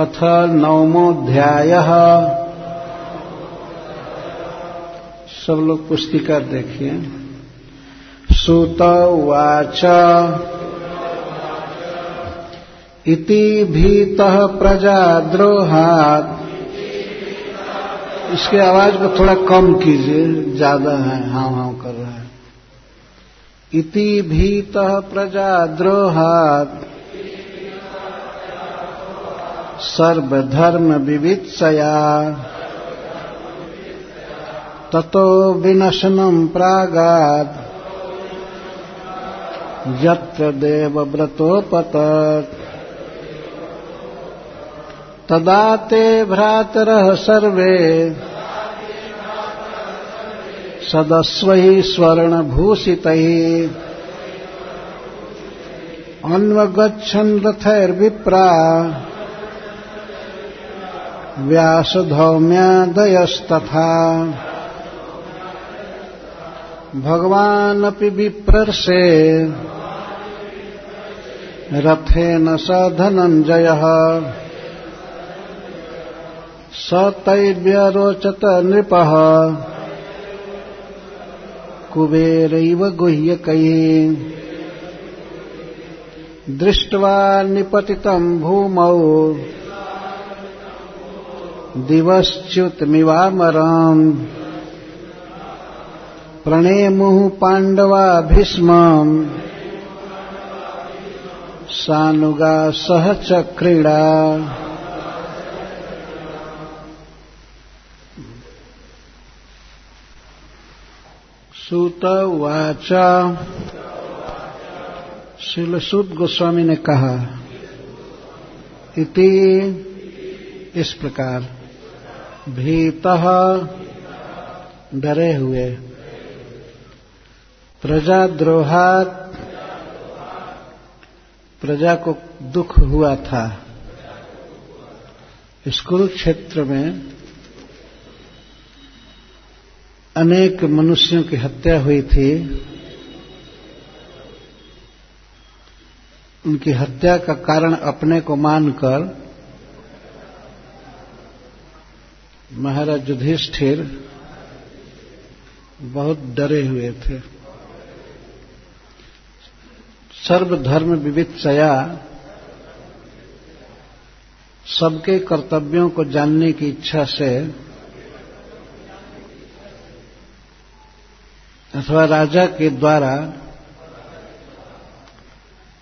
अथ नवमोध्याय सब लोग पुस्तिका देखिए। सुत उवाच। इति भीतः प्रजाद्रोहात्। इसके आवाज़ को थोड़ा कम कीजिए, ज़्यादा है हाँ हाँ कर रहा है। इति भीतः प्रजाद्रोहात्। सर्वधर्म विवित्सया। ततो विनशनम् प्रागात्। यत्र देवव्रतोपतत् तदा ते भ्रातरः सर्वे। सदस्वैः स्वर्णभूषितैः। अन्वगच्छन् रथैर्विप्रा। व्यासधौम्यादयस्तथा। भगवानपि विप्रर्षे। रथेन स धनञ्जयः स तैर्व्यरोचत नृपः। कुबेरैव गुह्यकैः। दृष्ट्वा निपतितम् भूमौ। दिवश्च्युतमिवामरम्। प्रणेमुः पाण्डवा भीष्मम् सानुगा सह च क्रीडा सूत उवाच। शिलसुद गोस्वामी ने कहा, इति इस प्रकार। भीत डरे हुए। प्रजाद्रोहात प्रजा को दुख हुआ था। स्कूल क्षेत्र में अनेक मनुष्यों की हत्या हुई थी। उनकी हत्या का कारण अपने को मानकर महाराज युधिष्ठिर बहुत डरे हुए थे। सर्वधर्म विविधया सबके कर्तव्यों को जानने की इच्छा से अथवा राजा के द्वारा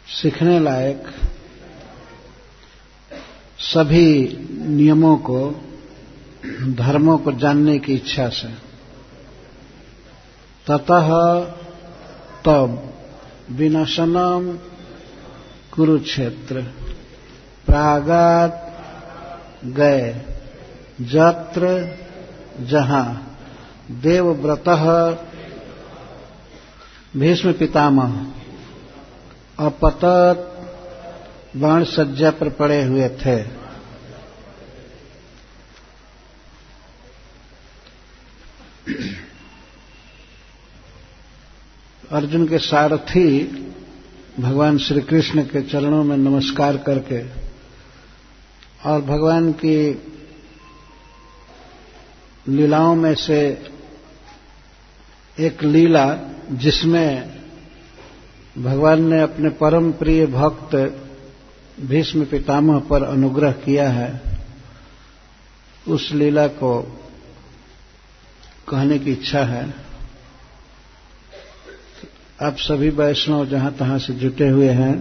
सीखने लायक सभी नियमों को धर्मों को जानने की इच्छा से। ततः तब विनाशनम कुरुक्षेत्र प्रागात गए। जत्र जहाँ देवव्रत भीष्म पितामह अपतत बाण सज्जा पर पड़े हुए थे। अर्जुन के सारथी भगवान श्री कृष्ण के चरणों में नमस्कार करके और भगवान की लीलाओं में से एक लीला जिसमें भगवान ने अपने परम प्रिय भक्त भीष्म पितामह पर अनुग्रह किया है, उस लीला को कहने की इच्छा है। आप सभी वैष्णव जहाँ तहां से जुटे हुए हैं,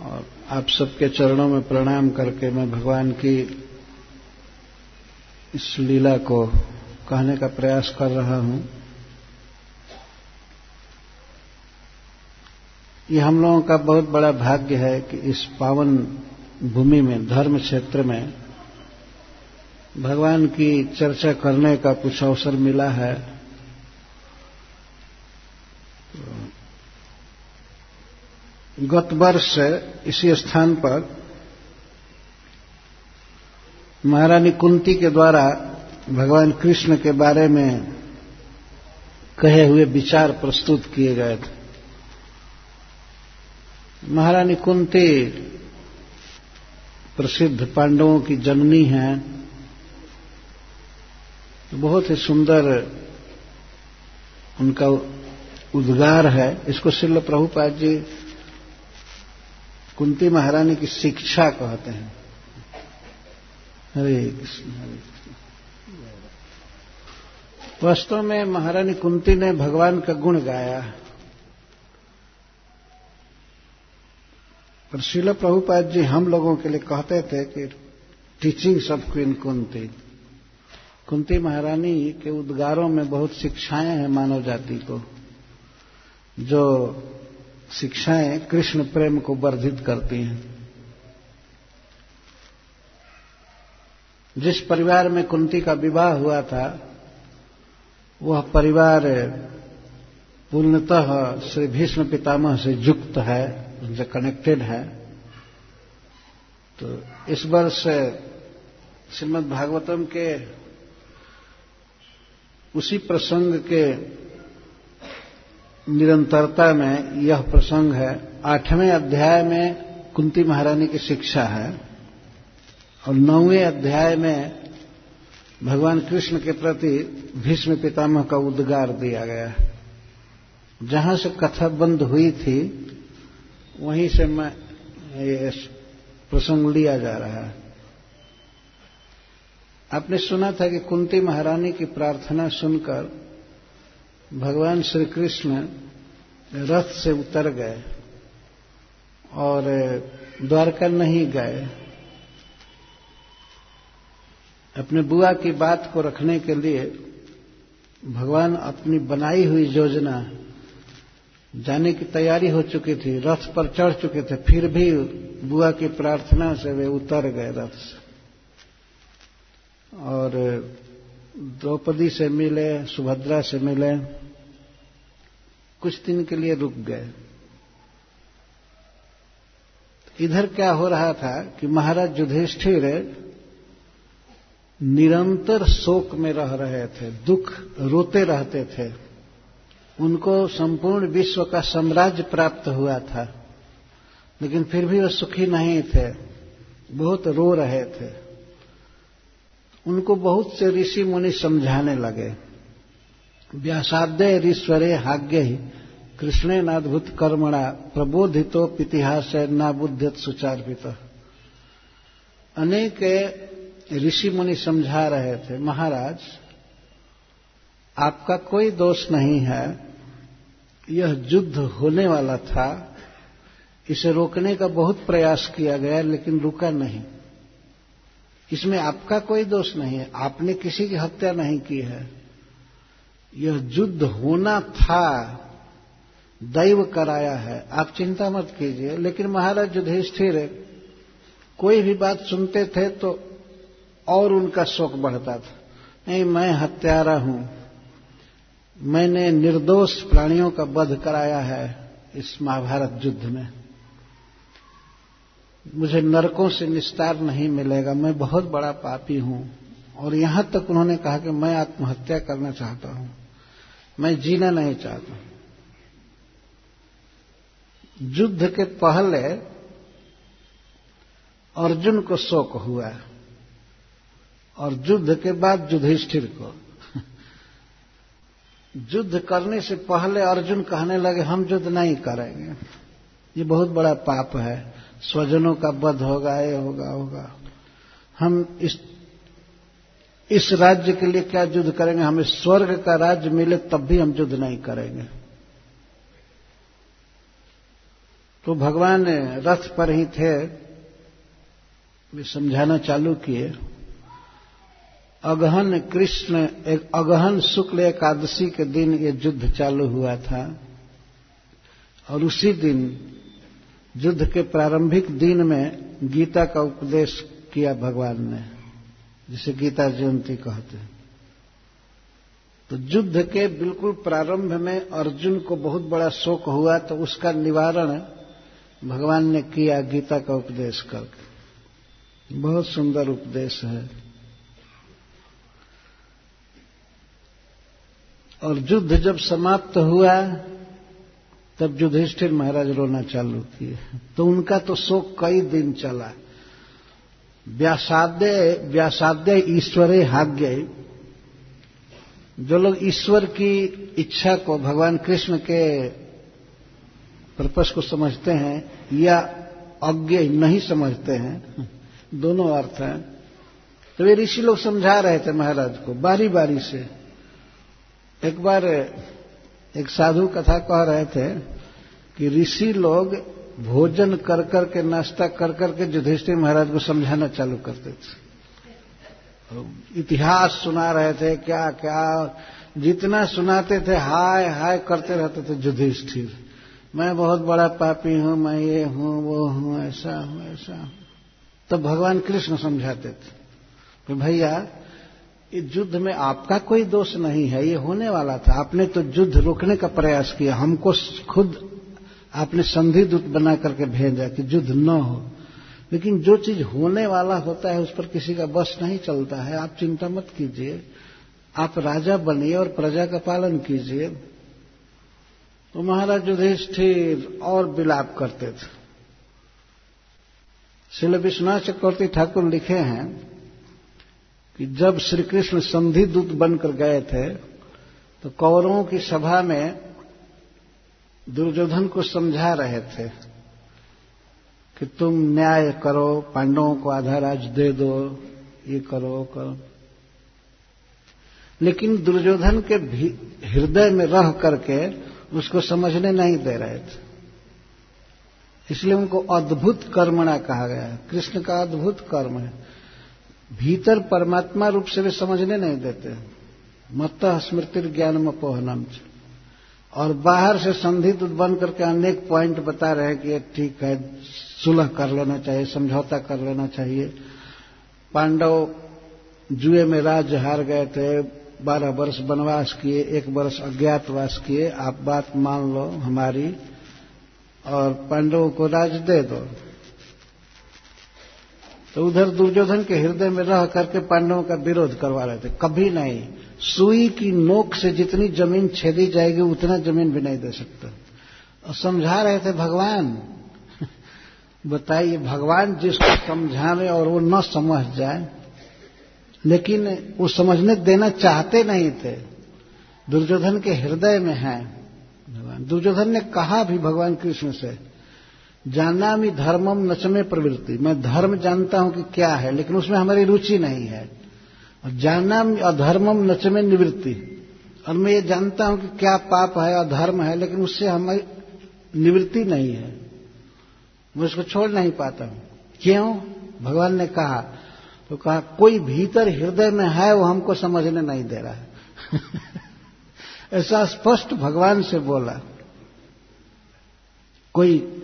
और आप सबके चरणों में प्रणाम करके मैं भगवान की इस लीला को कहने का प्रयास कर रहा हूँ। ये हम लोगों का बहुत बड़ा भाग्य है कि इस पावन भूमि में, धर्म क्षेत्र में भगवान की चर्चा करने का कुछ अवसर मिला है। गत वर्ष इसी स्थान पर महारानी कुंती के द्वारा भगवान कृष्ण के बारे में कहे हुए विचार प्रस्तुत किए गए थे। महारानी कुंती प्रसिद्ध पांडवों की जननी हैं। बहुत ही सुंदर उनका उद्गार है, इसको शिल प्रभुपाद जी कुंती महारानी की शिक्षा कहते हैं। हरे कृष्ण हरे कृष्ण। वास्तव में महारानी कुंती ने भगवान का गुण गाया। पर शिल प्रभुपाद जी हम लोगों के लिए कहते थे कि teachings of queen Kunti. Kunti महारानी के उद्गारों में बहुत शिक्षाएँ हैं मानव जाति को। जो शिक्षाएँ कृष्ण प्रेम को वर्धित करती हैं। जिस परिवार में कुंती का विवाह हुआ था, वह परिवार पूर्णतः श्री भीष्म पितामह से युक्त है, उनसे कनेक्टेड है। तो इस वर्ष श्रीमद् भागवतम के उसी प्रसंग के निरंतरता में यह प्रसंग है। आठवें अध्याय में कुंती महारानी की शिक्षा है और नौवें अध्याय में भगवान कृष्ण के प्रति भीष्म पितामह का उद्गार दिया गया है। जहाँ से कथा बंद हुई थी, वहीं से मैं ये प्रसंग लिया जा रहा है। आपने सुना था कि कुंती महारानी की प्रार्थना सुनकर भगवान श्री कृष्ण रथ से उतर गए और द्वारका नहीं गए। अपने बुआ की बात को रखने के लिए भगवान अपनी बनाई हुई योजना जाने की तैयारी हो चुकी थी, रथ पर चढ़ चुके थे, फिर भी बुआ की प्रार्थना से वे उतर गए रथ से। और द्रौपदी से मिले, सुभद्रा से मिले, कुछ दिन के लिए रुक गए। इधर क्या हो रहा था कि महाराज युधिष्ठिर निरंतर शोक में रह रहे थे, दुख रोते रहते थे। उनको संपूर्ण विश्व का साम्राज्य प्राप्त हुआ था, लेकिन फिर भी वो सुखी नहीं थे, बहुत रो रहे थे। उनको बहुत से ऋषि मुनि समझाने लगे। व्यासाद्य ईश्वरे हाग्य ही कृष्णे नाद्भुत कर्मणा प्रबोधितो इतिहास नाबुद्यत सुचारित अनेक ऋषि मुनि समझा रहे थे, महाराज, आपका कोई दोष नहीं है, यह युद्ध होने वाला था, इसे रोकने का बहुत प्रयास किया गया, लेकिन रुका नहीं। इसमें आपका कोई दोष नहीं है। आपने किसी की हत्या नहीं की है। यह युद्ध होना था, दैव कराया है। आप चिंता मत कीजिए, लेकिन महाराज युधिष्ठिर कोई भी बात सुनते थे तो और उनका शोक बढ़ता था। नहीं, मैं हत्यारा हूँ। मैंने निर्दोष प्राणियों का वध कराया है इस महाभारत युद्ध में। मुझे नरकों से निस्तार नहीं मिलेगा, मैं बहुत बड़ा पापी हूँ। और यहाँ तक उन्होंने कहा कि मैं आत्महत्या करना चाहता हूँ। मैं जीना नहीं चाहता युद्ध के पहले अर्जुन को शोक हुआ और युद्ध के बाद युधिष्ठिर को। युद्ध करने से पहले अर्जुन कहने लगे, हम युद्ध नहीं करेंगे। ये बहुत बड़ा पाप है। स्वजनों का वध होगा, ये होगा होगा। हम इस इस राज्य के लिए क्या युद्ध करेंगे? हमें स्वर्ग का राज्य मिले तब भी हम युद्ध नहीं करेंगे। तो भगवान रथ पर ही थे। वे समझाना चालू किए। अगहन कृष्ण, एक अगहन शुक्ल एकादशी के दिन ये युद्ध चालू हुआ था। और उसी दिन युद्ध के प्रारंभिक दिन में गीता का उपदेश किया भगवान ने, जिसे गीता जयंती कहते हैं। तो युद्ध के बिल्कुल प्रारंभ में अर्जुन को बहुत बड़ा शोक हुआ तो उसका निवारण भगवान ने किया गीता का उपदेश करके। बहुत सुंदर उपदेश है। और युद्ध जब समाप्त हुआ तब युधिष्ठिर महाराज रोना चालू किए। तो उनका तो शोक कई दिन चला। व्यासाद्य व्यासाद्य ईश्वरे हाग्य। जो लोग ईश्वर की इच्छा को भगवान कृष्ण के पर्पस को समझते हैं या अज्ञ नहीं समझते हैं, दोनों अर्थ हैं। तो वे ऋषि लोग समझा रहे थे महाराज को बारी बारी से। एक बार एक साधु कथा कह रहे थे कि ऋषि लोग भोजन कर कर के, नाश्ता कर कर के युधिष्ठिर महाराज को समझाना चालू करते थे। इतिहास सुना रहे थे, क्या क्या, जितना सुनाते थे, हाय हाय करते रहते थे युधिष्ठिर। मैं बहुत बड़ा पापी हूँ, मैं ये हूँ, वो हूँ, ऐसा हूँ ऐसा हूँ। तब भगवान कृष्ण समझाते थे कि भैया इस युद्ध में आपका कोई दोष नहीं है, ये होने वाला था। आपने तो युद्ध रोकने का प्रयास किया, हमको खुद आपने संधि दूत बना करके भेजा कि युद्ध न हो। लेकिन जो चीज़ होने वाला होता है, उस पर किसी का बस नहीं चलता है। आप चिंता मत कीजिए। आप राजा बनिए और प्रजा का पालन कीजिए। तो महाराज युधिष्ठिर और विलाप करते थे। शिल विश्वनाथ चक्रवर्ती ठाकुर लिखे हैं कि जब श्री कृष्ण संधि दूत बनकर गए थे तो कौरवों की सभा में दुर्योधन को समझा रहे थे कि तुम न्याय करो, पांडवों को आधा राज दे दो, ये करो करो। लेकिन दुर्योधन के हृदय में रह करके उसको समझने नहीं दे रहे थे। इसलिए उनको अद्भुत कर्मणा कहा गया। कृष्ण का अद्भुत कर्म है। भीतर परमात्मा रूप से वे समझने नहीं देते। मत स्मृति ज्ञान में अपोहनम और बाहर से संधित बन करके अनेक पॉइंट बता रहे हैं कि ठीक है, सुलह कर लेना चाहिए, समझौता कर लेना चाहिए। पांडव जुए में राज्य हार गए थे, बारह वर्ष वनवास किए, एक वर्ष अज्ञातवास किए। आप बात मान लो हमारी, और पांडवों को राज दे दो। तो उधर दुर्योधन के हृदय में रह करके पांडवों का विरोध करवा रहे थे। कभी नहीं। सुई की नोक से जितनी ज़मीन छेदी जाएगी, उतना ज़मीन भी नहीं दे सकता। और समझा रहे थे भगवान। बताइए, भगवान जिसको समझावे और वो न समझ जाए, लेकिन वो समझने देना चाहते नहीं थे। दुर्योधन के हृदय में है। भगवान, दुर्योधन ने कहा भी भगवान कृष्ण से जानना मी धर्मम नचमे प्रवृत्ति। मैं धर्म जानता हूँ कि क्या है, लेकिन उसमें हमारी रुचि नहीं है। और जानना अधर्मम नचमे निवृत्ति। और मैं ये जानता हूँ कि क्या पाप है, अधर्म है, लेकिन उससे हमारी निवृत्ति नहीं है। मैं उसको छोड़ नहीं पाता हूँ। क्यों? भगवान ने कहा तो कहा, कोई भीतर हृदय में है, वो हमको समझने नहीं दे रहा है। ऐसा स्पष्ट भगवान से बोला। कोई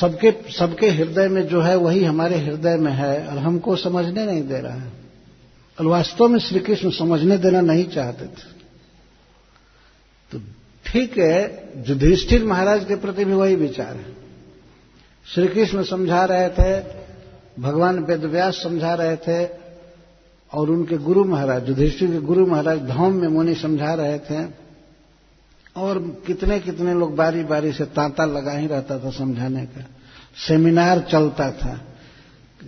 सबके सबके हृदय में जो है, वही हमारे हृदय में है और हमको समझने नहीं दे रहा है। और वास्तव में श्री कृष्ण समझने देना नहीं चाहते थे। तो ठीक है, युधिष्ठिर महाराज के प्रति भी वही विचार है। श्री कृष्ण समझा रहे थे, भगवान वेदव्यास समझा रहे थे, और उनके गुरु महाराज, युधिष्ठिर के गुरु महाराज धाम में मुनि समझा रहे थे। और कितने कितने लोग बारी बारी से तांता लगा ही रहता था समझाने का। सेमिनार चलता था।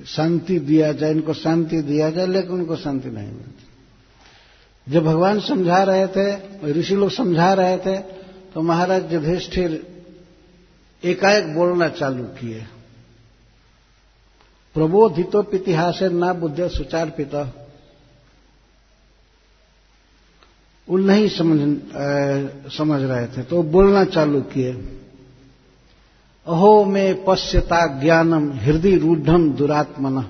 शांति दिया जाए, इनको शांति दिया जाए, लेकिन उनको शांति नहीं मिलती। जब भगवान समझा रहे थे, ऋषि लोग समझा रहे थे तो महाराज युधिष्ठिर एकाएक बोलना चालू किए। प्रबोधितो इतिहास ना बुद्ध सुचार पिता। वो नहीं समझ आ, समझ रहे थे। तो बोलना चालू किए। अहो में पश्यता ज्ञानम हृदय रूढ़म दुरात्मन।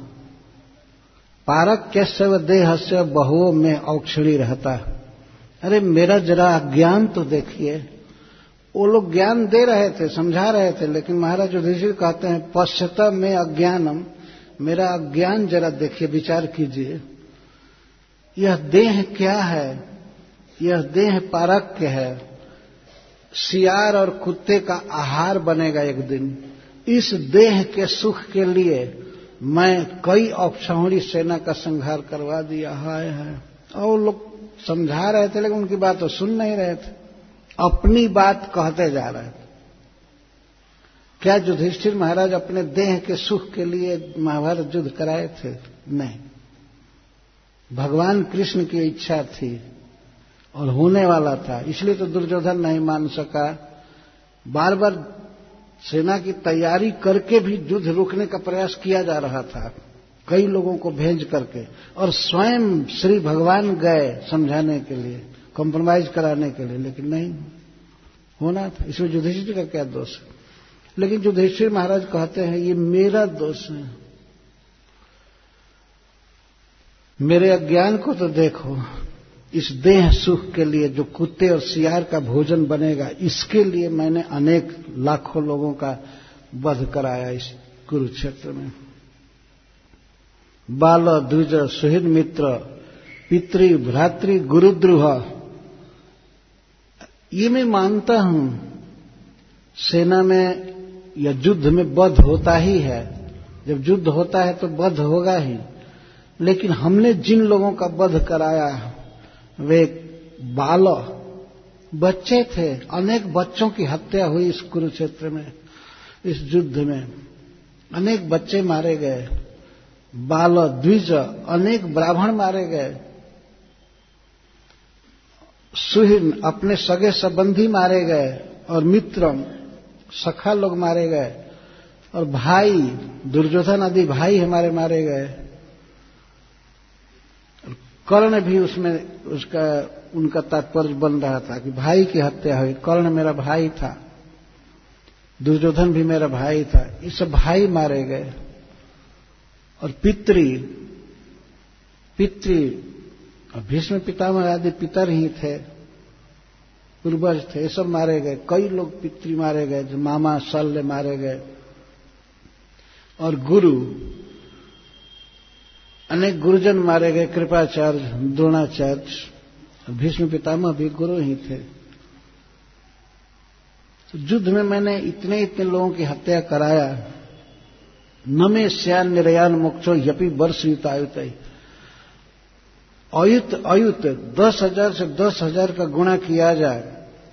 पारक कैसे देह से बहुओं में औक्षणी रहता। अरे मेरा जरा ज्ञान तो देखिए। वो लोग ज्ञान दे रहे थे समझा रहे थे लेकिन महाराज युधिष्ठिर कहते हैं पश्चता में अज्ञानम। मेरा अज्ञान जरा देखिए विचार कीजिए। यह देह क्या है? यह देह पारक्य है। सियार और कुत्ते का आहार बनेगा एक दिन। इस देह के सुख के लिए मैं कई औक्षौड़ी सेना का संहार करवा दिया। हाय है और लोग समझा रहे थे, लेकिन उनकी बात तो सुन नहीं रहे थे। अपनी बात कहते जा रहे थे। क्या युधिष्ठिर महाराज अपने देह के सुख के लिए महाभारत युद्ध कराए थे? नहीं। भगवान कृष्ण की इच्छा थी। और होने वाला था। इसलिए तो दुर्योधन नहीं मान सका। बार बार सेना की तैयारी करके भी युद्ध रोकने का प्रयास किया जा रहा था, कई लोगों को भेज करके। और स्वयं श्री भगवान गए समझाने के लिए कॉम्प्रोमाइज कराने के लिए, लेकिन नहीं होना था। इसमें युधिष्ठिर का क्या दोष है? लेकिन युधिष्ठिर महाराज कहते हैं, ये मेरा दोष है। मेरे अज्ञान को तो देखो। इस देह सुख के लिए जो कुत्ते और सियार का भोजन बनेगा, इसके लिए मैंने अनेक लाखों लोगों का वध कराया इस कुरुक्षेत्र में। बाल, द्विज, सुहृद मित्र, पितृ, भ्रातृ, गुरुद्रुह, ये मैं मानता हूँ, सेना में या युद्ध में वध होता ही है। जब युद्ध होता है तो वध होगा ही। लेकिन हमने जिन लोगों का वध कराया वे बाल बच्चे थे, अनेक बच्चों की हत्या हुई इस कुरुक्षेत्र में, इस युद्ध में। अनेक बच्चे मारे गए, बाल द्विज, अनेक ब्राह्मण मारे गए। सुहिन अपने सगे संबंधी मारे गए और मित्र, सखा लोग मारे गए। और भाई, दुर्योधन आदि भाई हमारे मारे गए। कर्ण भी उसमें उसका, उनका तात्पर्य बन रहा था कि भाई की हत्या हुई। कर्ण मेरा भाई था। दुर्योधन भी मेरा भाई था। ये सब भाई मारे गए। और पितृ पितृ और भीष्म पितामह आदि पितर ही थे, पूर्वज थे, ये सब मारे गए। कई लोग पितृ मारे गए, जो मामा शल्य मारे गए। और गुरु अनेक गुरुजन मारे गए, कृपाचार्य, द्रोणाचार्य। भीष्म पितामह भी गुरु ही थे। तो युद्ध में मैंने इतने इतने लोगों की हत्या कराया। न में श्यान निरयान मोक्षो यपि वर्ष युत आयुत अयुत अयुत, दस हज़ार से दस हज़ार का गुणा किया जाए।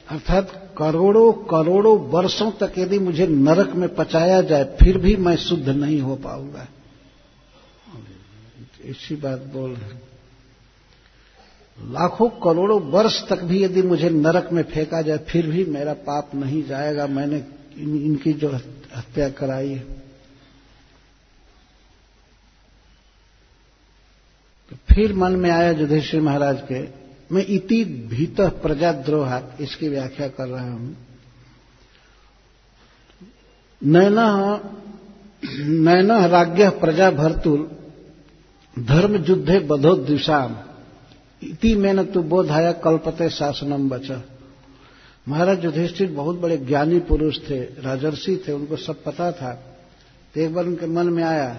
अर्थात करोड़ों करोड़ों वर्षों तक यदि मुझे नरक में पचाया जाए, फिर भी मैं शुद्ध नहीं हो पाऊँगा। इसी बात बोल रहे लाखों करोड़ों वर्ष तक भी यदि मुझे नरक में फेंका जाए फिर भी मेरा पाप नहीं जाएगा। मैंने इन, इनकी जो हत्या कराई है। तो फिर मन में आया युधिष्ठिर महाराज के मैं इति भीत प्रजाद्रोह इसकी व्याख्या कर रहा हूँ। नैन नैन राज्ञ प्रजा भर्तुल धर्म युद्धे बधोद्विषाम इति मैंने तो बोधाया कल्पते शासनम बचा। महाराज युधिष्ठिर बहुत बड़े ज्ञानी पुरुष थे, राजर्षि थे, उनको सब पता था। तो एक बार उनके मन में आया,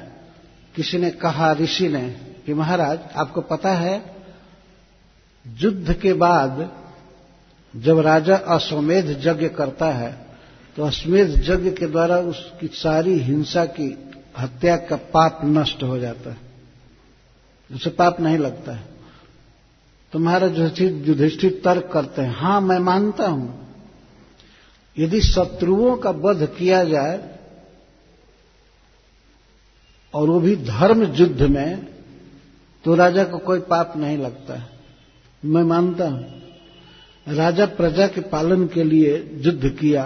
किसी ने कहा, ऋषि ने, कि महाराज, आपको पता है युद्ध के बाद जब राजा अश्वमेध यज्ञ करता है तो अश्वमेध यज्ञ के द्वारा उसकी सारी हिंसा की हत्या का पाप नष्ट हो जाता है। उसे पाप नहीं लगता है। तो महाराज युधिष्ठिर तर्क करते हैं। हाँ, मैं मानता हूँ। यदि शत्रुओं का वध किया जाए और वो भी धर्म युद्ध में तो राजा को कोई पाप नहीं लगता है। मैं मानता हूँ। राजा प्रजा के पालन के लिए युद्ध किया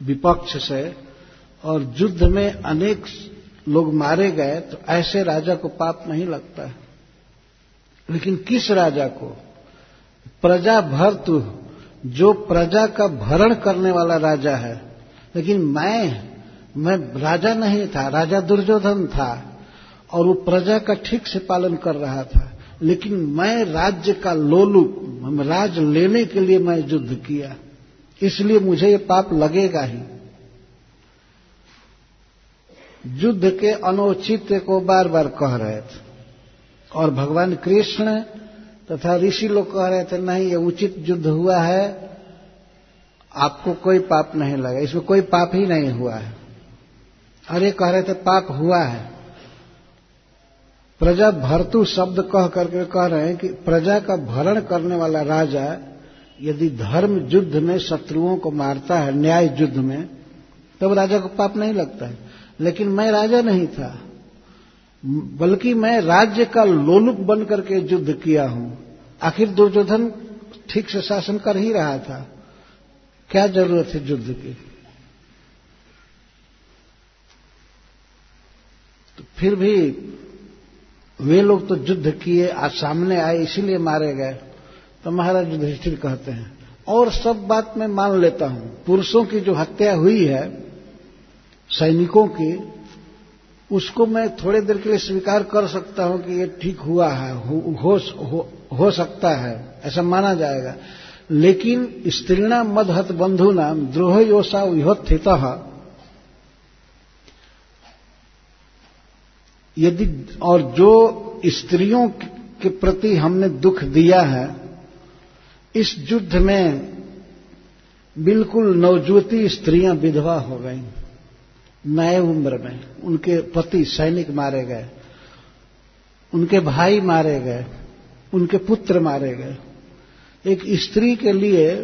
विपक्ष से, और युद्ध में अनेक लोग मारे गए तो ऐसे राजा को पाप नहीं लगता है। लेकिन किस राजा को? प्रजा भर्तु, जो प्रजा का भरण करने वाला राजा है। लेकिन मैं मैं राजा नहीं था, राजा दुर्योधन था, और वो प्रजा का ठीक से पालन कर रहा था। लेकिन मैं राज्य का लोलुप राज लेने के लिए मैं युद्ध किया। इसलिए मुझे ये पाप लगेगा ही। युद्ध के अनौचित्य को बार बार कह रहे थे। और भगवान कृष्ण तथा ऋषि लोग कह रहे थे, नहीं, ये उचित युद्ध हुआ है। आपको कोई पाप नहीं लगा। इसमें कोई पाप ही नहीं हुआ है। और ये कह रहे थे, पाप हुआ है। प्रजा भरतु शब्द कह करके कह रहे हैं कि प्रजा का भरण करने वाला राजा यदि धर्म युद्ध में शत्रुओं को मारता है, न्याय युद्ध में, तब राजा को पाप नहीं लगता है। लेकिन मैं राजा नहीं था। बल्कि मैं राज्य का लोलुप बन करके युद्ध किया हूँ। आखिर दुर्योधन ठीक से शासन कर ही रहा था। क्या ज़रूरत है युद्ध की? तो फिर भी वे लोग तो युद्ध किए, आज सामने आए, इसीलिए मारे गए। तो महाराज युधिष्ठिर कहते हैं, और सब बात मैं मान लेता हूँ। पुरुषों की जो हत्या हुई है सैनिकों के उसको मैं थोड़ी देर के लिए स्वीकार कर सकता हूँ कि ये ठीक हुआ है हो, हो, हो, सकता है ऐसा माना जाएगा। लेकिन स्त्रीणा मदहत बंधु नाम द्रोह योषा विहोत्थित यदि और जो स्त्रियों के प्रति हमने दुख दिया है इस युद्ध में बिल्कुल नवजुवती स्त्रियाँ विधवा हो गईं। नए उम्र में उनके पति सैनिक मारे गए, उनके भाई मारे गए, उनके पुत्र मारे गए। एक स्त्री के लिए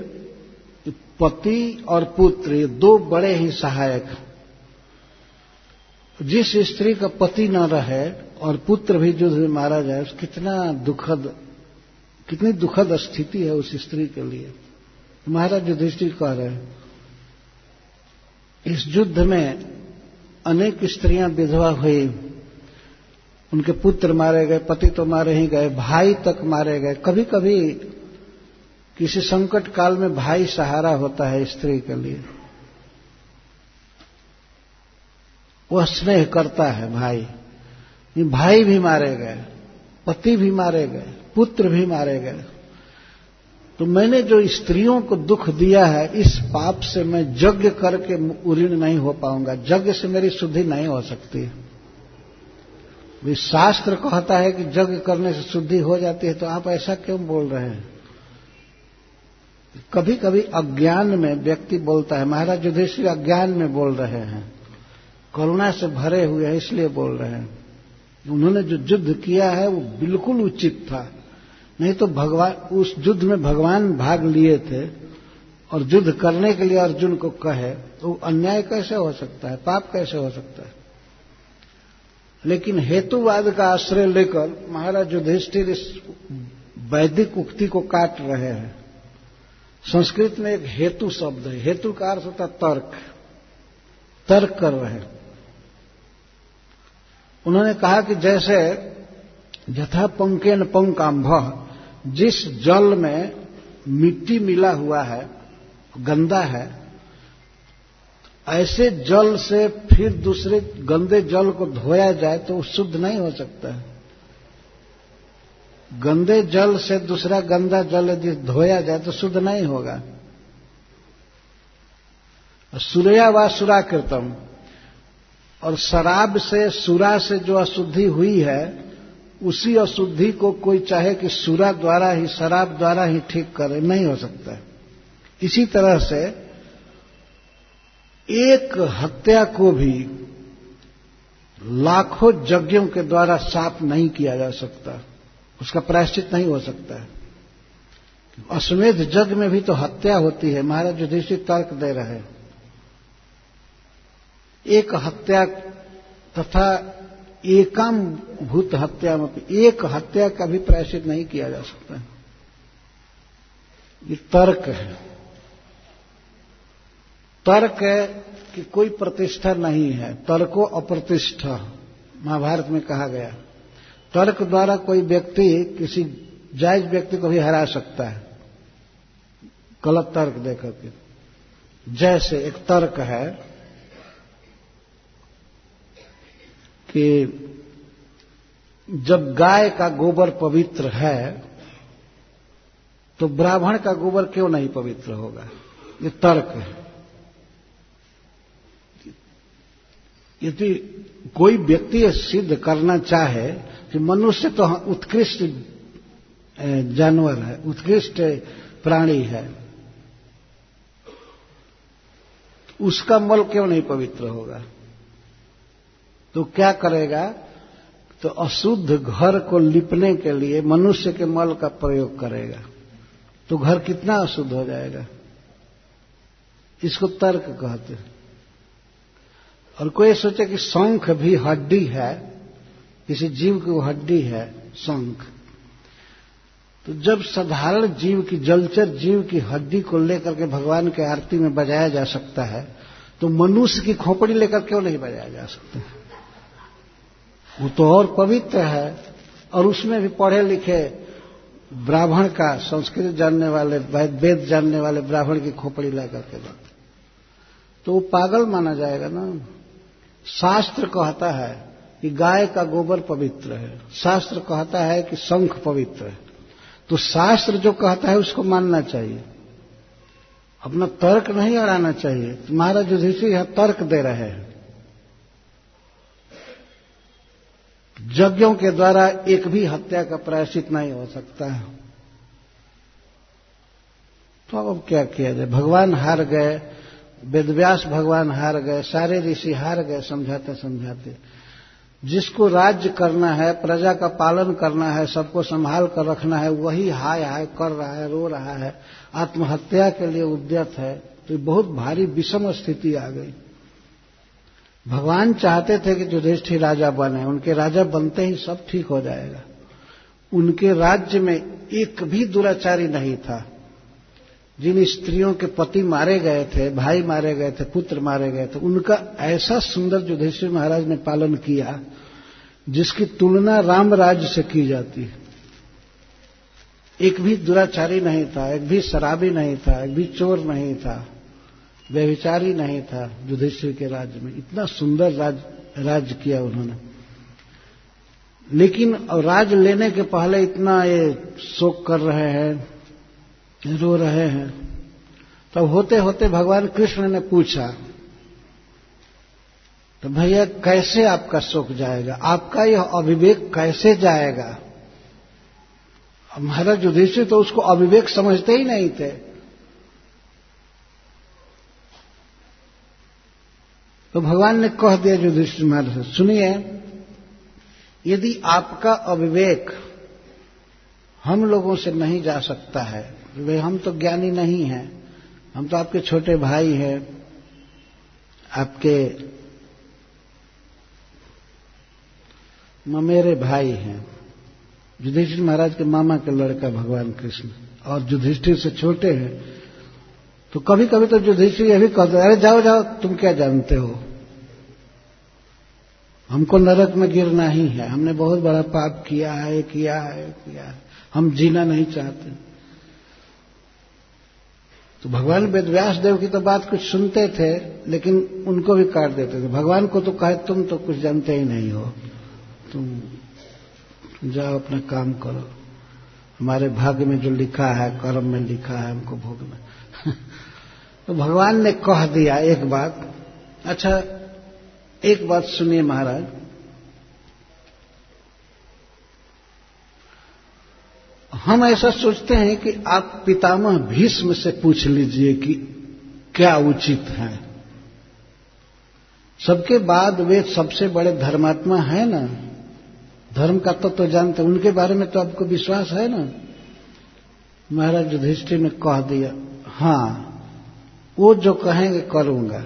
पति और पुत्र ये दो बड़े ही सहायक जिस स्त्री का पति न रहे और पुत्र भी युद्ध में मारा जाए कितना दुखद, कितनी दुखद स्थिति है उस स्त्री के लिए। महाराज युधिष्ठिर कह रहे हैं, इस युद्ध में अनेक स्त्रियाँ विधवा हुई। उनके पुत्र मारे गए, पति तो मारे ही गए, भाई तक मारे गए। कभी कभी किसी संकट काल में भाई सहारा होता है स्त्री के लिए। वह स्नेह करता है भाई। भाई भी मारे गए, पति भी मारे गए, पुत्र भी मारे गए। तो मैंने जो स्त्रियों को दुख दिया है, इस पाप से मैं यज्ञ करके उऋण नहीं हो पाऊँगा, यज्ञ से मेरी शुद्धि नहीं हो सकती। भी शास्त्र कहता है कि यज्ञ करने से शुद्धि हो जाती है तो आप ऐसा क्यों बोल रहे हैं? कभी कभी अज्ञान में व्यक्ति बोलता है, महाराज युधिष्ठिर, अज्ञान में बोल रहे हैं। करुणा से भरे हुए हैं, इसलिए बोल रहे हैं। उन्होंने जो युद्ध किया है, वो बिल्कुल उचित था। नहीं तो भगवान, उस युद्ध में भगवान भाग लिए थे और युद्ध करने के लिए अर्जुन को कहे तो अन्याय कैसे हो सकता है? पाप कैसे हो सकता है? लेकिन हेतुवाद का आश्रय लेकर महाराज युधिष्ठिर इस वैदिक उक्ति को काट रहे हैं। संस्कृत में एक हेतु शब्द है। हेतु का अर्थ होता तर्क। तर्क कर रहे उन्होंने कहा कि जैसे यथा पंकेन पंकाम्भ, जिस जल में मिट्टी मिला हुआ है, गंदा है, ऐसे जल से फिर दूसरे गंदे जल को धोया जाए तो वो शुद्ध नहीं हो सकता है। गंदे जल से दूसरा गंदा जल यदि धोया जाए तो शुद्ध नहीं होगा। सूर्या व सुरा कृतम और शराब से, सुरा से जो अशुद्धि हुई है उसी अशुद्धि को कोई चाहे कि सुरा द्वारा ही, शराब द्वारा ही ठीक करे, नहीं हो सकता। इसी तरह से एक हत्या को भी लाखों यज्ञों के द्वारा साफ़ नहीं किया जा सकता। उसका प्रायश्चित नहीं हो सकता। है अश्वेध यज्ञ में भी तो हत्या होती है। महाराज युधिष्ठिर तर्क दे रहे एक हत्या तथा एकाम भूत हत्या में एक हत्या का भी प्रायश्चित नहीं किया जा सकता है। ये तर्क है। तर्क है कि कोई प्रतिष्ठा नहीं है। तर्को अप्रतिष्ठा, महाभारत में कहा गया। तर्क द्वारा कोई व्यक्ति किसी जायज़ व्यक्ति को भी हरा सकता है। गलत तर्क देकर के जैसे एक तर्क है कि जब गाय का गोबर पवित्र है तो ब्राह्मण का गोबर क्यों नहीं पवित्र होगा? ये तर्क है। यदि कोई व्यक्ति यह सिद्ध करना चाहे कि मनुष्य तो उत्कृष्ट जानवर है, उत्कृष्ट प्राणी है, उसका मल क्यों नहीं पवित्र होगा? तो क्या करेगा? तो अशुद्ध घर को लिपने के लिए मनुष्य के मल का प्रयोग करेगा। तो घर कितना अशुद्ध हो जाएगा? इसको तर्क कहते हैं। और कोई सोचे कि शंख भी हड्डी है, किसी जीव की हड्डी है, शंख। तो जब साधारण जीव की, जलचर जीव की हड्डी को लेकर के भगवान के आरती में बजाया जा सकता है तो मनुष्य की खोपड़ी लेकर क्यों नहीं बजाया जा सकता? वो तो और पवित्र है। और उसमें भी पढ़े लिखे ब्राह्मण का, संस्कृत जानने वाले वेद जानने वाले ब्राह्मण की खोपड़ी लेकर के तो वो पागल माना जाएगा ना। शास्त्र कहता है कि गाय का गोबर पवित्र है। शास्त्र कहता है कि शंख पवित्र है। तो शास्त्र जो कहता है उसको मानना चाहिए। अपना तर्क नहीं अड़ाना चाहिए। महाराज युधिष्ठिर यहाँ तर्क दे रहे हैं। यज्ञों के द्वारा एक भी हत्या का प्रायश्चित नहीं हो सकता है। तो अब क्या किया जाए? भगवान हार गए, वेदव्यास भगवान हार गए, सारे ऋषि हार गए, समझाते समझाते। जिसको राज्य करना है, प्रजा का पालन करना है, सबको संभाल कर रखना है, वही हाय हाय कर रहा है, रो रहा है, आत्महत्या के लिए उद्यत है तो बहुत भारी विषम स्थिति आ गई। भगवान चाहते थे कि युधिष्ठिर राजा बने, उनके राजा बनते ही सब ठीक हो जाएगा। उनके राज्य में एक भी दुराचारी नहीं था। जिन स्त्रियों के पति मारे गए थे, भाई मारे गए थे, पुत्र मारे गए थे, उनका ऐसा सुंदर युधिष्ठिर महाराज ने पालन किया, जिसकी तुलना राम राज्य से की जाती। है एक भी दुराचारी नहीं था, एक भी शराबी नहीं था, एक भी चोर नहीं था। व्यभिचारी नहीं था युधिष्ठिर के राज्य में। इतना सुंदर राज राज्य किया उन्होंने। लेकिन राज लेने के पहले इतना ये शोक कर रहे हैं, रो रहे हैं। तब होते होते भगवान कृष्ण ने पूछा तो भैया कैसे आपका शोक जाएगा? आपका यह अविवेक कैसे जाएगा? महाराज युधिष्ठिर तो उसको अविवेक समझते ही नहीं थे। तो भगवान ने कह दिया युधिष्ठिर महाराज सुनिए, यदि आपका अविवेक हम लोगों से नहीं जा सकता है, वे हम तो ज्ञानी नहीं हैं, हम तो आपके छोटे भाई हैं, आपके ममेरे भाई हैं। युधिष्ठिर महाराज के मामा के लड़का भगवान कृष्ण और युधिष्ठिर से छोटे हैं तो कभी कभी तो युधिष्ठिर यह भी कहते अरे जाओ जाओ, तुम क्या जानते हो? हमको नरक में गिरना ही है। हमने बहुत बड़ा पाप किया है किया है किया है। हम जीना नहीं चाहते। तो भगवान वेदव्यास देव की तो बात कुछ सुनते थे, लेकिन उनको भी काट देते थे। भगवान को तो कहे, तुम तो कुछ जानते ही नहीं हो। तुम जाओ, अपना काम करो। हमारे भाग्य में जो लिखा है, कर्म में लिखा है, हमको भोगना तो भगवान ने कह दिया एक बात। अच्छा एक बात सुनिए महाराज। हम ऐसा सोचते हैं कि आप पितामह भीष्म से पूछ लीजिए कि क्या उचित है। सबके बाद वे सबसे बड़े धर्मात्मा है ना। धर्म का तत्व तो जानते उनके बारे में तो आपको विश्वास है ना। महाराज युधिष्ठिर ने कह दिया, हाँ वो जो कहेंगे करूँगा।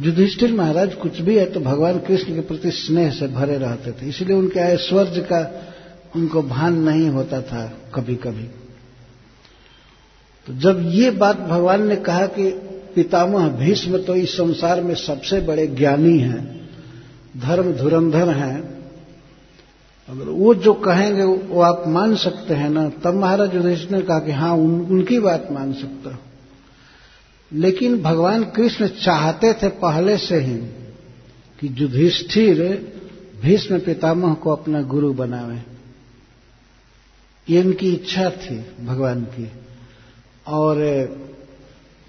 युधिष्ठिर महाराज कुछ भी है तो भगवान कृष्ण के प्रति स्नेह से भरे रहते थे इसलिए उनके ऐश्वर्य का उनको भान नहीं होता था कभी कभी तो जब ये बात भगवान ने कहा कि पितामह भीष्म तो इस संसार में सबसे बड़े ज्ञानी हैं धर्म धुरंधर हैं अगर वो जो कहेंगे वो आप मान सकते हैं ना तब महाराज युधिष्ठिर ने कहा कि हाँ उन, उनकी बात मान सकता लेकिन भगवान कृष्ण चाहते थे पहले से ही कि युधिष्ठिर भीष्म पितामह को अपना गुरु बनावे। ये इनकी इच्छा थी भगवान की। और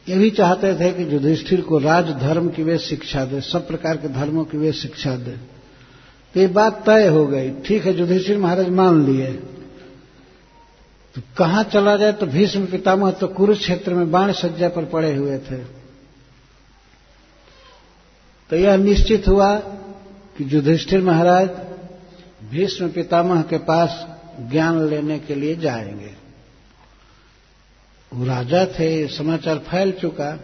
ये भी चाहते थे कि युधिष्ठिर को राजधर्म की वे शिक्षा दे, सब प्रकार के धर्मों की वे शिक्षा दे। तो ये बात तय हो गई। ठीक है, युधिष्ठिर महाराज मान लिए। तो कहाँ चला जाए? तो भीष्म पितामह तो कुरुक्षेत्र में बाण सज्जा पर पड़े हुए थे। तो यह निश्चित हुआ कि युधिष्ठिर महाराज भीष्म पितामह के पास ज्ञान लेने के लिए जाएँगे। वो राजा थे समाचार फैल चुका।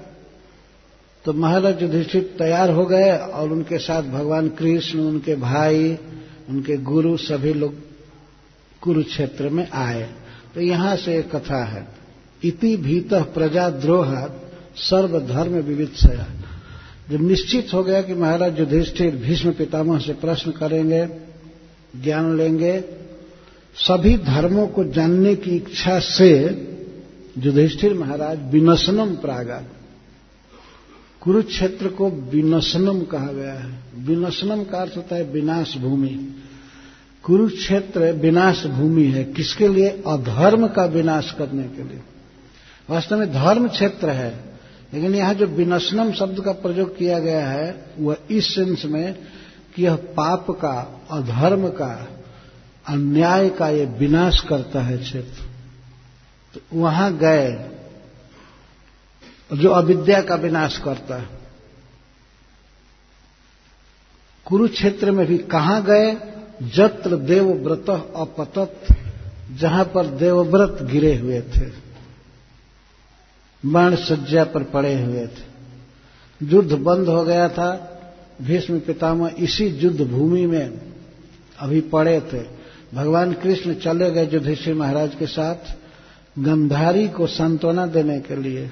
तो महाराज युधिष्ठिर तैयार हो गए और उनके साथ भगवान कृष्ण, उनके भाई, उनके गुरु सभी लोग कुरुक्षेत्र में आए। तो यहाँ से एक कथा है। इति भीत प्रजाद्रोह सर्वधर्म विविधया जब निश्चित हो गया कि महाराज युधिष्ठिर भीष्म पितामह से प्रश्न करेंगे, ज्ञान लेंगे, सभी धर्मों को जानने की इच्छा से युधिष्ठिर महाराज विनशनम प्रागा। कुरुक्षेत्र को विनशनम कहा गया है। विनशनम का अर्थ होता है विनाश भूमि। कुरुक्षेत्र विनाश भूमि है किसके लिए? अधर्म का विनाश करने के लिए। वास्तव में धर्म क्षेत्र है, लेकिन यहाँ जो विनशनम शब्द का प्रयोग किया गया है, वह इस सेंस में कि यह पाप का, अधर्म का, अन्याय का ये विनाश करता है क्षेत्र। तो वहाँ गए, जो अविद्या का विनाश करता है। कुरुक्षेत्र में भी कहाँ गए? जत्र देवव्रत अपतत, जहाँ पर देवव्रत गिरे हुए थे, बाण सज्जा पर पड़े हुए थे। युद्ध बंद हो गया था, भीष्म पितामह इसी युद्ध भूमि में अभी पड़े थे। भगवान कृष्ण चले गए युधिष्ठिर महाराज के साथ, गंधारी को सांत्वना देने के लिए,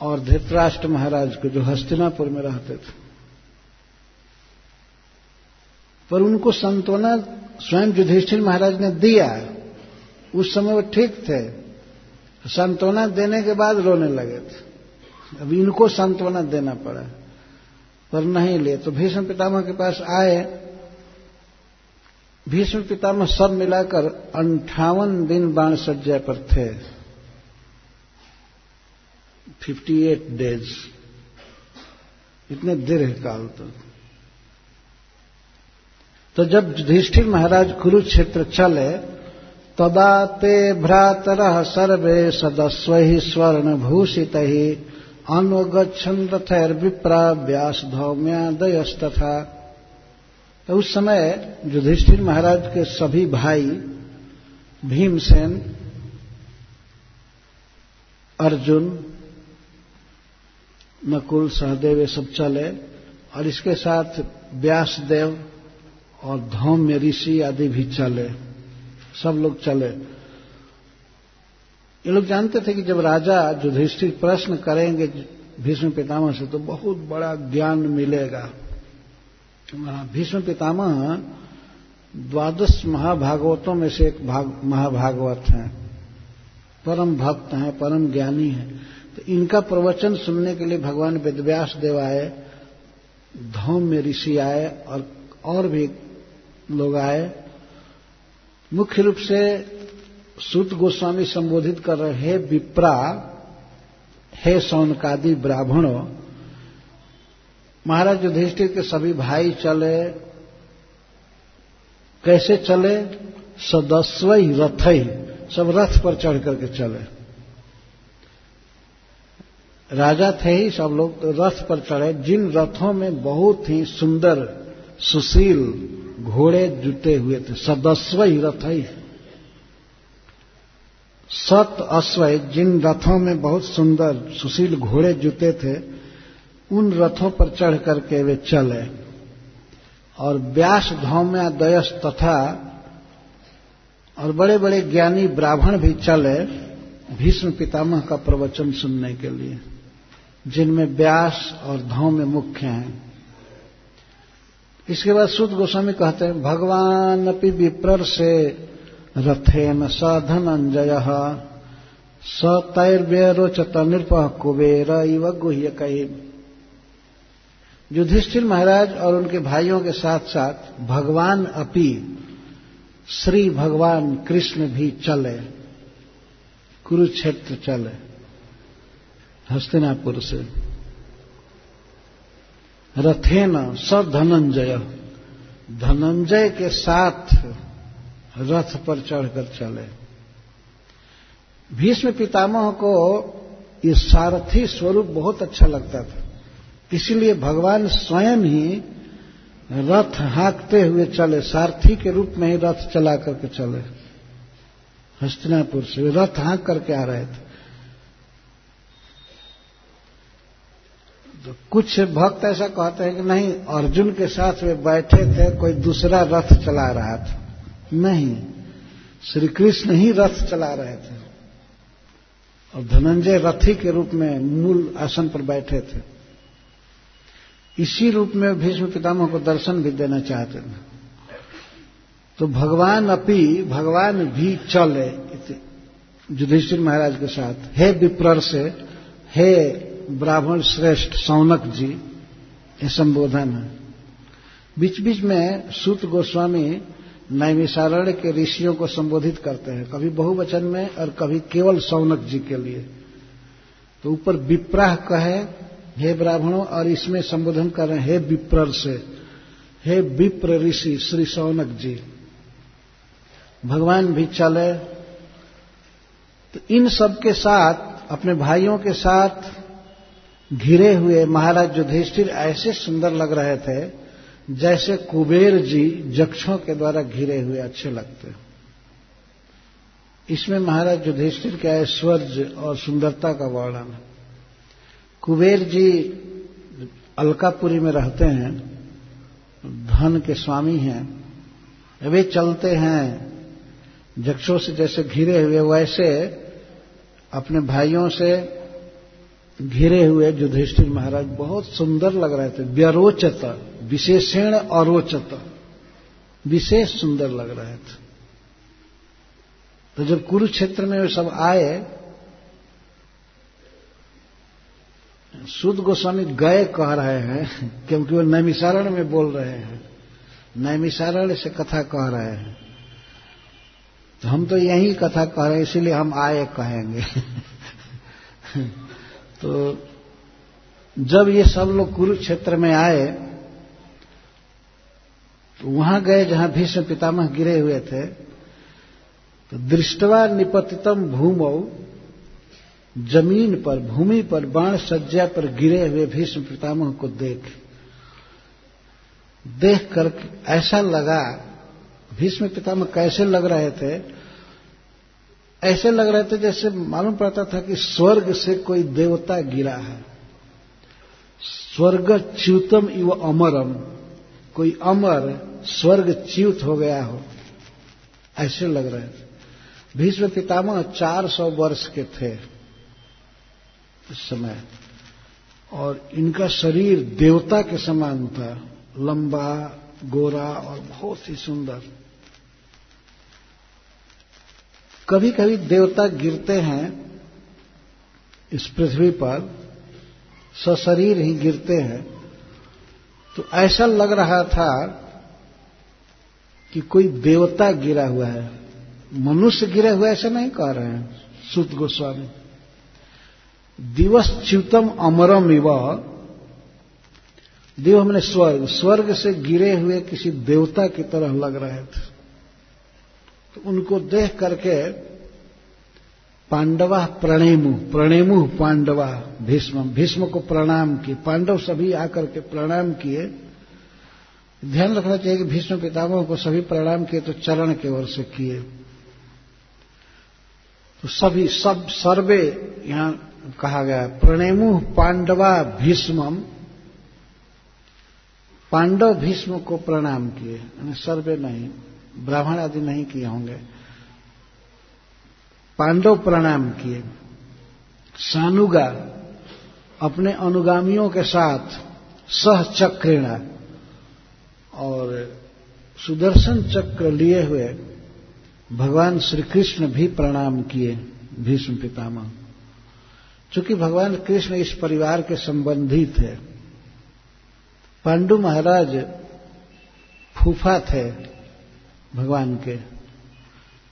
और धृतराष्ट्र महाराज को जो हस्तिनापुर में रहते थे। पर उनको सांत्वना स्वयं युधिष्ठिर महाराज ने दिया। उस समय वो ठीक थे। सांत्वना देने के बाद रोने लगे थे। अब इनको सांत्वना देना पड़ा, पर नहीं लिए। तो भीष्म पितामह के पास आए। भीष्म पितामह सब मिलाकर अंठावन दिन बाण सज्जा पर थे। 58 डेज़। इतने दीर्घ काल तक। तो जब युधिष्ठिर महाराज कुरुक्षेत्र चले, तदा ते भ्रातर सर्वे सदस्व ही स्वर्ण भूषित ही अनुगछन रथैर विप्रा व्यास धौम्यादयस्तथा तो उस समय युधिष्ठिर महाराज के सभी भाई, भीमसेन, अर्जुन, नकुल, सहदेव, ये सब चले, और इसके साथ व्यासदेव और धौम्य ऋषि आदि भी चले। सब लोग चले। ये लोग जानते थे कि जब राजा युधिष्ठिर प्रश्न करेंगे भीष्म पितामह से तो बहुत बड़ा ज्ञान मिलेगा। भीष्म पितामह द्वादश महाभागवतों में से एक भाग, महाभागवत हैं। परम भक्त हैं, परम ज्ञानी हैं। तो इनका प्रवचन सुनने के लिए भगवान वेदव्यास देव आए में ऋषि आए और और भी लोग आए। मुख्य रूप से सुत गोस्वामी संबोधित कर रहे हे, विप्रा, हे सौनकादि ब्राह्मणों, महाराज युधिष्ठिर के सभी भाई चले। कैसे चले? सदस्व रथ ही सब रथ पर चढ़ करके चले। राजा थे ही सब लोग रथ पर चढ़े। जिन रथों में बहुत ही सुंदर, सुशील घोड़े जुटे हुए थे। सदस्व ही रथ ही। सत अश्व जिन रथों में बहुत सुंदर, सुशील घोड़े जुटे थे, उन रथों पर चढ़ करके वे चले। और व्यास धौम्या दयस तथा और बड़े बड़े ज्ञानी ब्राह्मण भी चले भीष्म पितामह का प्रवचन सुनने के लिए, जिनमें व्यास और धौम्य मुख्य हैं। इसके बाद सुद गोस्वामी कहते हैं, भगवान अपि विप्र से रथेन सधनंजय स तैर्व्यरोचत नृप कुबेर इव गुह्य कही युधिष्ठिर महाराज और उनके भाइयों के साथ साथ भगवान अपि श्री भगवान कृष्ण भी चले, कुरुक्षेत्र चले, हस्तिनापुर से। रथेन स धनंजय धनंजय के साथ रथ पर चढ़कर चले। भीष्म पितामह को ये सारथी स्वरूप बहुत अच्छा लगता था। इसलिए भगवान स्वयं ही रथ हाँकते हुए चले। सारथी के रूप में ही रथ चला करके चले। हस्तिनापुर से रथ हाँक करके आ रहे थे। तो कुछ भक्त ऐसा कहते हैं कि नहीं, अर्जुन के साथ वे बैठे थे, कोई दूसरा रथ चला रहा था। नहीं श्री कृष्ण ही रथ चला रहे थे। और धनंजय रथी के रूप में मूल आसन पर बैठे थे। इसी रूप में भीष्म पितामह को दर्शन भी देना चाहते थे। तो भगवान अपी, भगवान भी चले। युधिष्ठिर महाराज के साथ, हे विप्र से हे ब्राह्मण श्रेष्ठ सौनक जी, ये संबोधन है। बीच बीच में सूत गोस्वामी नैमिषारण्य के ऋषियों को संबोधित करते हैं, कभी बहुवचन में और कभी केवल सौनक जी के लिए। तो ऊपर विप्राह कहे, हे ब्राह्मणों, और इसमें संबोधन कर रहे हैं, हे विप्र से, हे विप्र ऋषि, श्री सौनक जी। भगवान भी चले। तो इन सब के साथ, अपने भाइयों के साथ घिरे हुए, महाराज युधिष्ठिर ऐसे सुंदर लग रहे थे, जैसे कुबेर जी जक्षों के द्वारा घिरे हुए अच्छे लगते इसमें महाराज युधिष्ठिर के ऐश्वर्य और सुंदरता का वर्णन है। कुबेर जी अलकापुरी में रहते हैं, धन के स्वामी हैं, वे चलते हैं, जक्षों से जैसे घिरे हुए, वैसे अपने भाइयों से घिरे हुए युधिष्ठिर महाराज बहुत सुंदर लग रहे थे। व्यरोचत, विशेषण अरोचत, विशेष सुंदर लग रहे थे। तो जब कुरुक्षेत्र में वे सब आए सुद गोस्वामी गए कह रहे हैं, क्योंकि वो नैमिसारण में बोल रहे हैं। नैमिसारण से कथा कह रहे हैं। तो हम तो यही कथा कह रहे हैं, इसीलिए हम आए कहेंगे। तो जब ये सब लोग कुरुक्षेत्र में आए तो वहाँ गए जहाँ भीष्म पितामह गिरे हुए थे तो दृष्टवा निपतितम भूमौ, ज़मीन पर, भूमि पर बाण सज्जा पर गिरे हुए भीष्म पितामह को देख। देख कर ऐसा लगा, भीष्म पितामह कैसे लग रहे थे? ऐसे लग रहे थे जैसे मालूम पड़ता था कि स्वर्ग से कोई देवता गिरा है। स्वर्ग च्युतम इव अमरम। कोई अमर स्वर्ग च्युत हो गया हो। ऐसे लग रहे थे। भीष्म पितामह चार सौ वर्ष के थे उस समय। और इनका शरीर देवता के समान था। लंबा, गोरा और बहुत ही सुंदर। कभी कभी देवता गिरते हैं, इस पृथ्वी पर, सशरीर ही गिरते हैं तो ऐसा लग रहा था कि कोई देवता गिरा हुआ है। मनुष्य गिरा हुआ ऐसा नहीं कह रहे हैं, सुत गोस्वामी। दिवस च्युतम अमरम इव। दिव हमने स्वर्ग स्वर्ग से गिरे हुए किसी देवता की तरह लग रहे थे। तो उनको देख करके पांडवा प्रणेमु प्रणेमु पांडवा भीष्म भीष्म को प्रणाम किए। पांडव सभी आकर के प्रणाम किए। ध्यान रखना चाहिए कि भीष्म पितामह को सभी प्रणाम किए तो चरण के ओर से किए। तो सभी, सब, सर्वे, यहाँ कहा गया, प्रणेमु पांडवा भीष्मम, पांडव भीष्म को प्रणाम किए। सर्वे नहीं। ब्राह्मण आदि नहीं किए होंगे। पांडव प्रणाम किए। सानुगा अपने अनुगामियों के साथ सह चक्रेणा और सुदर्शन चक्र लिए हुए भगवान श्री कृष्ण भी प्रणाम किए भीष्म पितामह। चूँकि भगवान कृष्ण इस परिवार के संबंधी थे पांडु महाराज फूफा थे भगवान के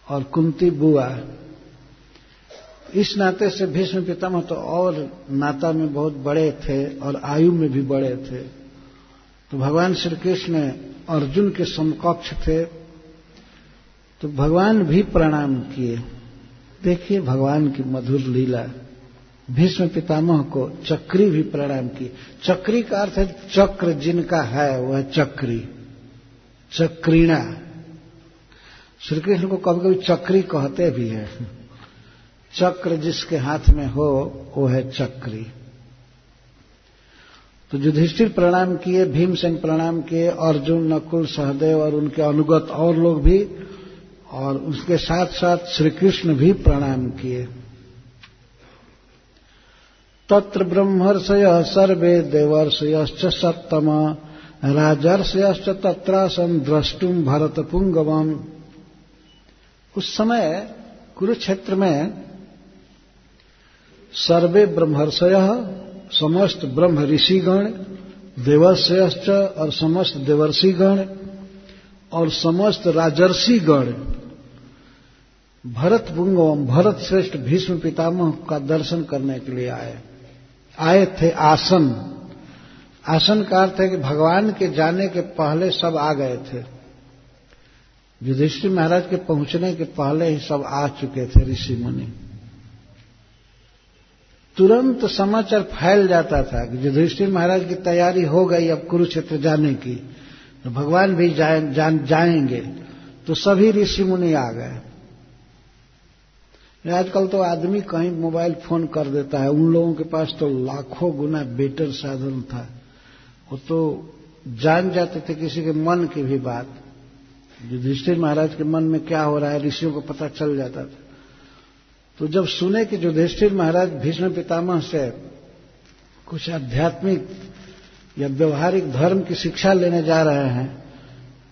और कुंती बुआ। इस नाते से भीष्म पितामह तो और नाता में बहुत बड़े थे और आयु में भी बड़े थे। तो भगवान श्री कृष्ण अर्जुन के समकक्ष थे। तो भगवान भी प्रणाम किए। देखिए भगवान की मधुर लीला। भीष्म पितामह को चक्री भी प्रणाम की चक्री का अर्थ है चक्र जिनका है वह चक्री। चक्रीणा। श्री कृष्ण को कभी कभी चक्री कहते भी है। चक्र जिसके हाथ में हो, वो है चक्री। तो युधिष्ठिर प्रणाम किए, भीमसेन प्रणाम किए, अर्जुन, नकुल, सहदेव और उनके अनुगत और लोग भी, और उसके साथ साथ श्री कृष्ण भी प्रणाम किए। तत्र ब्रह्मर्षय सर्वे देवर्षयश्च सप्तम, राजर्षयश्च तत्रासम द्रष्टुम भरत पुंगवम उस समय कुरुक्षेत्र में सर्वे ब्रह्मर्षय, समस्त ब्रह्म ऋषिगण, देवर्षयश्च और समस्त देवर्षिगण और समस्त राजर्षिगण, भरत पुंगवम भरत श्रेष्ठ भीष्म पितामह का दर्शन करने के लिए आए। आए थे आसन। आसन का अर्थ है कि भगवान के जाने के पहले सब आ गए थे। युधिष्ठिर महाराज के पहुँचने के पहले ही सब आ चुके थे ऋषि मुनि। तुरंत समाचार फैल जाता था कि युधिष्ठिर महाराज की तैयारी हो गई अब कुरुक्षेत्र जाने की। तो भगवान भी जाए, जान, जाएँगे। तो सभी ऋषि मुनि आ गए। आजकल तो आदमी कहीं मोबाइल फ़ोन कर देता है। उन लोगों के पास तो लाखों गुना बेटर साधन था। वो तो जान जाते थे किसी के मन की भी बात। युधिष्ठिर महाराज के मन में क्या हो रहा है, ऋषियों को पता चल जाता था। तो जब सुने कि युधिष्ठिर महाराज भीष्म पितामह से कुछ आध्यात्मिक या व्यवहारिक धर्म की शिक्षा लेने जा रहे हैं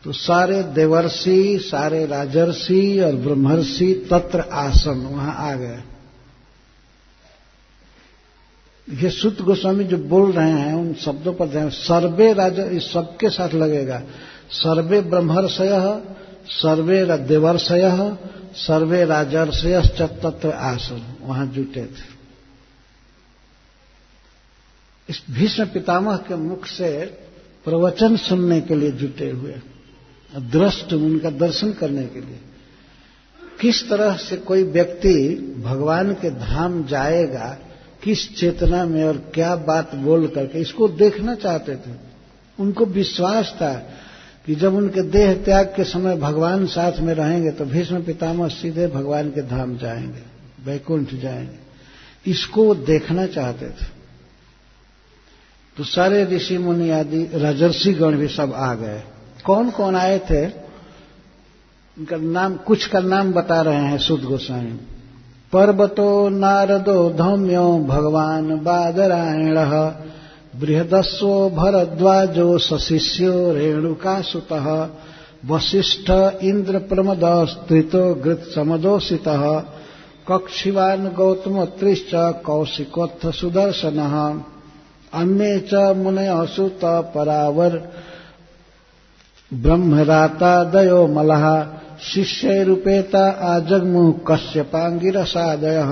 तो सारे देवर्षि, सारे राजर्षि और ब्रह्मर्षि तत्र आसन, वहाँ आ गए। ये सुत गोस्वामी जो बोल रहे हैं, उन शब्दों पर ध्यान, सर्वे राज, इस सबके साथ लगेगा। सर्वे ब्रह्मर्षय, सर्वे देवर्षय सर्वे राजर्षय तत्र आसन। वहाँ जुटे थे। इस भीष्म पितामह के मुख से प्रवचन सुनने के लिए जुटे हुए दृष्ट उनका दर्शन करने के लिए। किस तरह से कोई व्यक्ति भगवान के धाम जाएगा, किस चेतना में और क्या बात बोल करके, इसको देखना चाहते थे। उनको विश्वास था कि जब उनके देह त्याग के समय भगवान साथ में रहेंगे तो भीष्म पितामह सीधे भगवान के धाम जाएँगे, वैकुंठ जाएँगे। इसको वो देखना चाहते थे। तो सारे ऋषि मुनि आदि, राजर्षि गण भी सब आ गए। कौन कौन आए थे? उनका नाम, कुछ का नाम बता रहे हैं सुद गोसाई पर्वतो नारदो धौम्यो, भगवान बादरायण बृहदस्व भरद्वाजो सशिष्यो रेणुकासुत वशिष्ठ इंद्र प्रमद स्त्रितो गृत समदोषित कक्षिवान गौतमोत्रिश्च कौशिकोत्थ सुदर्शन अन्ये च मुनयसुत परावर ब्रह्मरातादयो मलः शिष्यैरुपेता आजग्मुः कश्यपांगिरसादय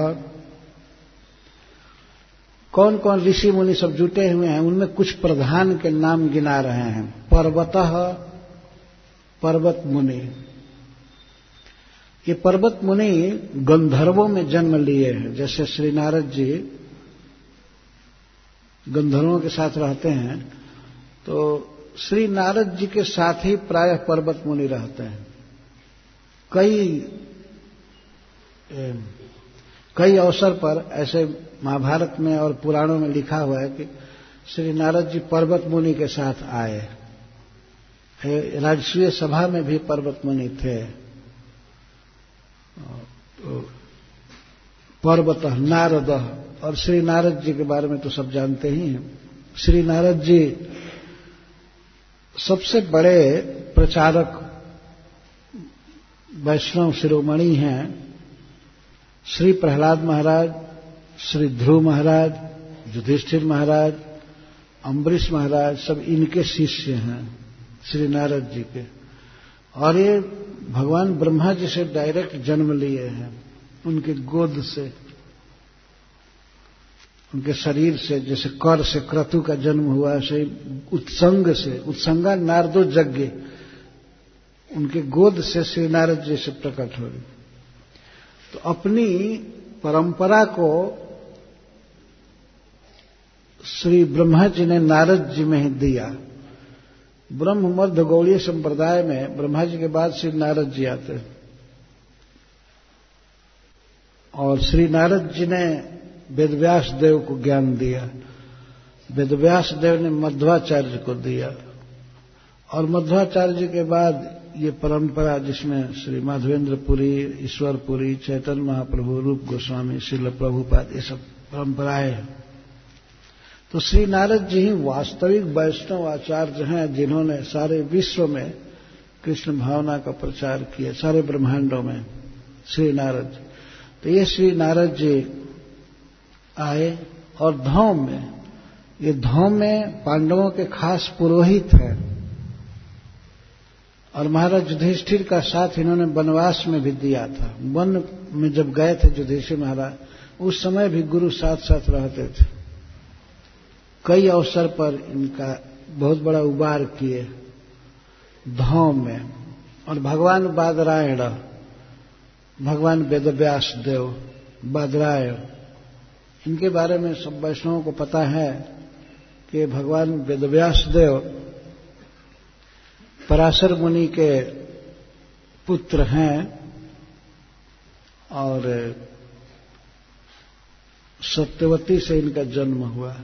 कौन कौन ऋषि मुनि सब जुटे हुए हैं, उनमें कुछ प्रधान के नाम गिना रहे हैं। पर्वत पर्वत मुनि। ये पर्वत मुनि गंधर्वों में जन्म लिए हैं, जैसे श्री नारद जी गंधर्वों के साथ रहते हैं तो श्री नारद जी के साथ ही प्रायः पर्वत मुनि रहते हैं। कई कई अवसर पर ऐसे महाभारत में और पुराणों में लिखा हुआ है कि श्री नारद जी पर्वत मुनि के साथ आए। राजस्वीय सभा में भी पर्वत मुनि थे। पर्वत, नारद और श्री नारद जी के बारे में तो सब जानते ही हैं। श्री नारद जी सबसे बड़े प्रचारक वैष्णव शिरोमणि हैं। श्री प्रहलाद महाराज, श्री ध्रुव महाराज, युधिष्ठिर महाराज, अम्बरीश महाराज, सब इनके शिष्य हैं, श्री नारद जी के। और ये भगवान ब्रह्मा जी से डायरेक्ट जन्म लिए हैं, उनके गोद से, उनके शरीर से, जैसे कर से, क्रतु का जन्म हुआ, ऐसे उत्संग से, उत्संगा नारदो यज्ञ, उनके गोद से श्री नारद जी से प्रकट हो गई तो अपनी परंपरा को श्री ब्रह्मा जी ने नारद जी में ही दिया। ब्रह्म मध्य गौड़ीय संप्रदाय में ब्रह्मा जी के बाद श्री नारद जी आते हैं। और श्री नारद जी ने वेदव्यास देव को ज्ञान दिया। वेदव्यास देव ने मध्वाचार्य को दिया। और मध्वाचार्य के बाद ये परंपरा जिसमें श्री माधवेंद्रपुरी, ईश्वरपुरी, चैतन्य महाप्रभु, रूप गोस्वामी शिल प्रभुपाद, ये सब परंपराएँ हैं। तो श्री नारद जी ही वास्तविक वैष्णव आचार्य हैं, जिन्होंने सारे विश्व में कृष्ण भावना का प्रचार किया, सारे ब्रह्मांडों में, श्री नारद जी। तो ये श्री नारद जी आए और धौम में, ये धौम में पांडवों के खास पुरोहित हैं। और महाराज युधिष्ठिर का साथ इन्होंने वनवास में भी दिया था। वन में जब गए थे युधिष्ठिर महाराज, उस समय भी गुरु साथ साथ रहते थे। कई अवसर पर इनका बहुत बड़ा उबार किए, धौम में। और भगवान बादरायण, भगवान वेदव्यास देव बादरायण, इनके बारे में सब वैष्णवों को पता है कि भगवान वेदव्यास देव पराशर मुनि के पुत्र हैं और सत्यवती से इनका जन्म हुआ।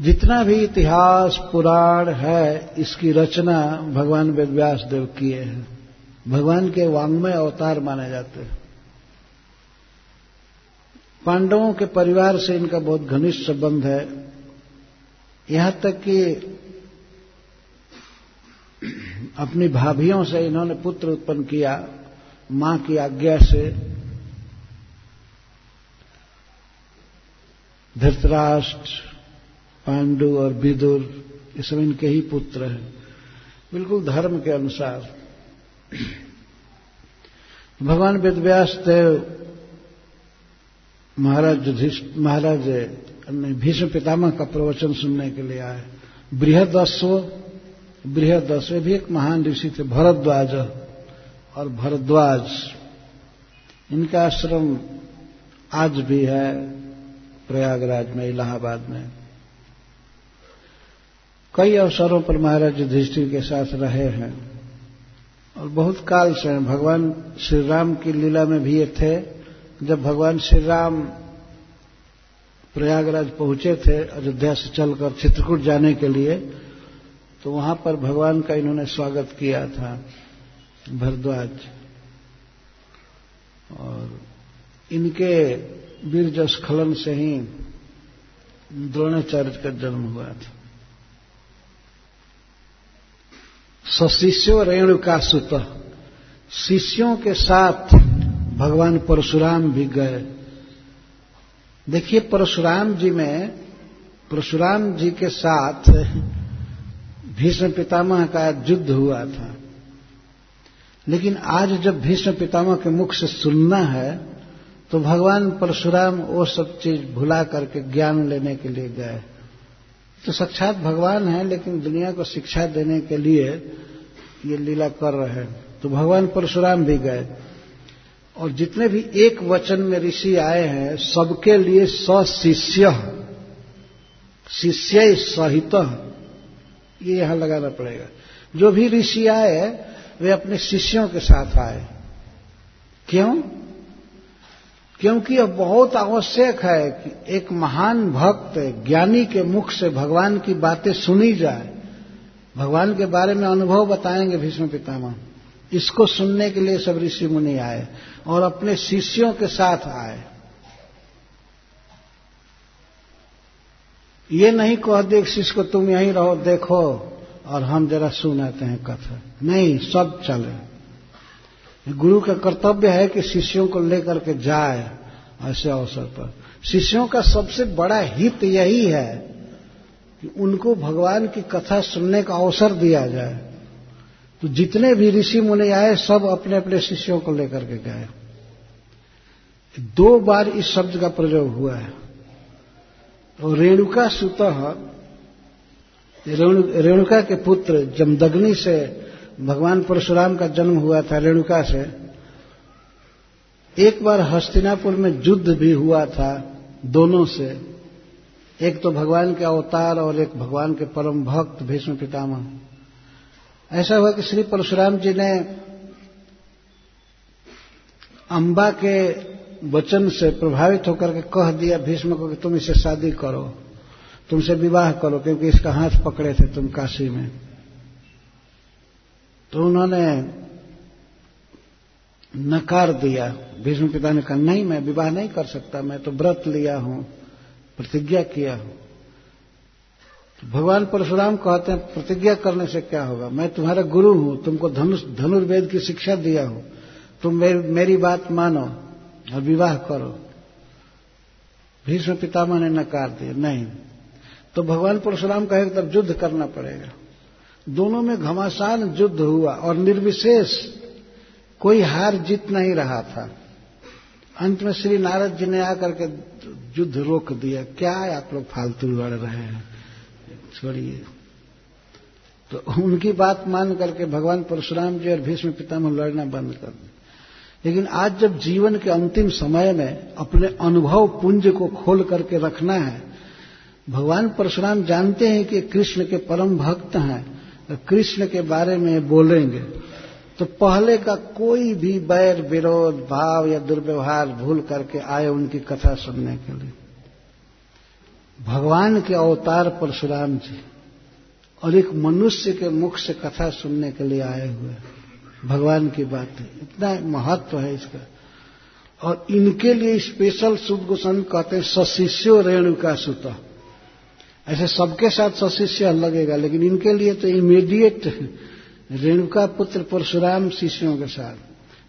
जितना भी इतिहास पुराण है, इसकी रचना भगवान वेदव्यास देव किए हैं। भगवान के वांग्मय अवतार माने जाते हैं। पांडवों के परिवार से इनका बहुत घनिष्ठ संबंध है। यहाँ तक कि अपनी भाभियों से इन्होंने पुत्र उत्पन्न किया, माँ की आज्ञा से। धृतराष्ट्र, पांडु और विदुर, ये सब इनके ही पुत्र हैं। बिल्कुल धर्म के अनुसार। भगवान वेदव्यास देव महाराज महाराज भीष्म पितामह का प्रवचन सुनने के लिए आए। बृहदस्व बृहदस्व भी एक महान ऋषि थे, भरद्वाज और भरद्वाज। इनका आश्रम आज भी है प्रयागराज में, इलाहाबाद में। कई अवसरों पर महाराज युधिष्ठिर के साथ रहे हैं और बहुत काल से भगवान श्री राम की लीला में भी ये थे। जब भगवान श्री राम प्रयागराज पहुँचे थे अयोध्या से चलकर चित्रकूट जाने के लिए तो वहाँ पर भगवान का इन्होंने स्वागत किया था, भरद्वाज। और इनके वीर स्खलन से ही द्रोणाचार्य का जन्म हुआ था। सशिष्यो रेणुका सुत, शिष्यों के साथ भगवान परशुराम भी गए। देखिए, परशुराम जी में, परशुराम जी के साथ भीष्म पितामह का युद्ध हुआ था। लेकिन आज जब भीष्म पितामह के मुख से सुनना है तो भगवान परशुराम वो सब चीज़ भुला करके ज्ञान लेने के लिए गए। तो साक्षात भगवान है, लेकिन दुनिया को शिक्षा देने के लिए ये लीला कर रहे हैं। तो भगवान परशुराम भी गए। और जितने भी एक वचन में ऋषि आए हैं, सबके लिए सशिष्य, शिष्य सहित। ये यहाँ लगाना पड़ेगा। जो भी ऋषि आए, वे अपने शिष्यों के साथ आए। क्यों? क्योंकि अब बहुत आवश्यक है कि एक महान भक्त, ज्ञानी के मुख से भगवान की बातें सुनी जाए। भगवान के बारे में अनुभव बताएँगे भीष्म पितामह। इसको सुनने के लिए सब ऋषि मुनि आए और अपने शिष्यों के साथ आए। ये नहीं कह दे शिष्य को तुम यहीं रहो, देखो। और हम जरा सुनाते हैं कथा। नहीं, सब चले। गुरु का कर्तव्य है कि शिष्यों को लेकर के जाए ऐसे अवसर पर। शिष्यों का सबसे बड़ा हित यही है कि उनको भगवान की कथा सुनने का अवसर दिया जाए। तो जितने भी ऋषि मुनि आए, सब अपने अपने शिष्यों को लेकर के गए। दो बार इस शब्द का प्रयोग हुआ है। और रेणुका सुत रेणुका के पुत्र जमदग्नि से भगवान परशुराम का जन्म हुआ था रेणुका से। एक बार हस्तिनापुर में युद्ध भी हुआ था दोनों से। एक तो भगवान के अवतार और एक भगवान के परम भक्त भीष्म पितामह। ऐसा हुआ कि श्री परशुराम जी ने अंबा के वचन से प्रभावित होकर के कह दिया भीष्म को कि तुम इसे शादी करो, तुमसे विवाह करो, क्योंकि इसका हाथ पकड़े थे तुम काशी में। तो उन्होंने नकार दिया। भीष्म पिता ने कहा, नहीं, मैं विवाह नहीं कर सकता, मैं तो व्रत लिया हूँ, प्रतिज्ञा किया हूँ। तो भगवान परशुराम कहते हैं, प्रतिज्ञा करने से क्या होगा? मैं तुम्हारा गुरु हूँ, तुमको धनुर्वेद की शिक्षा दिया हूँ। तुम मेरी बात मानो। और विवाह करो। भीष्म पितामह ने नकार दिया, नहीं तो भगवान परशुराम कहे तब युद्ध करना पड़ेगा। दोनों में घमासान युद्ध हुआ और निर्विशेष कोई हार जीत नहीं रहा था। अंत में श्री नारद जी ने आकर के युद्ध रोक दिया, क्या आप लोग फालतू लड़ रहे हैं? छोड़िए। तो उनकी बात मान करके भगवान परशुराम जी और भीष्म पितामह लड़ना बंद कर दिया। लेकिन आज जब जीवन के अंतिम समय में अपने अनुभव पुंज को खोल करके रखना है, भगवान परशुराम जानते हैं कि कृष्ण के परम भक्त हैं, कृष्ण के बारे में बोलेंगे तो पहले का कोई भी बैर, विरोध, भाव या दुर्व्यवहार भूल करके आए उनकी कथा सुनने के लिए। भगवान के अवतार परशुराम जी और एक मनुष्य के मुख से कथा सुनने के लिए आए हुए भगवान की बात है। इतना महत्व है इसका। और इनके लिए स्पेशल सुद गोस्वामी कहते हैं, सशिष्यो रेणुका सुत। ऐसे सबके साथ सशिष्य लगेगा, लेकिन इनके लिए तो इमीडिएट रेणुका पुत्र परशुराम शिष्यों के साथ।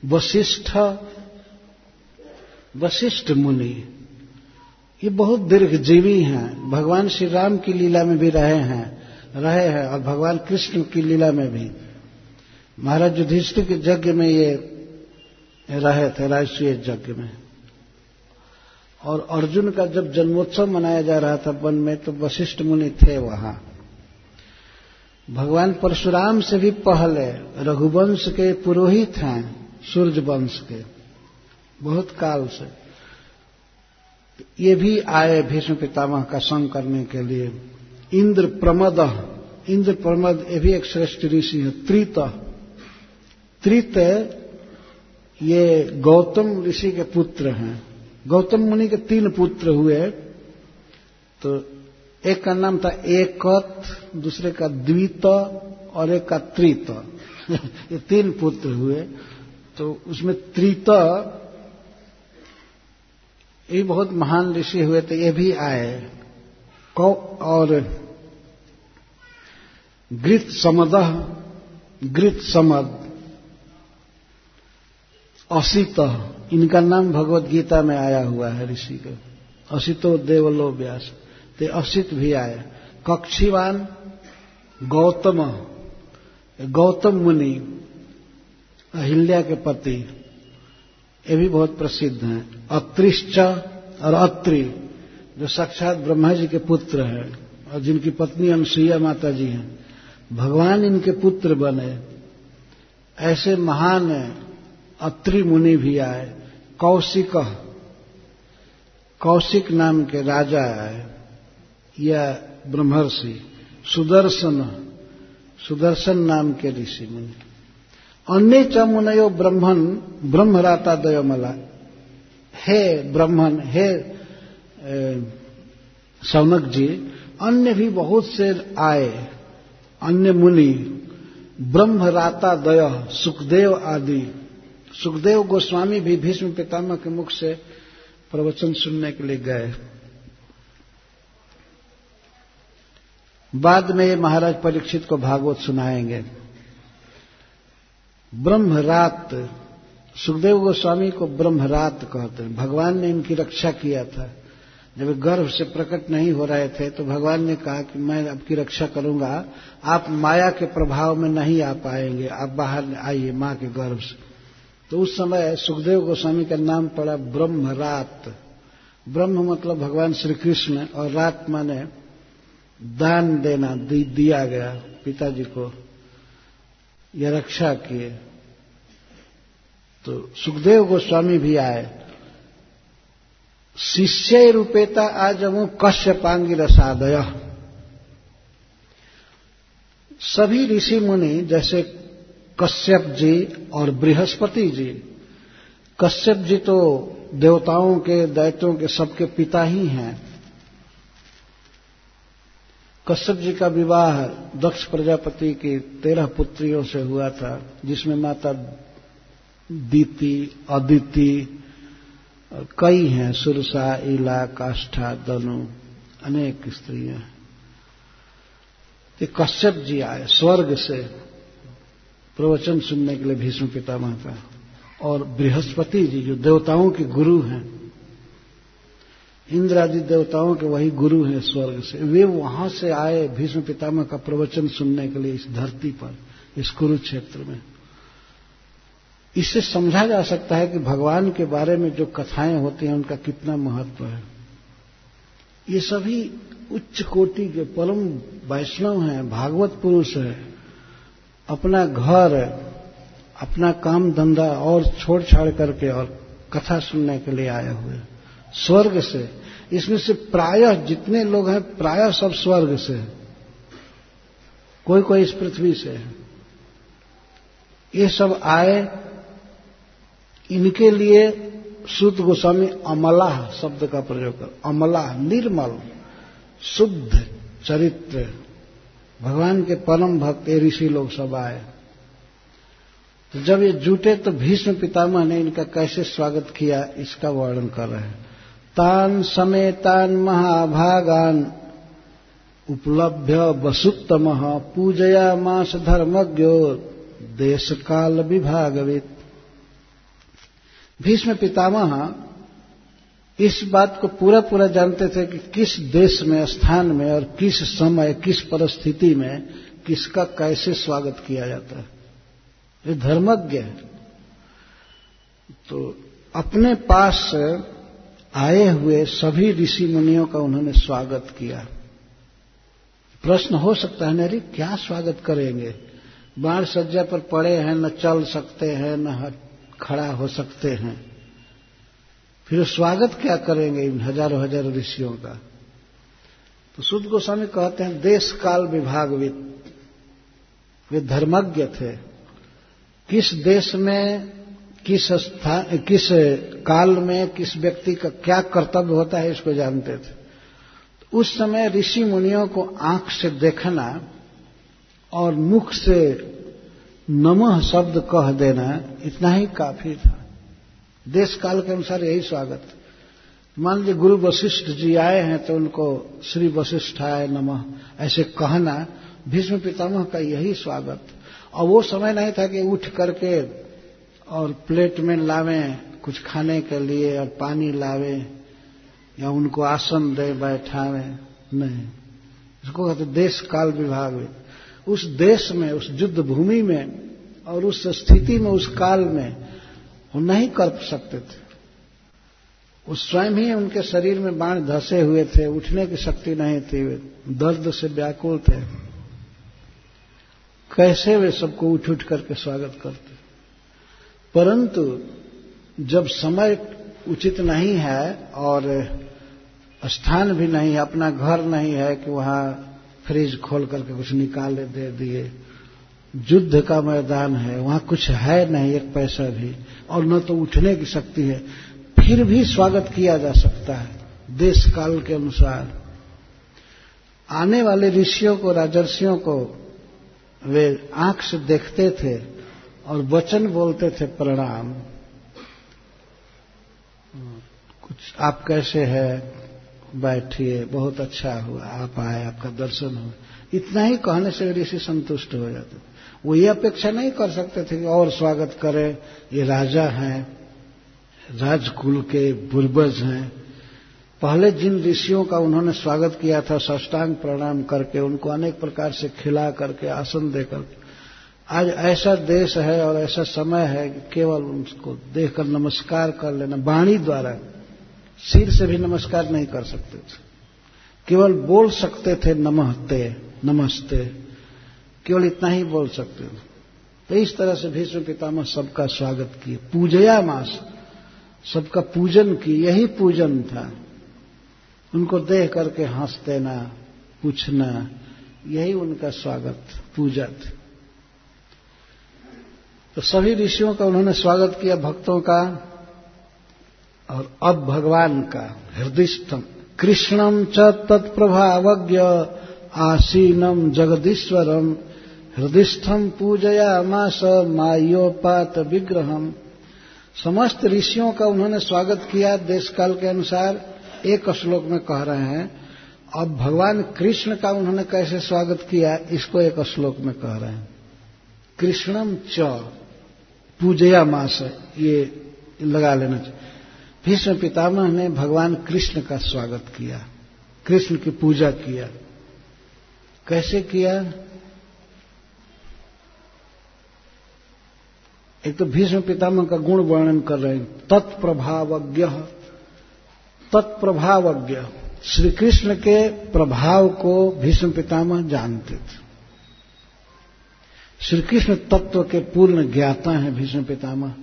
वशिष्ठ वशिष्ठ मुनि। ये बहुत दीर्घजीवी हैं। भगवान श्री राम की लीला में भी रहे हैं रहे हैं, और भगवान कृष्ण की लीला में भी। महाराज युधिष्ठिर के यज्ञ में ये रहे थे, राष्ट्रीय यज्ञ में। और अर्जुन का जब जन्मोत्सव मनाया जा रहा था वन में तो वशिष्ठ मुनि थे वहाँ। भगवान परशुराम से भी पहले रघुवंश के पुरोहित हैं सूर्य वंश के, बहुत काल से। ये भी आए भीष्म पितामह का संग करने के लिए। इंद्र प्रमद इंद्र प्रमद, ये भी एक श्रेष्ठ ऋषि है, त्रित। त्रित ये गौतम ऋषि के पुत्र हैं। गौतम मुनि के तीन पुत्र हुए। तो एक का नाम था एकत, दूसरे का द्वित और एक का त्रित। ये तीन पुत्र हुए। तो उसमें त्रित ये बहुत महान ऋषि हुए तो ये भी आए। कौ और गृत समद गृत समद। असित, इनका नाम भगवत गीता में आया हुआ है ऋषि का। असितो देवलो व्यास। ते असित भी आया कक्षीवान गौतम गौतम मुनि, अहिल्या के पति, ये भी बहुत प्रसिद्ध हैं। अत्रिश्च और अत्रि, जो साक्षात ब्रह्मा जी के पुत्र हैं और जिनकी पत्नी अनुसुईया माता जी हैं। भगवान इनके पुत्र बने। ऐसे महान अत्रि मुनि भी आए, कौशिक। कौशिक नाम के राजा आए या ब्रह्मर्षि, सुदर्शन सुदर्शन नाम के ऋषि मुनि। अन्य च मुनयो ब्रह्मन, ब्रह्मराता दयोमला। हे ब्रह्मन, हे सौनक जी अन्य भी बहुत से आए, अन्य मुनि, ब्रह्मराता दय, सुखदेव आदि। सुखदेव गोस्वामी भी भीष्म पितामह के मुख से प्रवचन सुनने के लिए गए। बाद में ये महाराज परीक्षित को भागवत सुनाएँगे। ब्रह्मरात, सुखदेव गोस्वामी को ब्रह्मरात कहते हैं। भगवान ने इनकी रक्षा किया था। जब गर्भ से प्रकट नहीं हो रहे थे तो भगवान ने कहा कि मैं आपकी रक्षा करूँगा। आप माया के प्रभाव में नहीं आ पाएँगे। आप बाहर आइए माँ के गर्भ से। तो उस समय सुखदेव गोस्वामी का नाम पड़ा ब्रह्म रात। ब्रह्म मतलब भगवान श्री कृष्ण और रात माने दान देना दी, दिया गया पिताजी को यह रक्षा किए। तो सुखदेव गोस्वामी भी आए। शिष्य रूपेता आज वो कश्यपांगी रसादय। सभी ऋषि मुनि जैसे कश्यप जी और बृहस्पति जी। कश्यप जी तो देवताओं के, दैत्यों के सबके पिता ही हैं। कश्यप जी का विवाह दक्ष प्रजापति की तेरह पुत्रियों से हुआ था, जिसमें माता दीति, अदिति, कई हैं, सुरसा, इला, काष्ठा, दनु, अनेक स्त्रियाँ कश्यप जी आए, स्वर्ग से प्रवचन सुनने के लिए भीष्म पितामह का। और बृहस्पति जी जो देवताओं के गुरु हैं इंद्र आदि देवताओं के वही गुरु हैं स्वर्ग से, वे वहाँ से आए भीष्म पितामह का प्रवचन सुनने के लिए इस धरती पर, इस कुरुक्षेत्र में। इससे समझा जा सकता है कि भगवान के बारे में जो कथाएँ होती हैं, उनका कितना महत्व है। ये सभी उच्च कोटि के परम वैष्णव हैं, भागवत पुरुष है। अपना घर, अपना काम धंधा और छोड़ छाड़ करके और कथा सुनने के लिए आए हुए। स्वर्ग से। इसमें से प्रायः जितने लोग हैं, प्रायः सब स्वर्ग से कोई कोई इस पृथ्वी से है। ये सब आए, इनके लिए शुद्ध गोस्वामी अमला शब्द का प्रयोग कर अमला निर्मल, शुद्ध, चरित्र। भगवान के परम भक्त ऋषि लोग सब आए। तो जब ये जुटे तो भीष्म पितामह ने इनका कैसे स्वागत किया, इसका वर्णन कर रहे हैं। तान समेतान महाभागान उपलभ्य वसुत्तम पूजया मास धर्मज्ञो देश काल विभागवित। भीष्म पितामह इस बात को पूरा पूरा जानते थे कि किस देश में, स्थान में और किस समय, किस परिस्थिति में, किसका कैसे स्वागत किया जाता है। ये धर्मज्ञ है। तो अपने पास आए हुए सभी ऋषि मुनियों का उन्होंने स्वागत किया। प्रश्न हो सकता है नरी क्या स्वागत करेंगे? बाढ़ सज्जा पर पड़े हैं, न चल सकते हैं, न खड़ा हो सकते हैं। फिर स्वागत क्या करेंगे इन हज़ारों हज़ारों ऋषियों का? तो शुद्ध गोस्वामी कहते हैं, देश काल विभागविद। वे धर्मज्ञ थे। किस देश में, किस स्थान किस काल में, किस व्यक्ति का क्या कर्तव्य होता है, इसको जानते थे। तो उस समय ऋषि मुनियों को आँख से देखना और मुख से नमः शब्द कह देना, इतना ही काफ़ी था। देश काल के अनुसार यही स्वागत। मान लीजिए गुरु वशिष्ठ जी आए हैं तो उनको श्री वशिष्ठ आए नमः, ऐसे कहना भीष्म पितामह का यही स्वागत। और वो समय नहीं था कि उठ करके और प्लेट में लावे, कुछ खाने के लिए और पानी लावे, या उनको आसन दे बैठावे। नहीं। इसको कहते देश काल विभाग। उस देश में, उस युद्ध भूमि में और उस स्थिति में, उस काल में वो नहीं कर सकते थे। वो स्वयं ही उनके शरीर में बाण धसे हुए थे, उठने की शक्ति नहीं थी दर्द से व्याकुल थे। कैसे वे सबको उठ उठ करके स्वागत करते? परंतु जब समय उचित नहीं है और स्थान भी नहीं है, अपना घर नहीं है कि वहाँ फ्रिज खोल करके कुछ निकाले, दे दिए युद्ध का मैदान है, वहाँ कुछ है नहीं, एक पैसा भी। और न तो उठने की शक्ति है, फिर भी स्वागत किया जा सकता है, देश काल के अनुसार। आने वाले ऋषियों को, राजर्षियों को, वे आँख से देखते थे और वचन बोलते थे, प्रणाम। कुछ आप कैसे हैं? बैठिए, बहुत अच्छा हुआ, आप आए, आपका दर्शन हुआ इतना ही कहने से ऋषि संतुष्ट हो जाते वो ये अपेक्षा नहीं कर सकते थे कि और स्वागत करें। ये राजा हैं, राजकुल के पूर्वज हैं। पहले जिन ऋषियों का उन्होंने स्वागत किया था, सष्टांग प्रणाम करके, उनको अनेक प्रकार से खिला करके, आसन देकर, आज ऐसा देश है और ऐसा समय है कि केवल उसको देखकर नमस्कार कर लेना, वाणी द्वारा सिर से भी नमस्कार नहीं कर सकते थे। केवल बोल सकते थे, नमस्ते नमस्ते। केवल इतना ही बोल सकते हो। तो इस तरह से भीष्म पितामह सबका स्वागत किए। पूजया मास, सबका पूजन की यही पूजन था। उनको देख करके हंस देना पूछना, यही उनका स्वागत, पूजा थी। तो सभी ऋषियों का उन्होंने स्वागत किया भक्तों का, और अब भगवान का हृदयस्थम कृष्णम च तत्प्रभावज्ञ, आसीनम जगदीश्वरम हृदयस्थम पूजया मास मायोपात विग्रहम। समस्त ऋषियों का उन्होंने स्वागत किया देश काल के अनुसार। एक श्लोक में कह रहे हैं, अब भगवान कृष्ण का उन्होंने कैसे स्वागत किया, इसको एक श्लोक में कह रहे हैं। कृष्णम च पूजया मास ये लगा लेना चाहिए। भीष्म पितामह ने भगवान कृष्ण का स्वागत किया, कृष्ण की पूजा किया। कैसे किया? एक तो भीष्म पितामह का गुण वर्णन कर रहे हैं। तत्प्रभावज्ञ। तत्प्रभावज्ञ। श्री कृष्ण के प्रभाव को भीष्म पितामह जानते थे। श्री कृष्ण तत्व के पूर्ण ज्ञाता हैं भीष्म पितामह।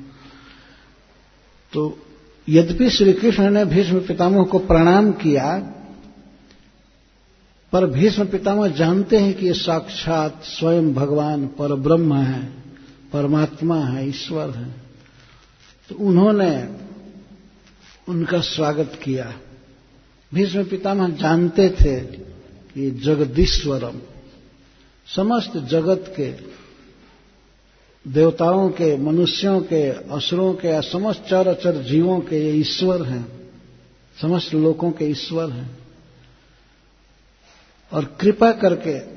तो यद्यपि श्री कृष्ण ने भीष्म पितामह को प्रणाम किया, पर भीष्म पितामह जानते हैं कि ये साक्षात स्वयं भगवान पर ब्रह्म है। परमात्मा है, ईश्वर है। तो उन्होंने उनका स्वागत किया। भीष्म पितामह जानते थे कि जगदीश्वरम, समस्त जगत के देवताओं के, मनुष्यों के, असुरों के, या समस्त चर अचर जीवों के ये ईश्वर हैं। समस्त लोगों के ईश्वर हैं। और कृपा करके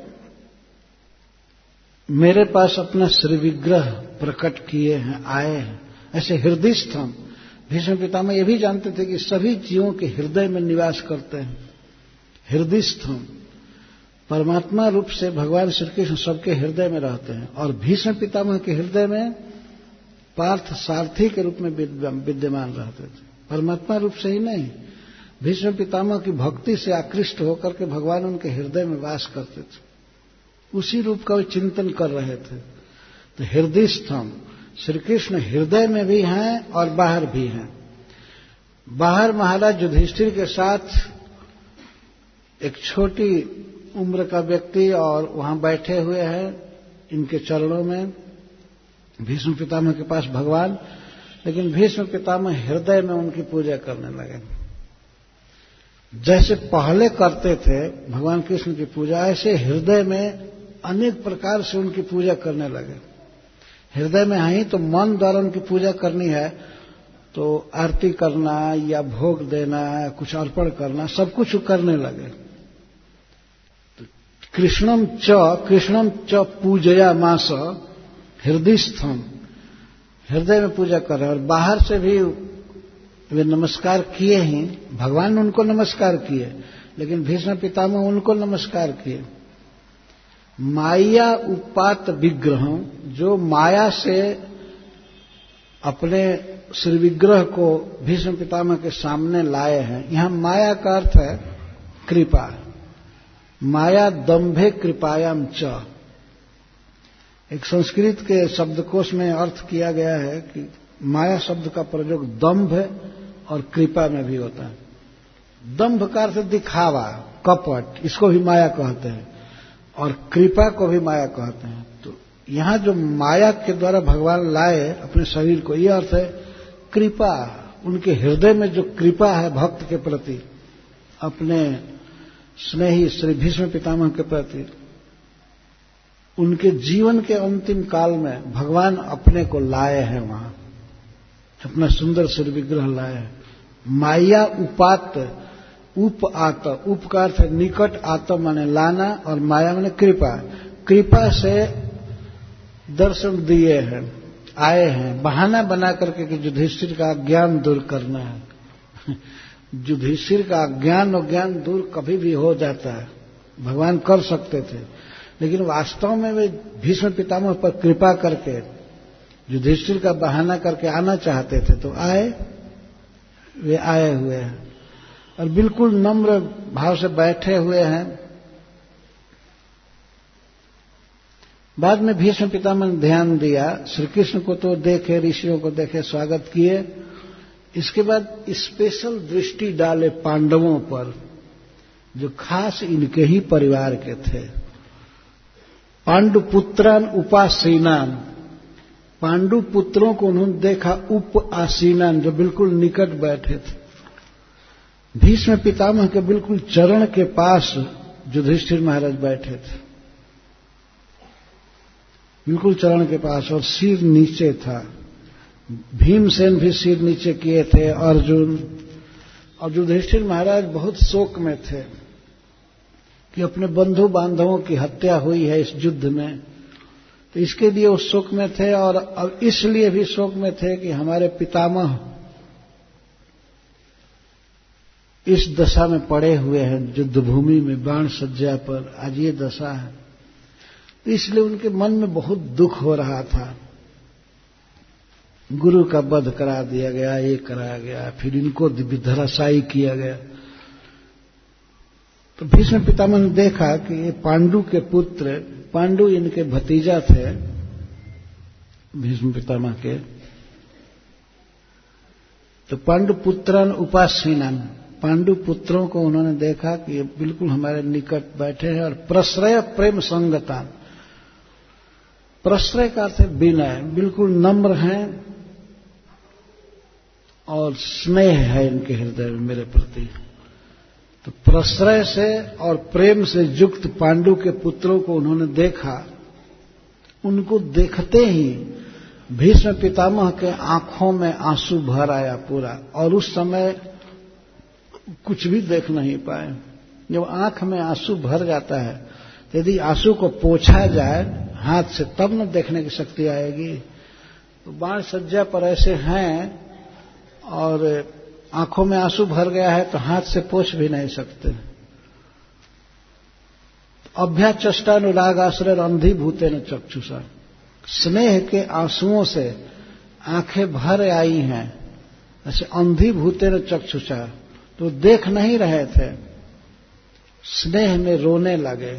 मेरे पास अपना श्री विग्रह प्रकट किए हैं, आए हैं। ऐसे हृदय स्थम भीष्म पितामह ये भी जानते थे कि सभी जीवों के हृदय में निवास करते हैं। हृदय स्थम परमात्मा रूप से भगवान श्री कृष्ण सबके हृदय में रहते हैं और भीष्म पितामह के हृदय में पार्थ सारथी के रूप में विद्यमान रहते थे। परमात्मा रूप से ही नहीं। भीष्म पितामह की भक्ति से आकृष्ट होकर के भगवान उनके हृदय में वास करते थे। उसी रूप का वे चिंतन कर रहे थे। तो हृदय स्तंभ श्री कृष्ण हृदय में भी हैं और बाहर भी हैं। बाहर महाराज युधिष्ठिर के साथ एक छोटी उम्र का व्यक्ति और वहाँ बैठे हुए हैं, इनके चरणों में। भीष्म पितामह के पास भगवान, लेकिन भीष्म पितामह हृदय में उनकी पूजा करने लगे। जैसे पहले करते थे, भगवान कृष्ण की पूजा, ऐसे हृदय में अनेक प्रकार से उनकी पूजा करने लगे। हृदय में ही तो मन द्वारा उनकी पूजा करनी है तो आरती करना या भोग देना, कुछ अर्पण करना, सब कुछ करने लगे। तो कृष्णम च कृष्णम च पूजया मास, हृदय स्थम। हृदय में पूजा कर रहे और बाहर से भी वे नमस्कार किए ही। भगवान ने उनको नमस्कार किए, लेकिन भीष्म पितामह उनको नमस्कार किए। माया उपात विग्रह, जो माया से अपने श्री विग्रह को भीष्म पितामह के सामने लाए हैं। यहाँ माया का अर्थ है कृपा। माया दम्भे कृपायाम च। एक संस्कृत के शब्दकोश में अर्थ किया गया है कि माया शब्द का प्रयोग दम्भ और कृपा में भी होता है। दम्भ का अर्थ दिखावा, कपट, इसको भी माया कहते हैं। और कृपा को भी माया कहते हैं। तो यहाँ जो माया के द्वारा भगवान लाए अपने शरीर को यह अर्थ है कृपा। उनके हृदय में जो कृपा है भक्त के प्रति, अपने स्नेही श्री भीष्म पितामह के प्रति, उनके जीवन के अंतिम काल में भगवान अपने को लाए हैं वहाँ। अपना सुंदर श्री विग्रह लाए हैं। माया उपात उप आत उप का अर्थ निकट आत माने लाना और माया माने कृपा। कृपा से दर्शन दिए हैं, आए हैं। बहाना बना करके कि युधिष्ठिर का ज्ञान दूर करना है। युधिष्ठिर का ज्ञान और ज्ञान दूर कभी भी हो जाता है। भगवान कर सकते थे। लेकिन वास्तव में वे भीष्म पितामह पर कृपा करके युधिष्ठिर का बहाना करके आना चाहते थे तो आए। वे आए हुए हैं। और बिल्कुल नम्र भाव से बैठे हुए हैं। बाद में भीष्म पितामह ने ध्यान दिया श्री कृष्ण को तो देखे, ऋषियों को देखे, स्वागत किए। इसके बाद स्पेशल दृष्टि डाले पांडवों पर, जो खास इनके ही परिवार के थे। पांडु पुत्रान उपासीनान। पांडु पुत्रों को उन्होंने देखा उप आसीनान जो बिल्कुल निकट बैठे थे। भीष्म पितामह के बिल्कुल चरण के पास युधिष्ठिर महाराज बैठे थे। बिल्कुल चरण के पास और सिर नीचे था। भीमसेन भी सिर नीचे किए थे, अर्जुन और युधिष्ठिर महाराज बहुत शोक में थे कि अपने बंधु बांधवों की हत्या हुई है इस युद्ध में। तो इसके लिए वो शोक में थे और अब इसलिए भी शोक में थे कि हमारे पितामह इस दशा में पड़े हुए हैं युद्ध भूमि में बाण सज्जा पर। आज ये दशा है। तो इसलिए उनके मन में बहुत दुख हो रहा था। गुरु का वध करा दिया गया, ये कराया गया, फिर इनको धराशायी किया गया। तो भीष्म पितामह ने देखा कि ये पांडु के पुत्र, पांडु इनके भतीजा थे, भीष्म पितामह के। तो पांडु पुत्रन उपासीनन। पांडु पुत्रों को उन्होंने देखा कि ये बिल्कुल हमारे निकट बैठे हैं और प्रश्रय प्रेम संगता प्रश्रय का अर्थ विनय। बिल्कुल नम्र हैं और स्नेह है इनके हृदय में मेरे प्रति। तो प्रश्रय से और प्रेम से युक्त पांडु के पुत्रों को उन्होंने देखा। उनको देखते ही भीष्म पितामह के आँखों में आँसू भर आया पूरा। और उस समय कुछ भी देख नहीं पाए। जब आँख में आँसू भर जाता है, यदि आँसू को पोछा जाए, हाथ से तब न देखने की शक्ति आएगी। तो बाण सज्जा पर ऐसे हैं और आँखों में आँसू भर गया है तो हाथ से पोछ भी नहीं सकते। अभ्याचष्टानुराग आश्रय अंधी भूते न चक्षुषा। स्नेह के आंसुओं से आँखें भर आई हैं। ऐसे अंधी भूते न चक्षुषा। तो देख नहीं रहे थे। स्नेह में रोने लगे।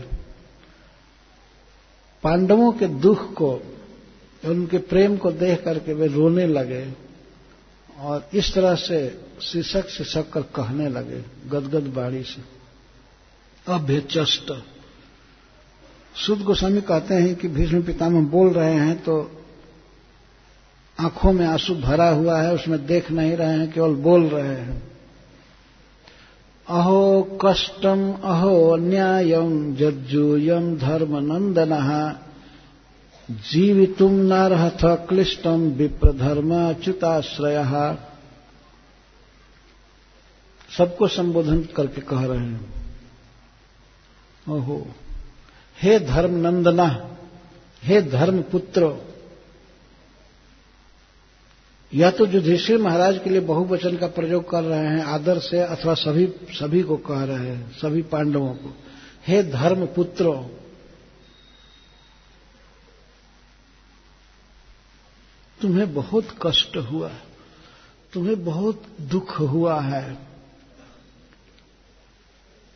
पांडवों के दुख को उनके प्रेम को देख करके वे रोने लगे और इस तरह से शीर्षक शीशक कर कहने लगे, गदगद बाड़ी से। अभ्यचष्ट शुद्ध गोस्वामी कहते हैं कि भीष्म पितामह बोल रहे हैं तो आँखों में आँसू भरा हुआ है, उसमें देख नहीं रहे हैं, केवल बोल रहे हैं। अहो कष्टम, अहो न्यायम धर्म नंदन जीवितुम क्लिष्टम विप्रधर्म अच्युताश्रय सबको संबोधन करके कह रहे हैं। ओहो, हे धर्म नंदना हे धर्म पुत्र या तो युधिष्ठिर महाराज के लिए बहुवचन का प्रयोग कर रहे हैं, आदर से, अथवा सभी सभी को कह रहे हैं, सभी पांडवों को। हे धर्म पुत्रों, तुम्हें बहुत कष्ट हुआ तुम्हें बहुत दुख हुआ है।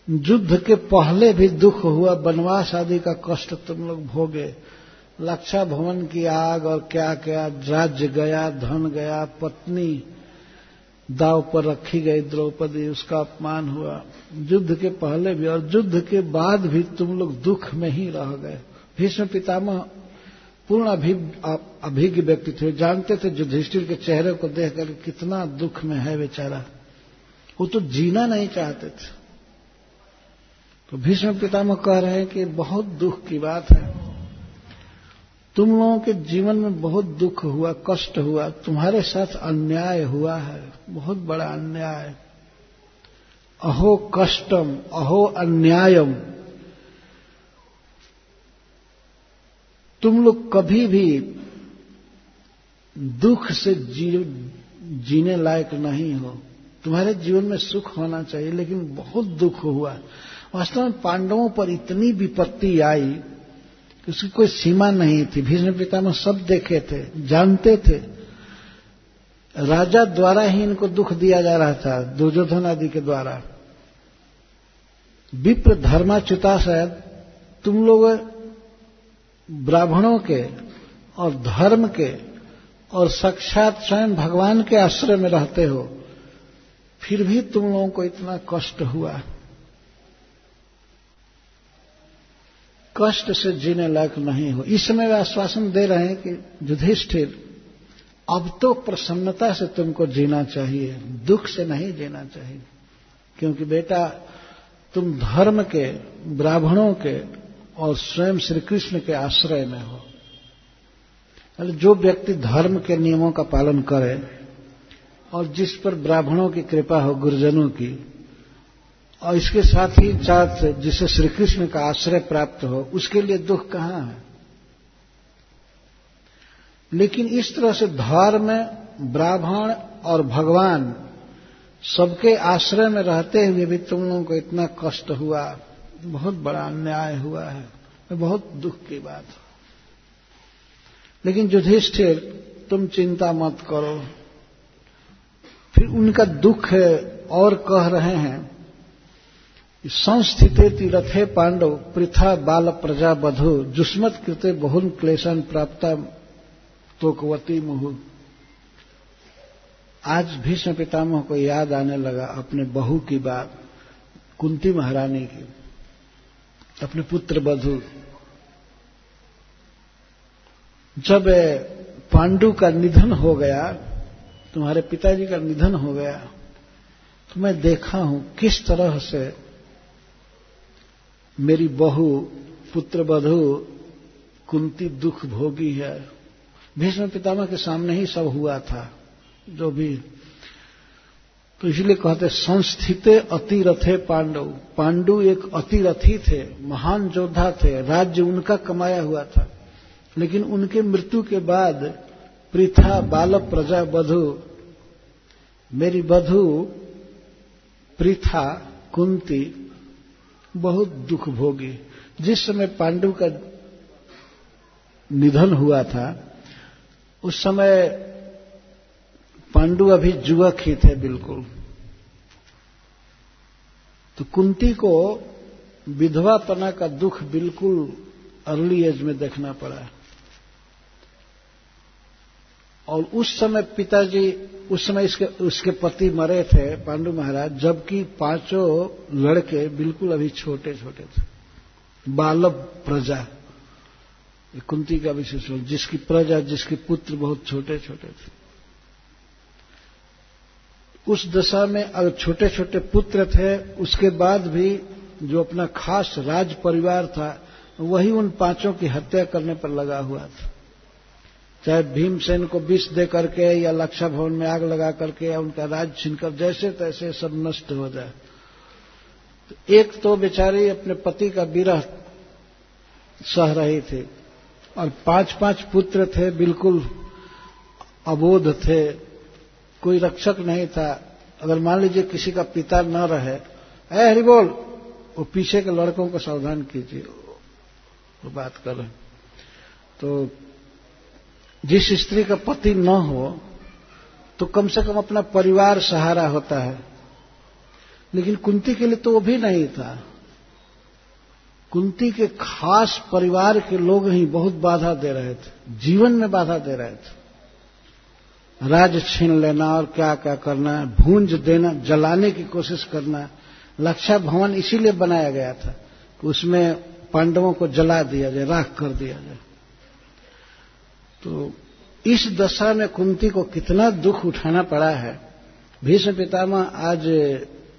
युद्ध के पहले भी दुख हुआ, वनवास आदि का कष्ट तुम लोग भोगे। लक्षा भवन की आग और क्या क्या राज्य गया, धन गया, पत्नी दाव पर रखी गई द्रौपदी, उसका अपमान हुआ। युद्ध के पहले भी और युद्ध के बाद भी तुम लोग दुख में ही रह गए। भीष्म पितामह पूर्ण अभिज्ञ व्यक्ति थे। जानते थे युधिष्ठिर के चेहरे को देख देखकर कितना दुख में है बेचारा। वो तो जीना नहीं चाहते थे। तो भीष्म पितामह कह रहे हैं कि बहुत दुख की बात है। तुम लोगों के जीवन में बहुत दुख हुआ कष्ट हुआ तुम्हारे साथ अन्याय हुआ है बहुत बड़ा अन्याय। अहो कष्टम अहो अन्यायम। तुम लोग कभी भी दुख से जी, जीने लायक नहीं हो। तुम्हारे जीवन में सुख होना चाहिए लेकिन बहुत दुख हुआ। वास्तव में पांडवों पर इतनी विपत्ति आई उसकी कोई सीमा नहीं थी। भीष्म पितामह सब देखे थे, जानते थे। राजा द्वारा ही इनको दुख दिया जा रहा था, दुर्योधन आदि के द्वारा। विप्र धर्माच्युता शायद तुम लोग ब्राह्मणों के और धर्म के और साक्षात स्वयं भगवान के आश्रय में रहते हो, फिर भी तुम लोगों को इतना कष्ट हुआ। कष्ट से जीने लायक नहीं हो। इस समय वे आश्वासन दे रहे हैं कि युधिष्ठिर, अब तो प्रसन्नता से तुमको जीना चाहिए, दुख से नहीं जीना चाहिए, क्योंकि बेटा, तुम धर्म के, ब्राह्मणों के और स्वयं श्री कृष्ण के आश्रय में हो। जो व्यक्ति धर्म के नियमों का पालन करे और जिस पर ब्राह्मणों की कृपा हो, गुरुजनों की और इसके साथ ही साथ जिसे श्री कृष्ण का आश्रय प्राप्त हो, उसके लिए दुख कहाँ है? लेकिन इस तरह से धर्म ब्राह्मण और भगवान सबके आश्रय में रहते हुए भी तुम लोगों को इतना कष्ट हुआ, बहुत बड़ा अन्याय हुआ है बहुत दुख की बात है। लेकिन युधिष्ठिर, तुम चिंता मत करो। फिर उनका दुख और कह रहे हैं संस्थिते तिरथे पांडव, पृथा बाल प्रजा बधु जुस्मत कृते बहुन क्लेशन प्राप्त तोकवती मुहु। आज भीष्म पितामह को याद आने लगा अपने बहू की बात, कुंती महारानी की, अपने पुत्र बधु। जब पांडु का निधन हो गया, तुम्हारे पिताजी का निधन हो गया तो मैं देखा हूँ किस तरह से मेरी बहू, पुत्र बधु, कुंती दुख भोगी है। भीष्म पितामह के सामने ही सब हुआ था, जो भी। तो इसलिए कहते, संस्थिते अतिरथे पांडव। पांडु एक अतिरथी थे, महान योद्धा थे। राज्य उनका कमाया हुआ था। लेकिन उनके मृत्यु के बाद पृथा बाल प्रजा बधु। मेरी बधु पृथा कुंती बहुत दुख भोगी। जिस समय पांडु का निधन हुआ था, उस समय पांडु अभी जुआ ही थे बिल्कुल। तो कुंती को विधवापना का दुख बिल्कुल अर्ली एज में देखना पड़ा। और उस समय पिताजी, उस समय इसके, उसके पति मरे थे, पांडु महाराज, जबकि पाँचों लड़के बिल्कुल अभी छोटे छोटे थे। बालव प्रजा कुंती का विशेष जिसकी प्रजा, जिसके पुत्र बहुत छोटे छोटे थे। उस दशा में अगर छोटे छोटे पुत्र थे, उसके बाद भी जो अपना खास राज परिवार था, वही उन पाँचों की हत्या करने पर लगा हुआ था। चाहे भीमसेन को विष दे करके या लक्षा भवन में आग लगा करके या उनका राज छीनकर, जैसे तैसे सब नष्ट हो जाए। तो एक तो बेचारी अपने पति का विरह सह रही थी और पाँच पाँच पुत्र थे, बिल्कुल अबोध थे। कोई रक्षक नहीं था। अगर मान लीजिए किसी का पिता न रहे अरे हरि बोल, वो पीछे के लड़कों को सावधान कीजिए, वो बात कर रहे तो जिस स्त्री का पति न हो तो कम से कम अपना परिवार सहारा होता है। लेकिन कुंती के लिए तो वो भी नहीं था। कुंती के खास परिवार के लोग ही बहुत बाधा दे रहे थे। जीवन में बाधा दे रहे थे। राज छीन लेना और क्या क्या करना भूंज देना, जलाने की कोशिश करना लक्षा भवन इसीलिए बनाया गया था कि उसमें पांडवों को जला दिया जाए, राख कर दिया जाए। तो इस दशा में कुंती को कितना दुख उठाना पड़ा है। भीष्म पितामह आज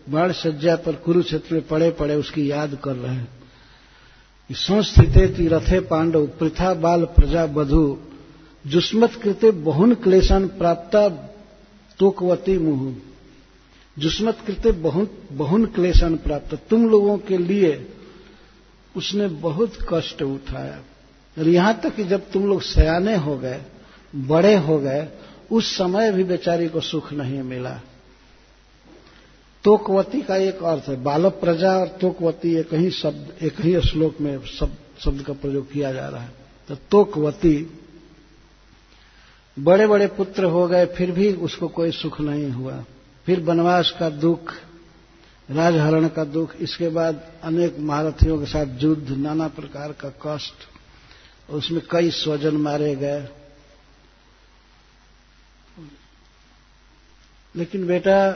बाढ़ सज्जा पर कुरुक्षेत्र में पड़े पड़े उसकी याद कर रहे हैं। संस्थिते रथे पांडव, पृथा बाल प्रजा बधु जुस्मत कृते बहुन क्लेशन प्राप्त तोकवती मुहु। जुस्मत कृते बहुन क्लेशन प्राप्त। तुम लोगों के लिए उसने बहुत कष्ट उठाया। और यहाँ तक कि जब तुम लोग सयाने हो गए, बड़े हो गए, उस समय भी बेचारी को सुख नहीं मिला। तोकवती का एक अर्थ है, बालक प्रजा और तोकवती एक ही शब्द, एक ही श्लोक में शब्द का प्रयोग किया जा रहा है। तो तोकवती बड़े बड़े पुत्र हो गए, फिर भी उसको कोई सुख नहीं हुआ। फिर वनवास का दुख, राजहरण का दुख, इसके बाद अनेक महारथियों के साथ युद्ध, नाना प्रकार का कष्ट उसमें कई स्वजन मारे गए। लेकिन बेटा,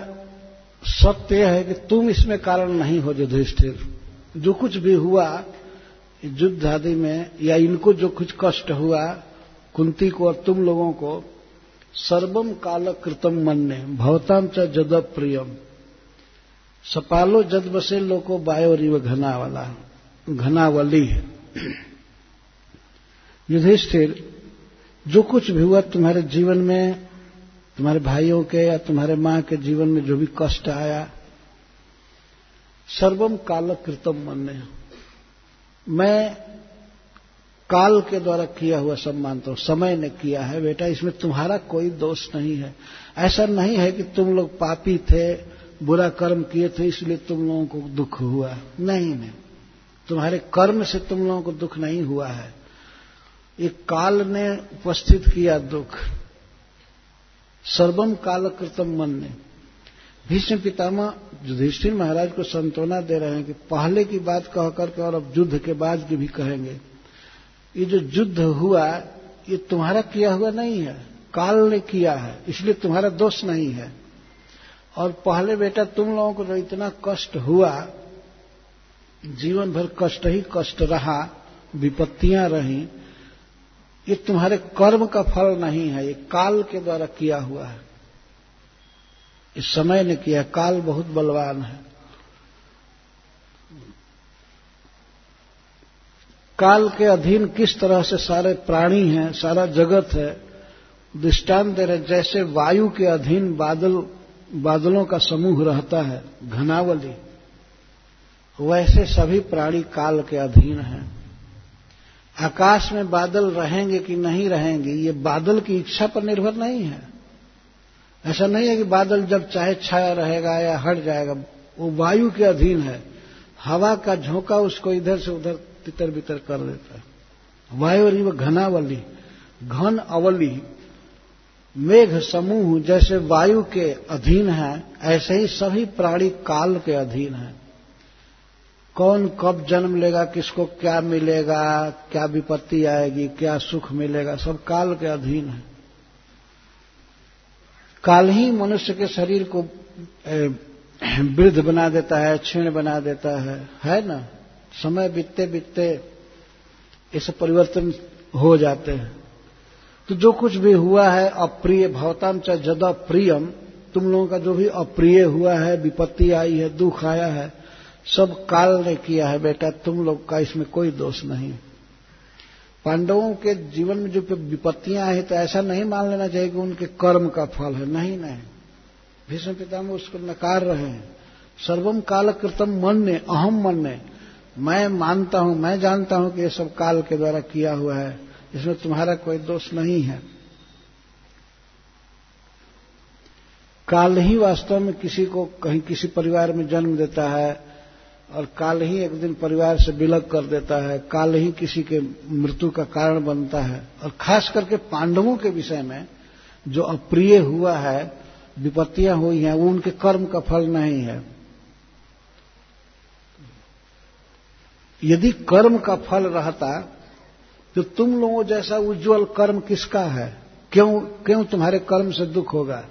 सत्य है कि तुम इसमें कारण नहीं हो युधिष्ठिर। जो कुछ भी हुआ, युद्ध आदि में, या इनको जो कुछ कष्ट हुआ, कुंती को और तुम लोगों को, सर्वम काल कृतम मन्ने भवताम च जद प्रियम सपालो जद बसे लोको बायोरिव घना वाला घनावली है। युधिष्ठिर, जो कुछ भी हुआ तुम्हारे जीवन में, तुम्हारे भाइयों के या तुम्हारे माँ के जीवन में जो भी कष्ट आया, सर्वम काल कृतम मन्ने मैं काल के द्वारा किया हुआ सब मानता हूँ, समय ने किया है, बेटा, इसमें तुम्हारा कोई दोष नहीं है। ऐसा नहीं है कि तुम लोग पापी थे, बुरा कर्म किए थे, इसलिए तुम लोगों को दुख हुआ नहीं नहीं। तुम्हारे कर्म से तुम लोगों को दुख नहीं हुआ है। एक काल ने उपस्थित किया दुख। सर्वम काल कृतम मन ने भीष्म पितामह युधिष्ठिर महाराज को संतोना दे रहे हैं कि पहले की बात कह करके और अब युद्ध के बाद की भी कहेंगे। ये जो युद्ध हुआ, ये तुम्हारा किया हुआ नहीं है। काल ने किया है, इसलिए तुम्हारा दोष नहीं है। और पहले बेटा तुम लोगों को जो इतना कष्ट हुआ, जीवन भर कष्ट ही कष्ट रहा, विपत्तियाँ रही ये तुम्हारे कर्म का फल नहीं है, ये काल के द्वारा किया हुआ है। इस समय ने किया, काल बहुत बलवान है। काल के अधीन किस तरह से सारे प्राणी हैं, सारा जगत है, दृष्टांत दे रहे जैसे वायु के अधीन बादल, बादलों का समूह रहता है, घनावली, वैसे सभी प्राणी काल के अधीन हैं। आकाश में बादल रहेंगे कि नहीं रहेंगे, ये बादल की इच्छा पर निर्भर नहीं है। ऐसा नहीं है कि बादल जब चाहे छाया रहेगा या हट जाएगा, वो वायु के अधीन है। हवा का झोंका उसको इधर से उधर, तितर बितर कर देता है। वायु व घनावली घन अवली, मेघ समूह जैसे वायु के अधीन है, ऐसे ही सभी प्राणी काल के अधीन है। कौन कब जन्म लेगा, किसको क्या मिलेगा, क्या विपत्ति आएगी, क्या सुख मिलेगा, सब काल के अधीन है। काल ही मनुष्य के शरीर को वृद्ध बना देता है, क्षीण बना देता है। है ना? समय बीतते बीतते सब परिवर्तन हो जाते हैं। तो जो कुछ भी हुआ है, अप्रिय भवताम चाहे जदा प्रियम तुम लोगों का जो भी अप्रिय हुआ है, विपत्ति आई है, दुख आया है सब काल ने किया है बेटा, तुम लोग का इसमें कोई दोष नहीं। पांडवों के जीवन में जो विपत्तियाँ आई तो ऐसा नहीं मान लेना चाहिए कि उनके कर्म का फल है। नहीं नहीं। भीष्म पितामह उसको नकार रहे हैं। सर्वम काल कृतम मन ने अहम मन ने मैं मानता हूँ, मैं जानता हूँ कि ये सब काल के द्वारा किया हुआ है। इसमें तुम्हारा कोई दोष नहीं है। काल ही वास्तव में किसी को कहीं किसी परिवार में जन्म देता है। और काल ही एक दिन परिवार से विलग कर देता है। काल ही किसी के मृत्यु का कारण बनता है। और खास करके पांडवों के विषय में जो अप्रिय हुआ है, विपत्तियाँ हुई हैं, वो उनके कर्म का फल नहीं है। यदि कर्म का फल रहता तो तुम लोगों जैसा उज्जवल कर्म किसका है? क्यों क्यों तुम्हारे कर्म से दुख होगा?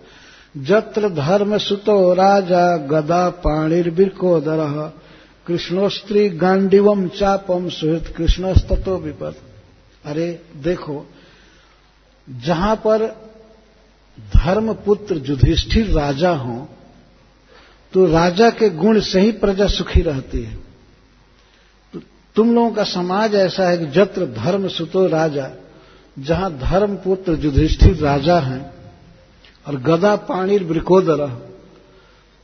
जत्र धर्म सुतो राजा गदा पाणिर्बिको दरह कृष्णोस्त्री गांडीवम चापम सुहृत कृष्णस्ततो विपद। अरे, देखो, जहाँ पर धर्मपुत्र युधिष्ठिर राजा हो तो राजा के गुण से ही प्रजा सुखी रहती है। तो तुम लोगों का समाज ऐसा है कि जत्र धर्म सुतो राजा, जहाँ धर्मपुत्र युधिष्ठिर राजा हैं, और गदा पाणी वृकोदर।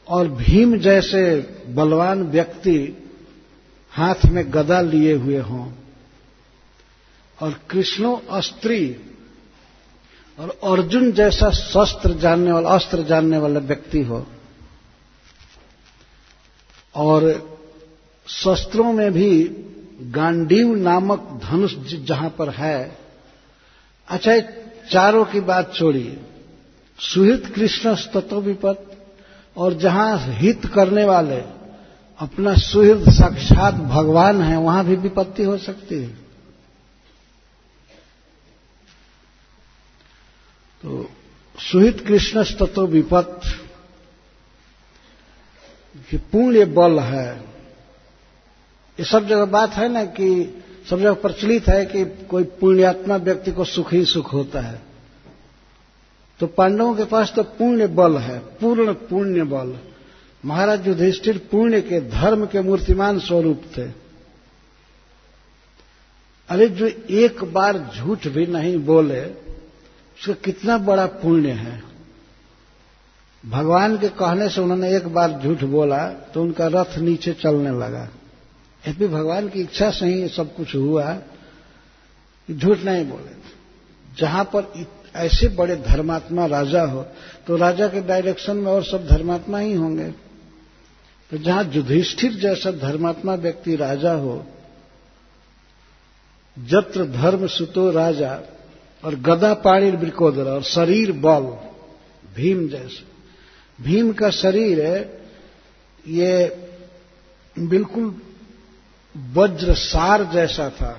और भीम जैसे बलवान व्यक्ति हाथ में गदा लिए हुए हों और कृष्णो अस्त्री और अर्जुन जैसा शस्त्र जानने वाला, अस्त्र जानने वाला व्यक्ति हो और शस्त्रों में भी गांडीव नामक धनुष जहाँ पर है अच्छा चारों की बात छोड़िए। सुहित कृष्ण तत्व विपत और जहाँ हित करने वाले अपना सुहृद साक्षात भगवान है, वहाँ भी विपत्ति हो सकती है। तो सुहित कृष्ण तत्व विपत कि पुण्य बल है। ये सब जगह बात है ना कि सब जगह प्रचलित है कि कोई पुण्यात्मा व्यक्ति को सुख ही सुख होता है। तो पांडवों के पास तो पुण्य बल है, पूर्ण पुण्य बल। महाराज युधिष्ठिर पुण्य के, धर्म के मूर्तिमान स्वरूप थे। अरे जो एक बार झूठ भी नहीं बोले, उसका कितना बड़ा पुण्य है। भगवान के कहने से उन्होंने एक बार झूठ बोला तो उनका रथ नीचे चलने लगा। यदि भगवान की इच्छा से ही सब कुछ हुआ झूठ नहीं बोले। जहाँ पर ऐसे बड़े धर्मात्मा राजा हो तो राजा के डायरेक्शन में और सब धर्मात्मा ही होंगे। तो जहाँ युधिष्ठिर जैसा धर्मात्मा व्यक्ति राजा हो, जत्र धर्म सुतो राजा, और गदा पाणी ब्रिकोदर और शरीर बल, भीम जैसे। भीम का शरीर है, ये बिल्कुल वज्र सार जैसा था।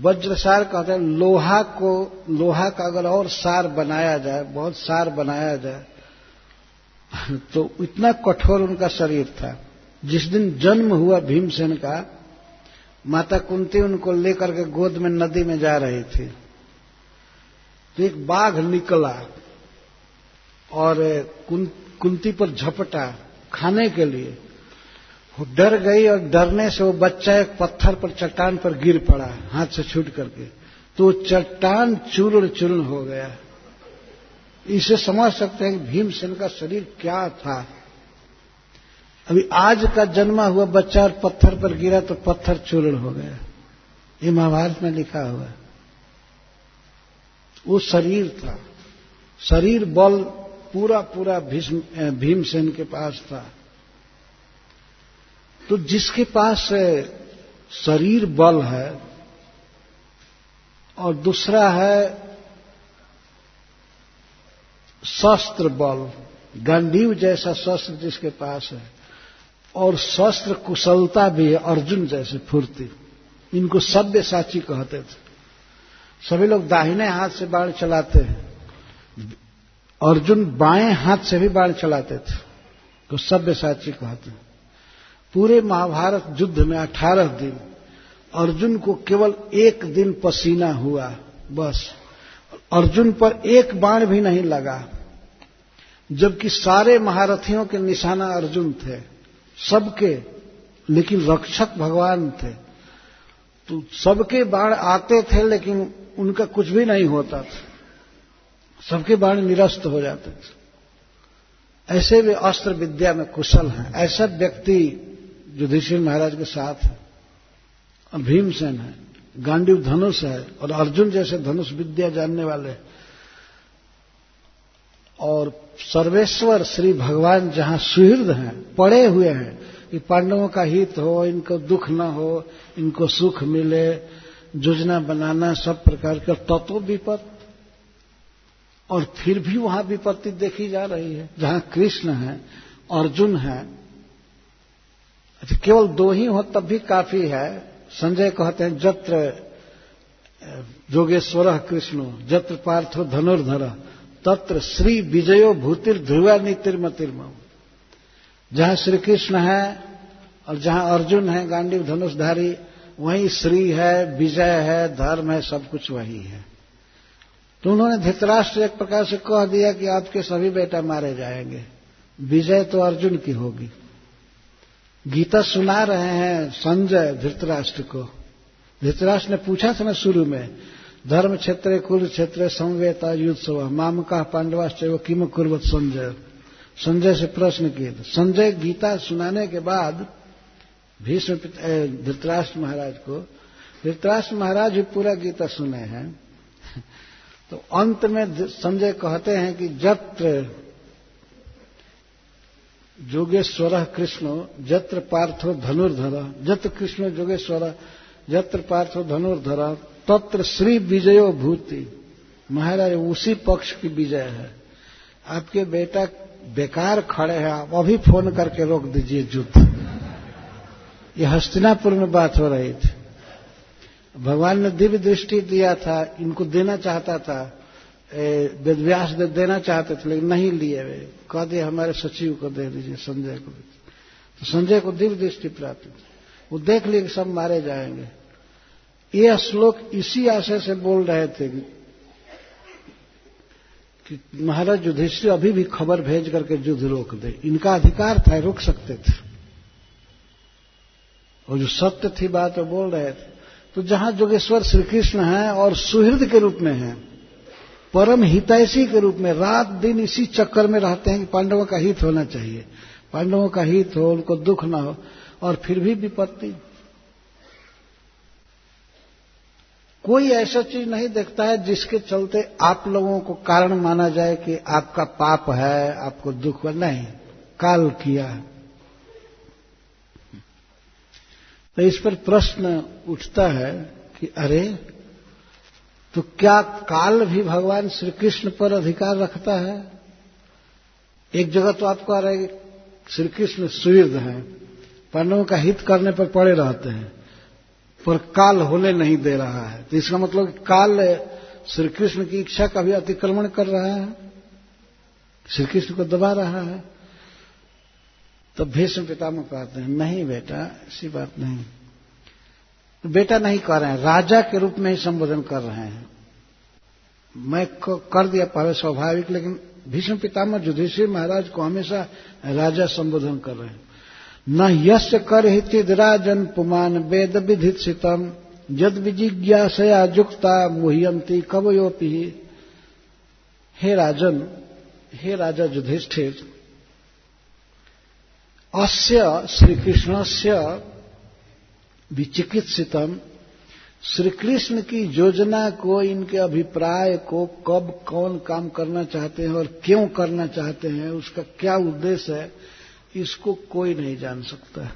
वज्र सार कहते हैं, लोहा को, लोहा का अगर और सार बनाया जाए, बहुत सार बनाया जाए तो इतना कठोर उनका शरीर था। जिस दिन जन्म हुआ भीमसेन का, माता कुंती उनको लेकर के गोद में नदी में जा रही थी। तो एक बाघ निकला और कुंती पर झपटा खाने के लिए। वो डर गई और डरने से वो बच्चा एक पत्थर पर, चट्टान पर गिर पड़ा, हाथ से छूट करके। तो चट्टान चूर्ण चूर्ण हो गया। इसे समझ सकते हैं कि भीमसेन का शरीर क्या था। अभी आज का जन्मा हुआ बच्चा पत्थर पर गिरा तो पत्थर चूर्ण हो गया। ये महाभारत में लिखा हुआ वो शरीर था। शरीर बल पूरा पूरा भीमसेन के पास था। तो जिसके पास शरीर बल है, और दूसरा है, शस्त्र बल, गांडीव जैसा शस्त्र जिसके पास है, और शस्त्र कुशलता भी है, अर्जुन जैसे फूर्ति। इनको सभ्य साची कहते थे। सभी लोग दाहिने हाथ से बाढ़ चलाते हैं। अर्जुन बाएँ हाथ से भी बाढ़ चलाते थे तो सभ्य साची कहते हैं। पूरे महाभारत युद्ध में अठारह दिन, अर्जुन को केवल एक दिन पसीना हुआ, बस। अर्जुन पर एक बाण भी नहीं लगा, जबकि सारे महारथियों के निशाना अर्जुन थे, सबके, लेकिन रक्षक भगवान थे। तो सबके बाण आते थे, लेकिन उनका कुछ भी नहीं होता था। सबके बाण निरस्त हो जाते थे। ऐसे वे अस्त्र विद्या में कुशल हैं। ऐसा व्यक्ति युधिष्ठिर महाराज के साथ है। और भीमसेन है, गांडीव धनुष है और अर्जुन जैसे धनुष विद्या जानने वाले और सर्वेश्वर श्री भगवान जहाँ सुहृद हैं, पड़े हुए हैं कि पांडवों का हित हो, इनको दुख न हो, इनको सुख मिले, योजना बनाना, सब प्रकार का तत्व विपत्त और फिर भी वहाँ विपत्ति देखी जा रही है। जहाँ कृष्ण है, अर्जुन है अच्छा केवल दो ही हो, तब भी काफ़ी है। संजय कहते हैं, जत्र जोगेश्वर कृष्ण, जत्र पार्थो धनुर्धर, तत्र श्री विजयो भूतिर ध्रुवा नितिर्मतिर्म जहाँ श्री कृष्ण है और जहाँ अर्जुन है, गांडीव धनुषधारी, वहीं श्री है, विजय है, धर्म है, सब कुछ वही है। तो उन्होंने धृतराष्ट्र एक प्रकार से कह दिया कि आपके सभी बेटा मारे जाएँगे। विजय तो अर्जुन की होगी। गीता सुना रहे हैं संजय धृतराष्ट्र को। धृतराष्ट्र ने पूछा था ना शुरू में, धर्म क्षेत्र, कुल क्षेत्र, संवेता युद्ध सभा माम का पांडवाश्चय किम कुर्वत संजय? संजय से प्रश्न किए संजय गीता सुनाने के बाद भीष्म धृतराष्ट्र महाराज को, धृतराष्ट्र महाराज भी पूरा गीता सुने हैं। तो अंत में संजय कहते हैं कि जत्र जोगेश्वर कृष्ण, जत्र पार्थो धनुर्धर। जत्र कृष्ण, जोगेश्वर, जत्र पार्थो धनुर्धर, तत्र श्री विजयो भूति। महाराज, उसी पक्ष की विजय है। आपके बेटा बेकार खड़े हैं, आप अभी फ़ोन करके रोक दीजिए युद्ध। ये हस्तिनापुर में बात हो रही थी। भगवान ने दिव्य दृष्टि दिया था, इनको देना चाहता था। वेदव्यास दे, देना चाहते थे, लेकिन नहीं लिए वे। कह दिए, हमारे सचिव को दे दीजिए, संजय को तो संजय को दिव्य दृष्टि प्राप्त वो देख लिए कि सब मारे जाएँगे। ये श्लोक इसी आशय से बोल रहे थे कि महाराज युधिष्ठिर अभी भी खबर भेज करके युद्ध रोक दे। इनका अधिकार था, रोक सकते थे। और जो सत्य थी बात वो बोल रहे थे। तो जहाँ जोगेश्वर श्री कृष्ण है और सुहृद के रूप में है परम हितैषी के रूप में रात दिन इसी चक्कर में रहते हैं कि पांडवों का हित होना चाहिए। पांडवों का हित हो, उनको दुख ना हो, और फिर भी विपत्ति। कोई ऐसा चीज़ नहीं देखता है जिसके चलते आप लोगों को कारण माना जाए कि आपका पाप है, आपको दुख है नहीं, काल किया। तो इस पर प्रश्न उठता है कि अरे तो क्या काल भी भगवान श्री कृष्ण पर अधिकार रखता है? एक जगह तो आपको आ रहा है श्री कृष्ण सुविध है, पांडवों का हित करने पर पड़े रहते हैं, पर काल होने नहीं दे रहा है। तो इसका मतलब काल श्री कृष्ण की इच्छा का भी अतिक्रमण कर रहा है। श्री कृष्ण को दबा रहा है। तो भीष्म पितामह कहते हैं, नहीं बेटा, ऐसी बात नहीं। बेटा नहीं कर रहे हैं, राजा के रूप में ही संबोधन कर रहे हैं। मैं कर दिया पहले स्वाभाविक, लेकिन भीष्म पितामह युधिष्ठिर महाराज को हमेशा राजा संबोधन कर रहे हैं। न यश कर हित राजन पुमान वेद विधित सितम, यद विजिज्ञासया जुक्ता मुह्यंती कवयोपि। हे राजन, हे राजा युधिष्ठिर, अस्य श्रीकृष्णस्य विचिकित्सितम। श्री कृष्ण की योजना को, इनके अभिप्राय को कब कौन काम करना चाहते हैं और क्यों करना चाहते हैं, उसका क्या उद्देश्य है, इसको कोई नहीं जान सकता।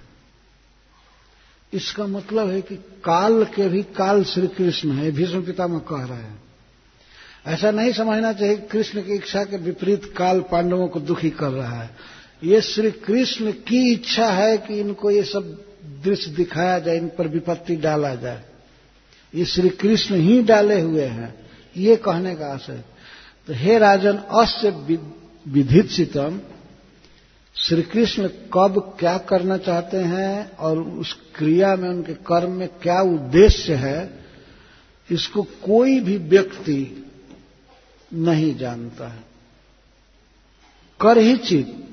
इसका मतलब है कि काल के भी काल श्री कृष्ण है, भीष्म पितामह कह रहे हैं। ऐसा नहीं समझना चाहिए कृष्ण की इच्छा के विपरीत काल पांडवों को दुखी कर रहा है। ये श्री कृष्ण की इच्छा है कि इनको ये सब दृश्य दिखाया जाए, इन पर विपत्ति डाला जाए। ये श्री कृष्ण ही डाले हुए हैं, ये कहने का आशय तो हे राजन, अस्य विधित सितम श्री कृष्ण कब क्या करना चाहते हैं और उस क्रिया में, उनके कर्म में क्या उद्देश्य है, इसको कोई भी व्यक्ति नहीं जानता है। कर ही चित।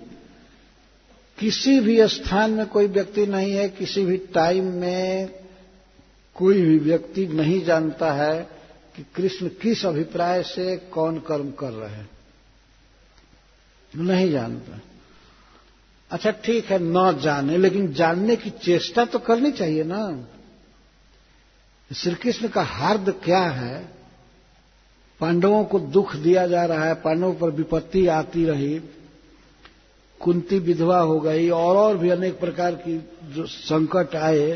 किसी भी स्थान में कोई व्यक्ति नहीं है, किसी भी टाइम में कोई भी व्यक्ति नहीं जानता है कि कृष्ण किस अभिप्राय से कौन कर्म कर रहे हैं। नहीं जानता। अच्छा ठीक है, न जाने, लेकिन जानने की चेष्टा तो करनी चाहिए ना। श्री कृष्ण का हार्द क्या है? पांडवों को दुख दिया जा रहा है, पांडवों पर विपत्ति आती रही। कुंती विधवा हो गई और और भी अनेक प्रकार की जो संकट आए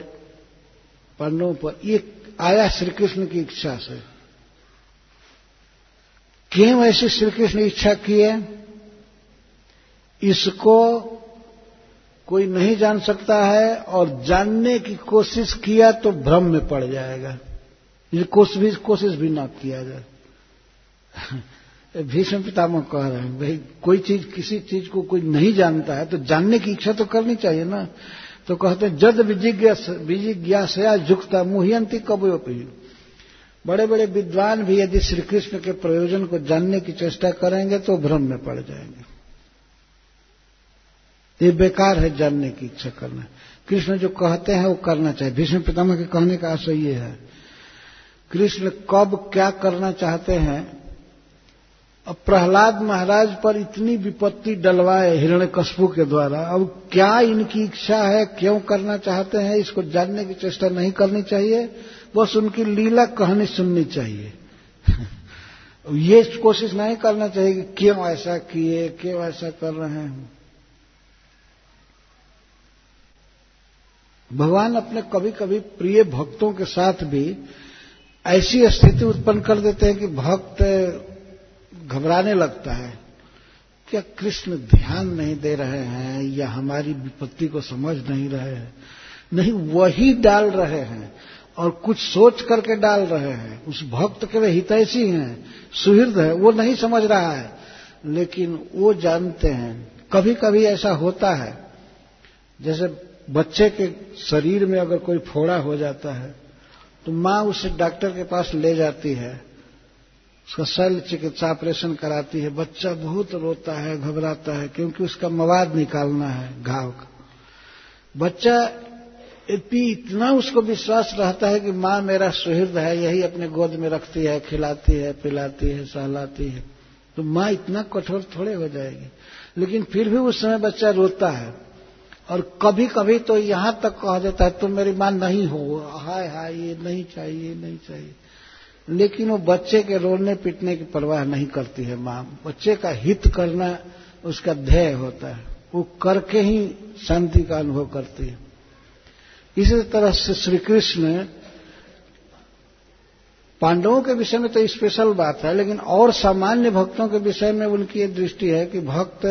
पांडवों पर, ये आया श्री कृष्ण की इच्छा से। क्यों ऐसे श्री कृष्ण इच्छा किए इसको कोई नहीं जान सकता है और जानने की कोशिश किया तो भ्रम में पड़ जाएगा। ये कोशिश कोशिश भी ना किया जाए। भीष्म पितामह कह रहे हैं, भाई, कोई चीज़, किसी चीज़ को कोई नहीं जानता है तो जानने की इच्छा तो करनी चाहिए ना। तो कहते हैं, जद विजिज्ञासया जुक्ता मुहियंती कबोपी बड़े बड़े विद्वान भी यदि श्री कृष्ण के प्रयोजन को जानने की चेष्टा करेंगे तो भ्रम में पड़ जाएँगे। ये बेकार है जानने की इच्छा करना। कृष्ण जो कहते हैं, वो करना चाहिए। भीष्म पितामह के कहने का आशय ये है। कृष्ण कब क्या करना चाहते हैं अब प्रहलाद महाराज पर इतनी विपत्ति डलवाए हिरण्य कस्बू के द्वारा, अब क्या इनकी इच्छा है, क्यों करना चाहते हैं, इसको जानने की चेष्टा नहीं करनी चाहिए, बस उनकी लीला कहानी सुननी चाहिए। ये कोशिश नहीं करना चाहिए कि क्यों ऐसा किए, क्यों ऐसा कर रहे हैं। भगवान अपने कभी कभी प्रिय भक्तों के साथ भी ऐसी स्थिति उत्पन्न कर देते हैं कि भक्त घबराने लगता है, क्या कृष्ण ध्यान नहीं दे रहे हैं या हमारी विपत्ति को समझ नहीं रहे हैं? नहीं, वही डाल रहे हैं और कुछ सोच करके डाल रहे हैं। उस भक्त के वे हितैषी हैं, सुहृद है, वो नहीं समझ रहा है। लेकिन वो जानते हैं कभी कभी ऐसा होता है। जैसे बच्चे के शरीर में अगर कोई फोड़ा हो जाता है तो माँ उसे डॉक्टर के पास ले जाती है। उसका शल्य चिकित्सा ऑपरेशन कराती है, बच्चा बहुत रोता है, घबराता है, क्योंकि उसका मवाद निकालना है घाव का। बच्चा इतना उसको विश्वास रहता है कि माँ मेरा सुहृद है, यही अपने गोद में रखती है, खिलाती है, पिलाती है, सहलाती है। तो माँ इतना कठोर थोड़े हो जाएगी। लेकिन फिर भी उस समय बच्चा रोता है। और कभी कभी तो यहाँ तक कह देता है, तुम मेरी माँ नहीं हो, हाय हाय, ये नहीं चाहिए नहीं चाहिए। लेकिन वो बच्चे के रोने पीटने की परवाह नहीं करती है माँ। बच्चे का हित करना उसका ध्येय होता है। वो करके ही शांति का अनुभव करती है। इसी तरह से श्री कृष्ण पांडवों के विषय में तो स्पेशल बात है, लेकिन और सामान्य भक्तों के विषय में उनकी ये दृष्टि है कि भक्त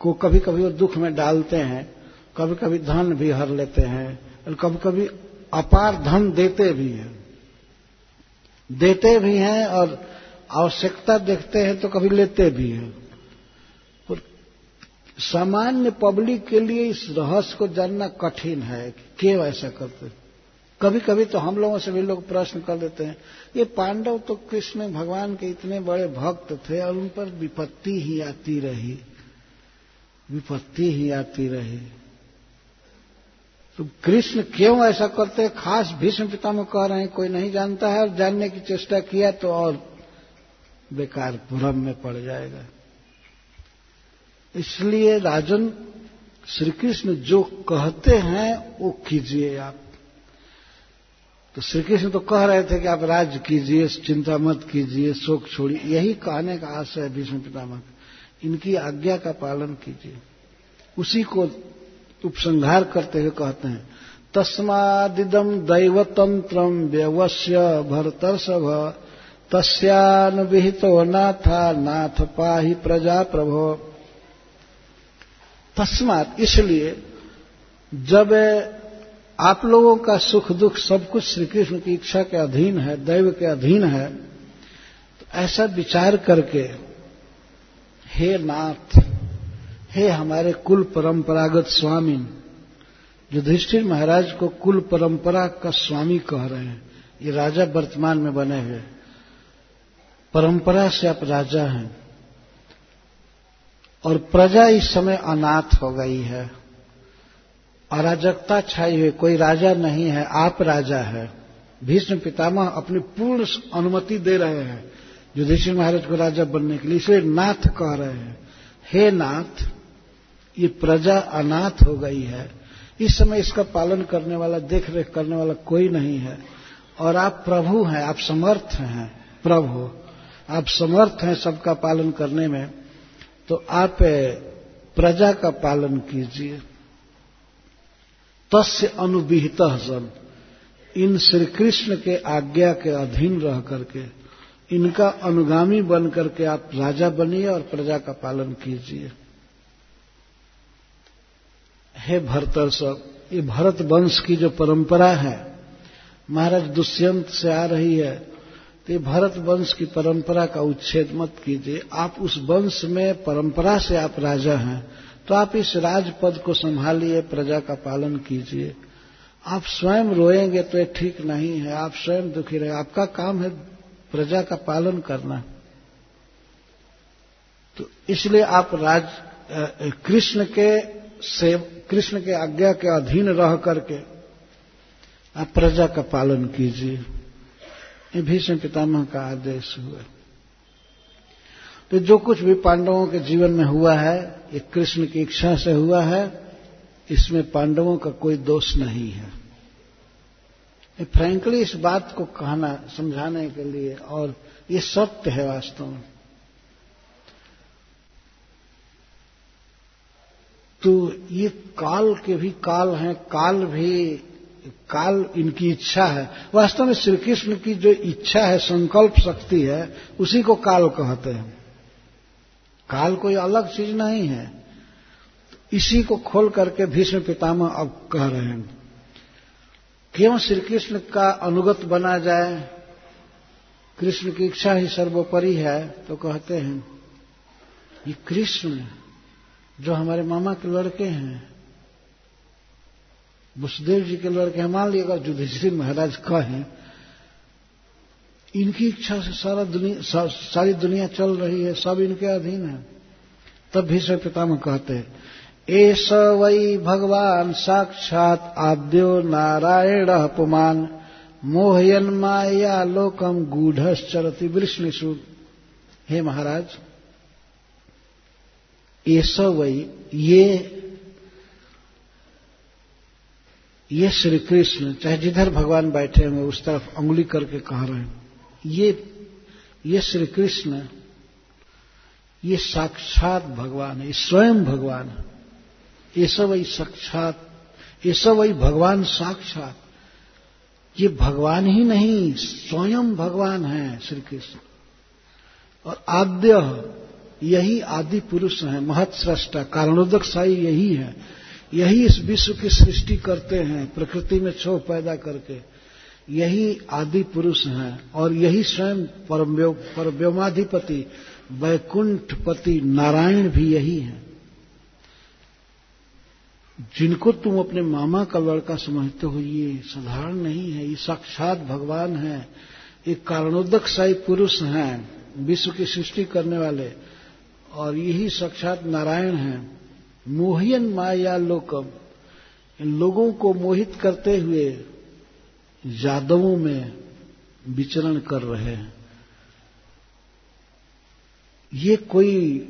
को कभी कभी वो दुख में डालते हैं कभी कभी धन भी हर लेते हैं, और कभी कभी अपार धन देते भी हैं। देते भी हैं और आवश्यकता देखते हैं तो कभी लेते भी हैं। सामान्य पब्लिक के लिए इस रहस्य को जानना कठिन है कि क्यों ऐसा करते कभी कभी तो हम लोगों से भी लोग प्रश्न कर देते हैं, ये पांडव तो कृष्ण भगवान के इतने बड़े भक्त थे और उन पर विपत्ति ही आती रही। विपत्ति ही आती रही। तो कृष्ण क्यों ऐसा करते हैं? खास भीष्म पितामह कह रहे हैं, कोई नहीं जानता है, और जानने की चेष्टा किया तो और बेकार भ्रम में पड़ जाएगा। इसलिए राजन श्री कृष्ण जो कहते हैं, वो कीजिए आप। तो श्री कृष्ण तो कह रहे थे कि आप राज्य कीजिए, चिंता मत कीजिए, शोक छोड़िए, यही कहने का आशय है भीष्म पितामह इनकी आज्ञा का पालन कीजिए। उसी को उपसंहार करते हुए कहते हैं तस्मादिदम दैवतंत्र व्यवश्य भरतर्षभ, तस्यानुविहितो नाथा नाथ पाही प्रजा प्रभो तस्मात इसलिए, जब आप लोगों का सुख दुख सब कुछ श्री कृष्ण की इच्छा के अधीन है, दैव के अधीन है तो ऐसा विचार करके, हे नाथ हे हमारे कुल परंपरागत स्वामी युधिष्ठिर महाराज को कुल परंपरा का स्वामी कह रहे हैं, ये राजा वर्तमान में बने हुए परंपरा से आप राजा हैं। और प्रजा इस समय अनाथ हो गई है। अराजकता छाई हुई, कोई राजा नहीं है, आप राजा है। भीष्म पितामह अपनी पूर्ण अनुमति दे रहे हैं। युधिष्ठिर महाराज को राजा बनने के लिए इसलिए नाथ कह रहे हैं। हे नाथ ये प्रजा अनाथ हो गई है। इस समय इसका पालन करने वाला देख रेख करने वाला कोई नहीं है। और आप प्रभु हैं, आप समर्थ हैं, प्रभु। आप समर्थ हैं सबका पालन करने में तो आप प्रजा का पालन कीजिए। तस्य अनुविहित सन इन श्री कृष्ण के आज्ञा के अधीन रह करके, इनका अनुगामी बन करके आप राजा बनिए और प्रजा का पालन कीजिए। हे भरतर सब, ये भरत वंश की जो परंपरा है, महाराज दुष्यंत से आ रही है तो ये भरत वंश की परंपरा का उच्छेद मत कीजिए। आप उस वंश में परंपरा से आप राजा हैं तो आप इस राजपद को संभालिए, प्रजा का पालन कीजिए। आप स्वयं रोएँगे तो ये ठीक नहीं है, आप स्वयं दुखी रहे आपका काम है प्रजा का पालन करना। तो इसलिए आप राज कृष्ण के से कृष्ण के आज्ञा के अधीन रह करके आप प्रजा का पालन कीजिए। ये भीष्म पितामह का आदेश हुआ। तो जो कुछ भी पांडवों के जीवन में हुआ है, ये कृष्ण की इच्छा से हुआ है, इसमें पांडवों का कोई दोष नहीं है। फ्रैंकली इस बात को कहना, समझाने के लिए और ये सत्य है वास्तव में। तो ये काल के भी काल हैं, काल भी, काल इनकी इच्छा है। वास्तव में श्री कृष्ण की जो इच्छा है, संकल्प शक्ति है, उसी को काल कहते हैं। काल कोई अलग चीज़ नहीं है। इसी को खोल करके भीष्म पितामह अब कह रहे हैं। क्यों श्री कृष्ण का अनुगत बना जाए? कृष्ण की इच्छा ही सर्वोपरि है तो कहते हैं। ये कृष्ण जो हमारे मामा के लड़के हैं वसुदेव जी के लड़के हैं मान लिएगा युधिष्ठिर महाराज कहें इनकी इच्छा से सारा दुनिया सा, सारी दुनिया चल रही है सब इनके अधीन है। तब भी भीष्म पितामह कहते हैं एस वै भगवान साक्षात आद्यो नारायण अपमान मोहयन माया लोकम गूढ़श्चरति वृष्णिशु हे महाराज एस वै ये ये श्री कृष्ण, चाहे जिधर भगवान बैठे हैं, उस तरफ़ उंगली करके कह रहे हैं, ये ये श्री कृष्ण, ये साक्षात भगवान है, ये स्वयं भगवान है, ये सब वही साक्षात, ये सब वही भगवान साक्षात, ये भगवान ही नहीं, स्वयं भगवान है श्री कृष्ण। और आद्य यही आदि पुरुष है, महत सृष्टा कारणोदक साई यही है। यही इस विश्व की सृष्टि करते हैं, प्रकृति में छोह पैदा करके। यही आदि पुरुष हैं और यही स्वयं परव्योमाधिपति, वैकुंठपति नारायण भी यही है। जिनको तुम अपने मामा का लड़का समझते हो, ये साधारण नहीं है, ये साक्षात भगवान है। ये कारणोदक साई पुरुष हैं, विश्व की सृष्टि करने वाले। और यही साक्षात नारायण हैं। मोहियन माया लोकम। इन लोगों को मोहित करते हुए यादवों में विचरण कर रहे हैं। ये कोई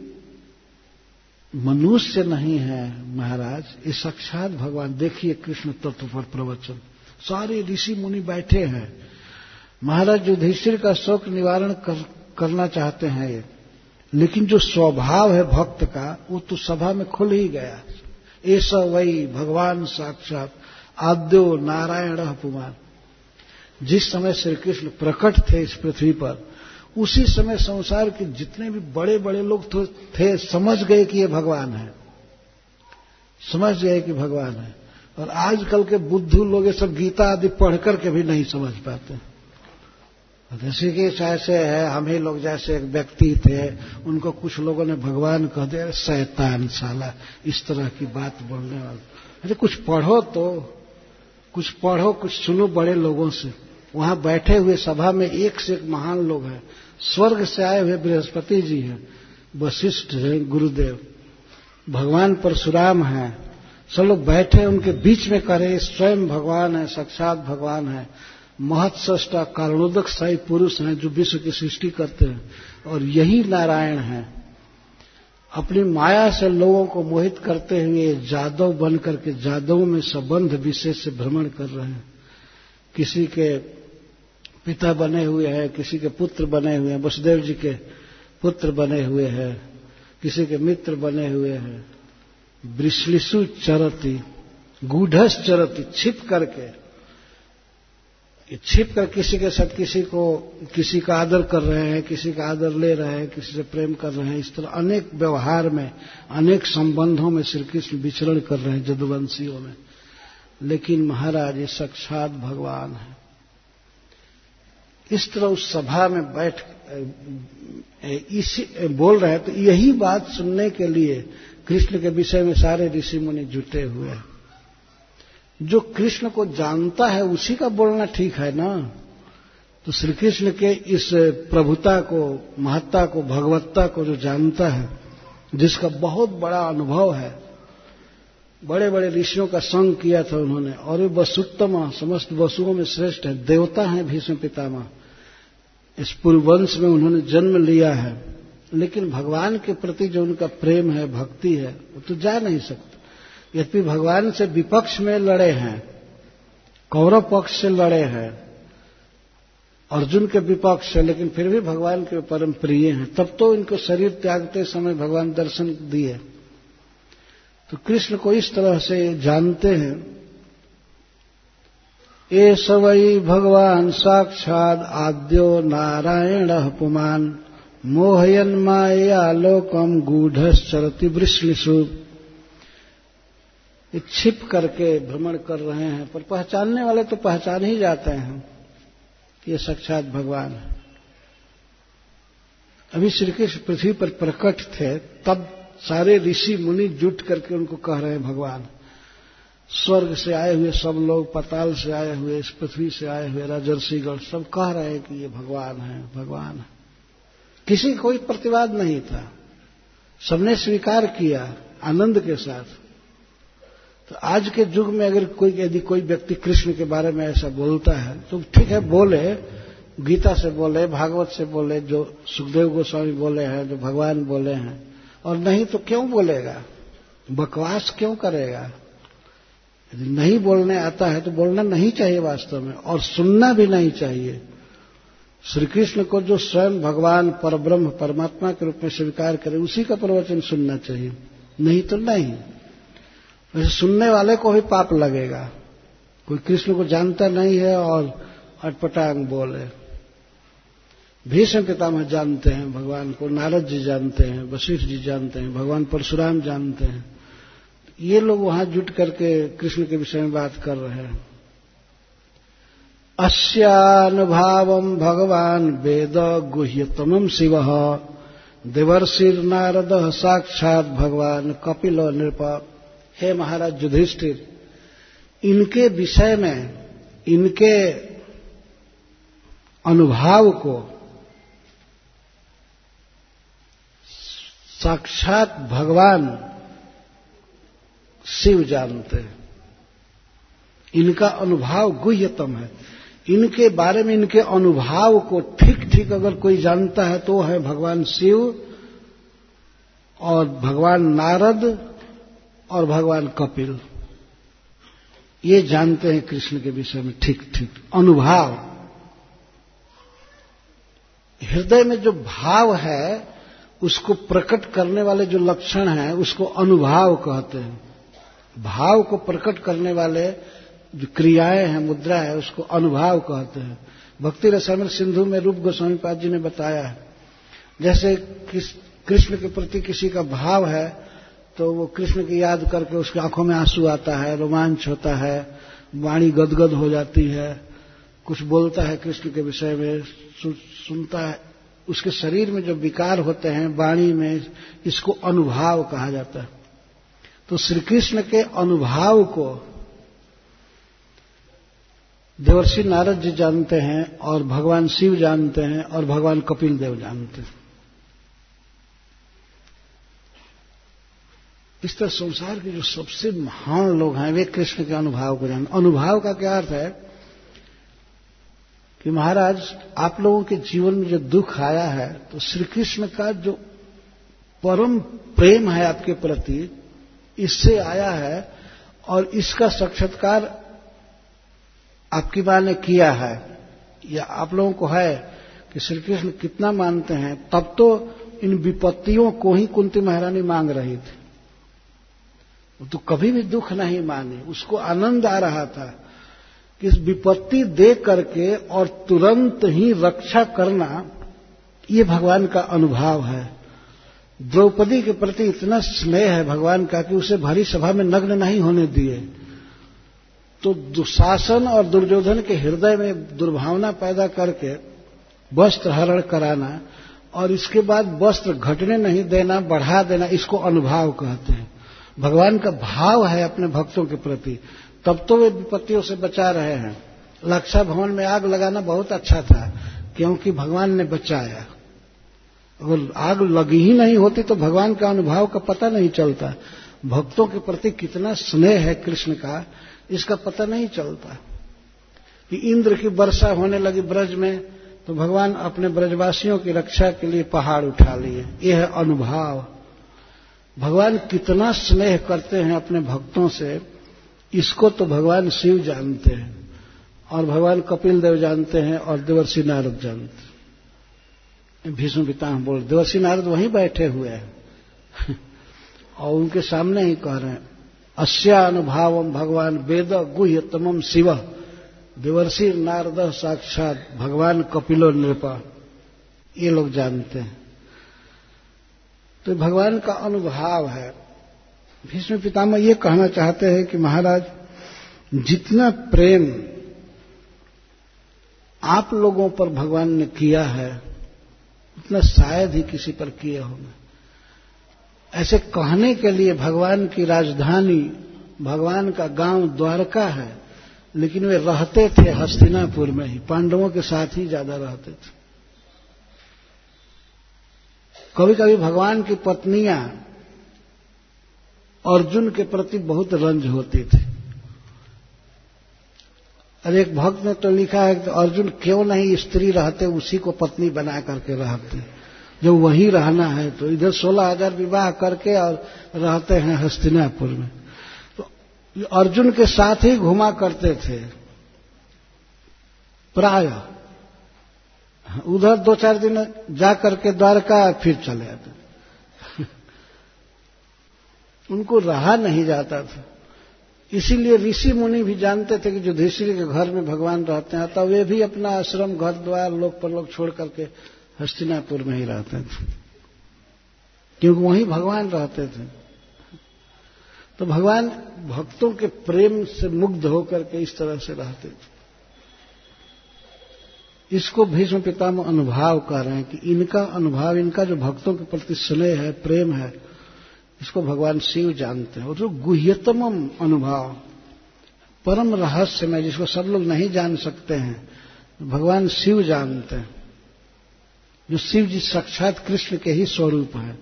मनुष्य नहीं है महाराज। ये साक्षात भगवान देखिए कृष्ण तत्व पर प्रवचन। सारे ऋषि मुनि बैठे हैं। महाराज युधिष्ठिर का शोक निवारण कर, करना चाहते हैं ये लेकिन जो स्वभाव है भक्त का, वो तो सभा में खुल ही गया। ऐसा वही भगवान साक्षात आद्यो नारायण अपमान जिस समय श्री कृष्ण प्रकट थे इस पृथ्वी पर, उसी समय संसार के जितने भी बड़े बड़े लोग थे, समझ गए कि ये भगवान है। समझ गए कि भगवान है। और आजकल के बुद्धू लोग ये सब गीता आदि पढ़ करके भी नहीं समझ पाते। जैसे कि ऐसे है, हम ही लोग जैसे एक व्यक्ति थे, उनको कुछ लोगों ने भगवान कह दिया शैतान साला, इस तरह की बात बोलने वाले। अरे कुछ पढ़ो तो कुछ पढ़ो, कुछ सुनो बड़े लोगों से। वहाँ बैठे हुए सभा में एक से एक महान लोग हैं। स्वर्ग से आए हुए बृहस्पति जी हैं, वशिष्ठ हैं, गुरुदेव। भगवान परशुराम हैं। सब लोग बैठे, उनके बीच में करे स्वयं भगवान है, साक्षात भगवान है। महत्सष्टा कारणोदक साई पुरुष हैं जो विश्व की सृष्टि करते हैं और यही नारायण हैं। अपनी माया से लोगों को मोहित करते हुए जादव बन करके जादवों में संबंध विशेष से भ्रमण कर रहे हैं। किसी के पिता बने हुए हैं, किसी के पुत्र बने हुए हैं, वसुदेव जी के पुत्र बने हुए हैं, किसी के मित्र बने हुए हैं। वृश्लिसु चरती गूढ़स चरती छिप करके छिप कर किसी के साथ किसी को, किसी का आदर कर रहे हैं, किसी का आदर ले रहे हैं, किसी से प्रेम कर रहे हैं, इस तरह अनेक व्यवहार में, अनेक संबंधों में श्री कृष्ण विचरण कर रहे हैं जदुवंशियों में। लेकिन महाराज, ये साक्षात भगवान है। इस तरह उस सभा में बैठ इसी बोल रहे हैं तो यही बात सुनने के लिए कृष्ण के विषय में सारे ऋषि मुनि जुटे हुए हैं। जो कृष्ण को जानता है, उसी का बोलना ठीक है ना? तो श्री कृष्ण के इस प्रभुता को, महत्ता को, भगवत्ता को जो जानता है, जिसका बहुत बड़ा अनुभव है बड़े बड़े ऋषियों का संग किया था उन्होंने, और वे वसुत्तम, समस्त वसुओं में श्रेष्ठ है, देवता है भीष्म पितामह। इस पूर्ववंश में उन्होंने जन्म लिया है, लेकिन भगवान के प्रति जो उनका प्रेम है, भक्ति है, वो तो जा नहीं सकता। यद्यपि भगवान से विपक्ष में लड़े हैं, कौरव पक्ष से लड़े हैं, अर्जुन के विपक्ष है, लेकिन फिर भी भगवान के परम प्रिय हैं। तब तो इनको शरीर त्यागते समय भगवान दर्शन दिए। तो कृष्ण को इस तरह से जानते हैं। ये सवई भगवान, साक्षात आद्यो नारायण पुमान मोहयन माया लोकम गूढ़ चरती वृष्णिशु छिप करके भ्रमण कर रहे हैं, पर पहचानने वाले तो पहचान ही जाते हैं। ये साक्षात भगवान। है अभी श्री कृष्ण पृथ्वी पर प्रकट थे, तब सारे ऋषि मुनि जुट करके उनको कह रहे हैं, भगवान, स्वर्ग से आए हुए सब लोग, पताल से आए हुए, इस पृथ्वी से आए हुए राजर्षिगढ़ सब कह रहे हैं कि ये भगवान है भगवान है। किसी कोई प्रतिवाद नहीं था। सबने स्वीकार किया आनंद के साथ। तो आज के युग में अगर कोई, यदि कोई व्यक्ति कृष्ण के बारे में ऐसा बोलता है तो ठीक है, बोले, गीता से बोले, भागवत से बोले, जो सुखदेव गोस्वामी बोले हैं, जो भगवान बोले हैं, और नहीं तो क्यों बोलेगा? बकवास क्यों करेगा? यदि नहीं बोलने आता है तो बोलना नहीं चाहिए वास्तव में, और सुनना भी नहीं चाहिए। श्री कृष्ण को जो स्वयं भगवान परब्रह्म परमात्मा के रूप में स्वीकार करे, उसी का प्रवचन सुनना चाहिए, नहीं तो नहीं। वैसे सुनने वाले को भी पाप लगेगा। कोई कृष्ण को जानता नहीं है और अटपटांग बोले। भीष्म पितामह जानते हैं, भगवान को नारद जी जानते हैं, वशिष्ठ जी जानते हैं, भगवान परशुराम जानते हैं। ये लोग वहाँ जुट करके कृष्ण के विषय में बात कर रहे हैं। अस्यानुभाव भगवान वेद गुह्यतम शिव। देवर्षि नारद साक्षात भगवान कपिल नृप हे महाराज युधिष्ठिर, इनके विषय में, इनके अनुभाव को साक्षात भगवान शिव जानते हैं। इनका अनुभाव गुह्यतम है। इनके बारे में, इनके अनुभाव को ठीक ठीक अगर कोई जानता है तो है भगवान शिव और भगवान नारद और भगवान कपिल, ये जानते हैं कृष्ण के विषय में ठीक ठीक अनुभाव। हृदय में जो भाव है, उसको प्रकट करने वाले जो लक्षण हैं, उसको अनुभाव कहते हैं। भाव को प्रकट करने वाले जो क्रियाएँ हैं, मुद्रा है, उसको अनुभाव कहते हैं। भक्ति रसायन सिंधु में रूप गोस्वामी पाद जी ने बताया है, जैसे कृष्ण के प्रति किसी का भाव है तो वो कृष्ण की याद करके उसकी आँखों में आँसू आता है रोमांच होता है वाणी गदगद हो जाती है। कुछ बोलता है कृष्ण के विषय में सु, सुनता है। उसके शरीर में जो विकार होते हैं वाणी में इसको अनुभाव कहा जाता है। तो श्री कृष्ण के अनुभाव को देवर्षि नारद जी जानते हैं और भगवान शिव जानते हैं और भगवान कपिल देव जानते हैं। इस तरह संसार के जो सबसे महान लोग हैं, वे कृष्ण के अनुभाव को जानते अनुभाव का क्या अर्थ है? कि महाराज, आप लोगों के जीवन में जो दुख आया है तो श्री कृष्ण का जो परम प्रेम है आपके प्रति, इससे आया है और इसका साक्षात्कार आपकी माँ ने किया है। या आप लोगों को है कि श्री कृष्ण कितना मानते हैं, तब तो इन विपत्तियों को ही कुंती महारानी मांग रही थी। तो कभी भी दुख नहीं माने। उसको आनंद आ रहा था कि इस विपत्ति दे करके और तुरंत ही रक्षा करना, ये भगवान का अनुभव है। द्रौपदी के प्रति इतना स्नेह है भगवान का कि उसे भरी सभा में नग्न नहीं होने दिए। तो दुशासन और दुर्योधन के हृदय में दुर्भावना पैदा करके वस्त्र हरण कराना और इसके बाद वस्त्र घटने नहीं देना, बढ़ा देना, इसको अनुभाव कहते हैं। भगवान का भाव है अपने भक्तों के प्रति, तब तो वे विपत्तियों से बचा रहे हैं। लक्षा भवन में आग लगाना बहुत अच्छा था, क्योंकि भगवान ने बचाया। अगर आग लगी ही नहीं होती तो भगवान का अनुभव का पता नहीं चलता। भक्तों के प्रति कितना स्नेह है कृष्ण का, इसका पता नहीं चलता। कि इंद्र की वर्षा होने लगी ब्रज में तो भगवान अपने ब्रजवासियों की रक्षा के लिए पहाड़ उठा लिए। यह है अनुभव। भगवान कितना स्नेह करते हैं अपने भक्तों से, इसको तो भगवान शिव जानते हैं, और भगवान कपिल देव जानते हैं, और देवर्षि नारद जानते हैं। भीष्म पिता बोल देवर्षि नारद वहीं बैठे हुए हैं। और उनके सामने ही कह रहे हैं अस्या अनुभाव भगवान वेद गुह्य तमम शिव। देवर्षि नारद साक्षात भगवान कपिलो नृपा। ये लोग जानते हैं। तो भगवान का अनुभाव है। भीष्म पितामह ये कहना चाहते हैं कि महाराज, जितना प्रेम आप लोगों पर भगवान ने किया है, उतना शायद ही किसी पर किए होंगे। ऐसे कहने के लिए भगवान की राजधानी, भगवान का गाँव द्वारका है, लेकिन वे रहते थे हस्तिनापुर में ही, पांडवों के साथ ही ज़्यादा रहते थे। कभी कभी भगवान की पत्नियाँ अर्जुन के प्रति बहुत रंज होती थी। और एक भक्त ने तो लिखा है कि अर्जुन क्यों नहीं स्त्री रहते, उसी को पत्नी बना करके रहते जो वही रहना है तो इधर सोलह हज़ार विवाह करके और रहते हैं हस्तिनापुर में। तो अर्जुन के साथ ही घुमा करते थे। प्राय उधर दो चार दिन जा करके द्वारका फिर चले आते। उनको रहा नहीं जाता था। इसीलिए ऋषि मुनि भी जानते थे कि युधिष्ठिर के घर में भगवान रहते हैं तो वे भी अपना आश्रम, घर द्वार, लोक पर लोग छोड़ करके हस्तिनापुर में ही रहते थे। क्योंकि वहीं भगवान रहते थे। तो भगवान भक्तों के प्रेम से मुग्ध होकर के इस तरह से रहते थे। इसको भीष्म पितामह अनुभाव कर रहे हैं कि इनका अनुभाव, इनका जो भक्तों के प्रति स्नेह है, प्रेम है, इसको भगवान शिव जानते हैं। और जो गुह्यतम अनुभव, परम रहस्य में जिसको सब लोग नहीं जान सकते हैं, भगवान शिव जानते हैं। जो शिव जी साक्षात कृष्ण के ही स्वरूप है,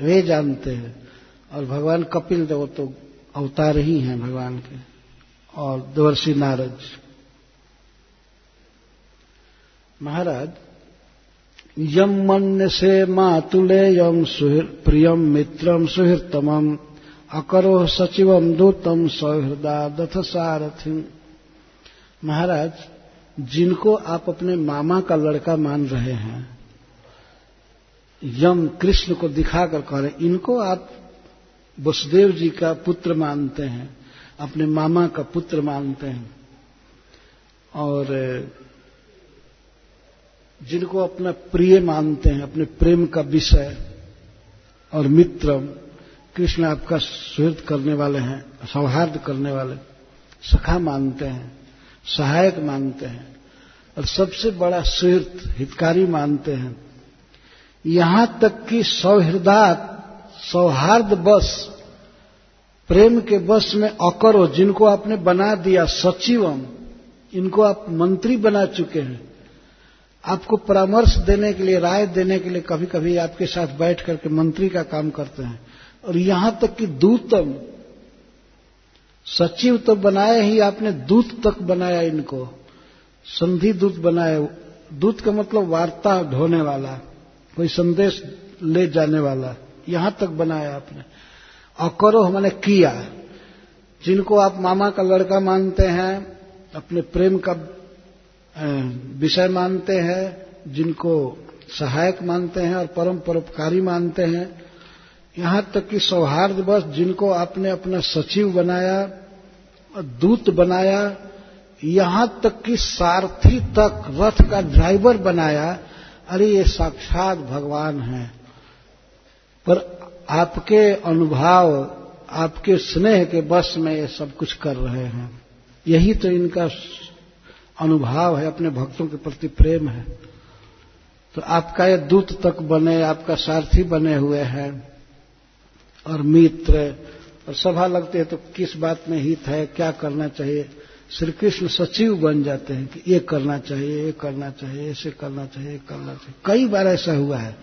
वे जानते हैं। और भगवान कपिल देव तो अवतार ही हैं भगवान के, और देवर्षि नारद महाराज यम मन से मातुले यम प्रियम मित्रम सुहृतम अकरो सचिवम दूतम सौहृदा दथ सारथि महाराज, जिनको आप अपने मामा का लड़का मान रहे हैं यम कृष्ण को दिखाकर कह रहे इनको आप वसुदेव जी का पुत्र मानते हैं, अपने मामा का पुत्र मानते हैं। और जिनको अपना प्रिय मानते हैं, अपने प्रेम का विषय और मित्र कृष्ण आपका सुहृद करने वाले हैं, सौहार्द करने वाले, सखा मानते हैं, सहायक मानते हैं और सबसे बड़ा सुहृद, हितकारी मानते हैं। यहाँ तक कि सौहृदात, सौहार्द बस, प्रेम के बस में अकरो, जिनको आपने बना दिया सचिवम, इनको आप मंत्री बना चुके हैं। आपको परामर्श देने के लिए, राय देने के लिए कभी कभी आपके साथ बैठ करके मंत्री का काम करते हैं। और यहाँ तक कि दूतम सचिव तो बनाए ही आपने, दूत तक बनाया इनको। संधि दूत बनाया दूत का मतलब वार्ता ढोने वाला, कोई संदेश ले जाने वाला, यहाँ तक बनाया आपने। और करो हमने किया। जिनको आप मामा का लड़का मानते हैं, अपने प्रेम का विषय मानते हैं, जिनको सहायक मानते हैं और परम परोपकारी मानते हैं। यहाँ तक कि सौहार्द बस जिनको आपने अपना सचिव बनाया, दूत बनाया, यहाँ तक कि सारथी तक रथ का ड्राइवर बनाया, अरे ये साक्षात भगवान है। पर आपके अनुभव, आपके स्नेह के बस में ये सब कुछ कर रहे हैं। यही तो इनका अनुभाव है, अपने भक्तों के प्रति प्रेम है। तो आपका ये दूत तक बने, आपका सारथी बने हुए हैं, और मित्र, और सभा लगते हैं तो किस बात में हित है, क्या करना चाहिए? श्री कृष्ण सचिव बन जाते हैं कि ये करना चाहिए, ये करना चाहिए, ऐसे करना चाहिए, ये करना चाहिए। कई बार ऐसा हुआ है।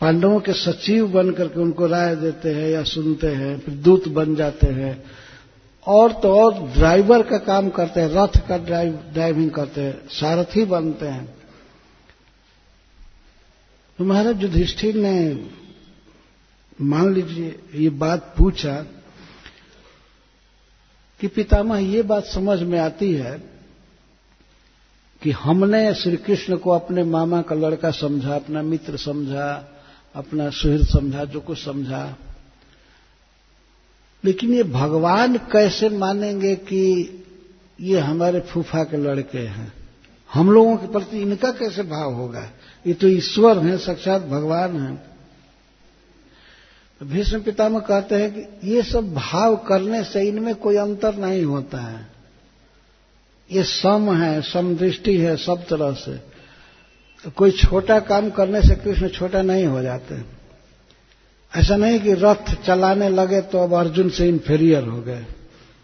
पांडवों के सचिव बन करके उनको राय देते हैं या सुनते हैं, फिर दूत बन जाते हैं। और तो और ड्राइवर का काम करते हैं, रथ का ड्राइव ड्राइविंग करते हैं, सारथी बनते हैं। तो महाराज युधिष्ठिर ने, मान लीजिए, ये बात पूछा कि पितामह, ये बात समझ में आती है कि हमने श्री कृष्ण को अपने मामा का लड़का समझा, अपना मित्र समझा, अपना सुहृद समझा, जो कुछ समझा लेकिन ये भगवान कैसे मानेंगे कि ये हमारे फूफा के लड़के हैं? हम लोगों के प्रति इनका कैसे भाव होगा? ये तो ईश्वर हैं, साक्षात भगवान हैं। तो भीष्म पितामह कहते हैं कि ये सब भाव करने से इनमें कोई अंतर नहीं होता है। ये सम है, समदृष्टि है सब तरह से। कोई छोटा काम करने से कृष्ण छोटा नहीं हो जाते। ऐसा नहीं कि रथ चलाने लगे तो अब अर्जुन से इन्फेरियर हो गए।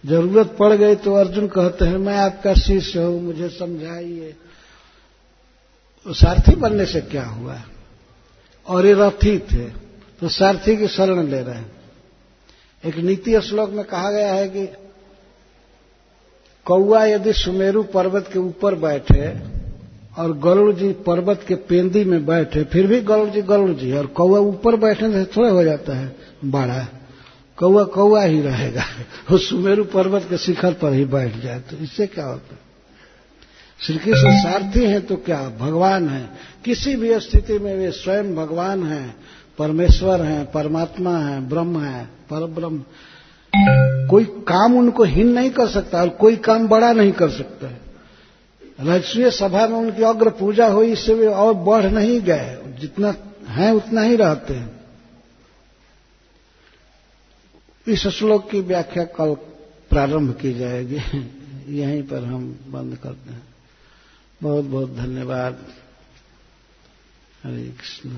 ज़रूरत पड़ गई तो अर्जुन कहते हैं, मैं आपका शिष्य हूँ, मुझे समझाइए। तो सारथी बनने से क्या हुआ? और ये रथी थे तो सारथी की शरण ले रहे हैं। एक नीति श्लोक में कहा गया है कि कौआ यदि सुमेरु पर्वत के ऊपर बैठे और गरुड़ जी पर्वत के पेंदी में बैठे, फिर भी गरुड़ जी गरुड़ जी और कौआ ऊपर बैठने से थोड़ा हो जाता है, बड़ा। कौआ कौआ ही रहेगा। वो सुमेरु पर्वत के शिखर पर ही बैठ जाए तो इससे क्या होता है? श्री कृष्ण सारथी हैं तो क्या? भगवान है। किसी भी स्थिति में वे स्वयं भगवान हैं, परमेश्वर हैं, परमात्मा हैं, ब्रह्म है पर ब्रह्म कोई काम उनको हीन नहीं कर सकता, और कोई काम बड़ा नहीं कर सकता राजस्वीय सभा में उनकी अग्र पूजा हुई, इससे वे और बढ़ नहीं गए। जितना है, उतना ही रहते हैं। इस श्लोक की व्याख्या कल प्रारंभ की जाएगी। यहीं पर हम बंद करते हैं। बहुत बहुत धन्यवाद। हरे कृष्ण।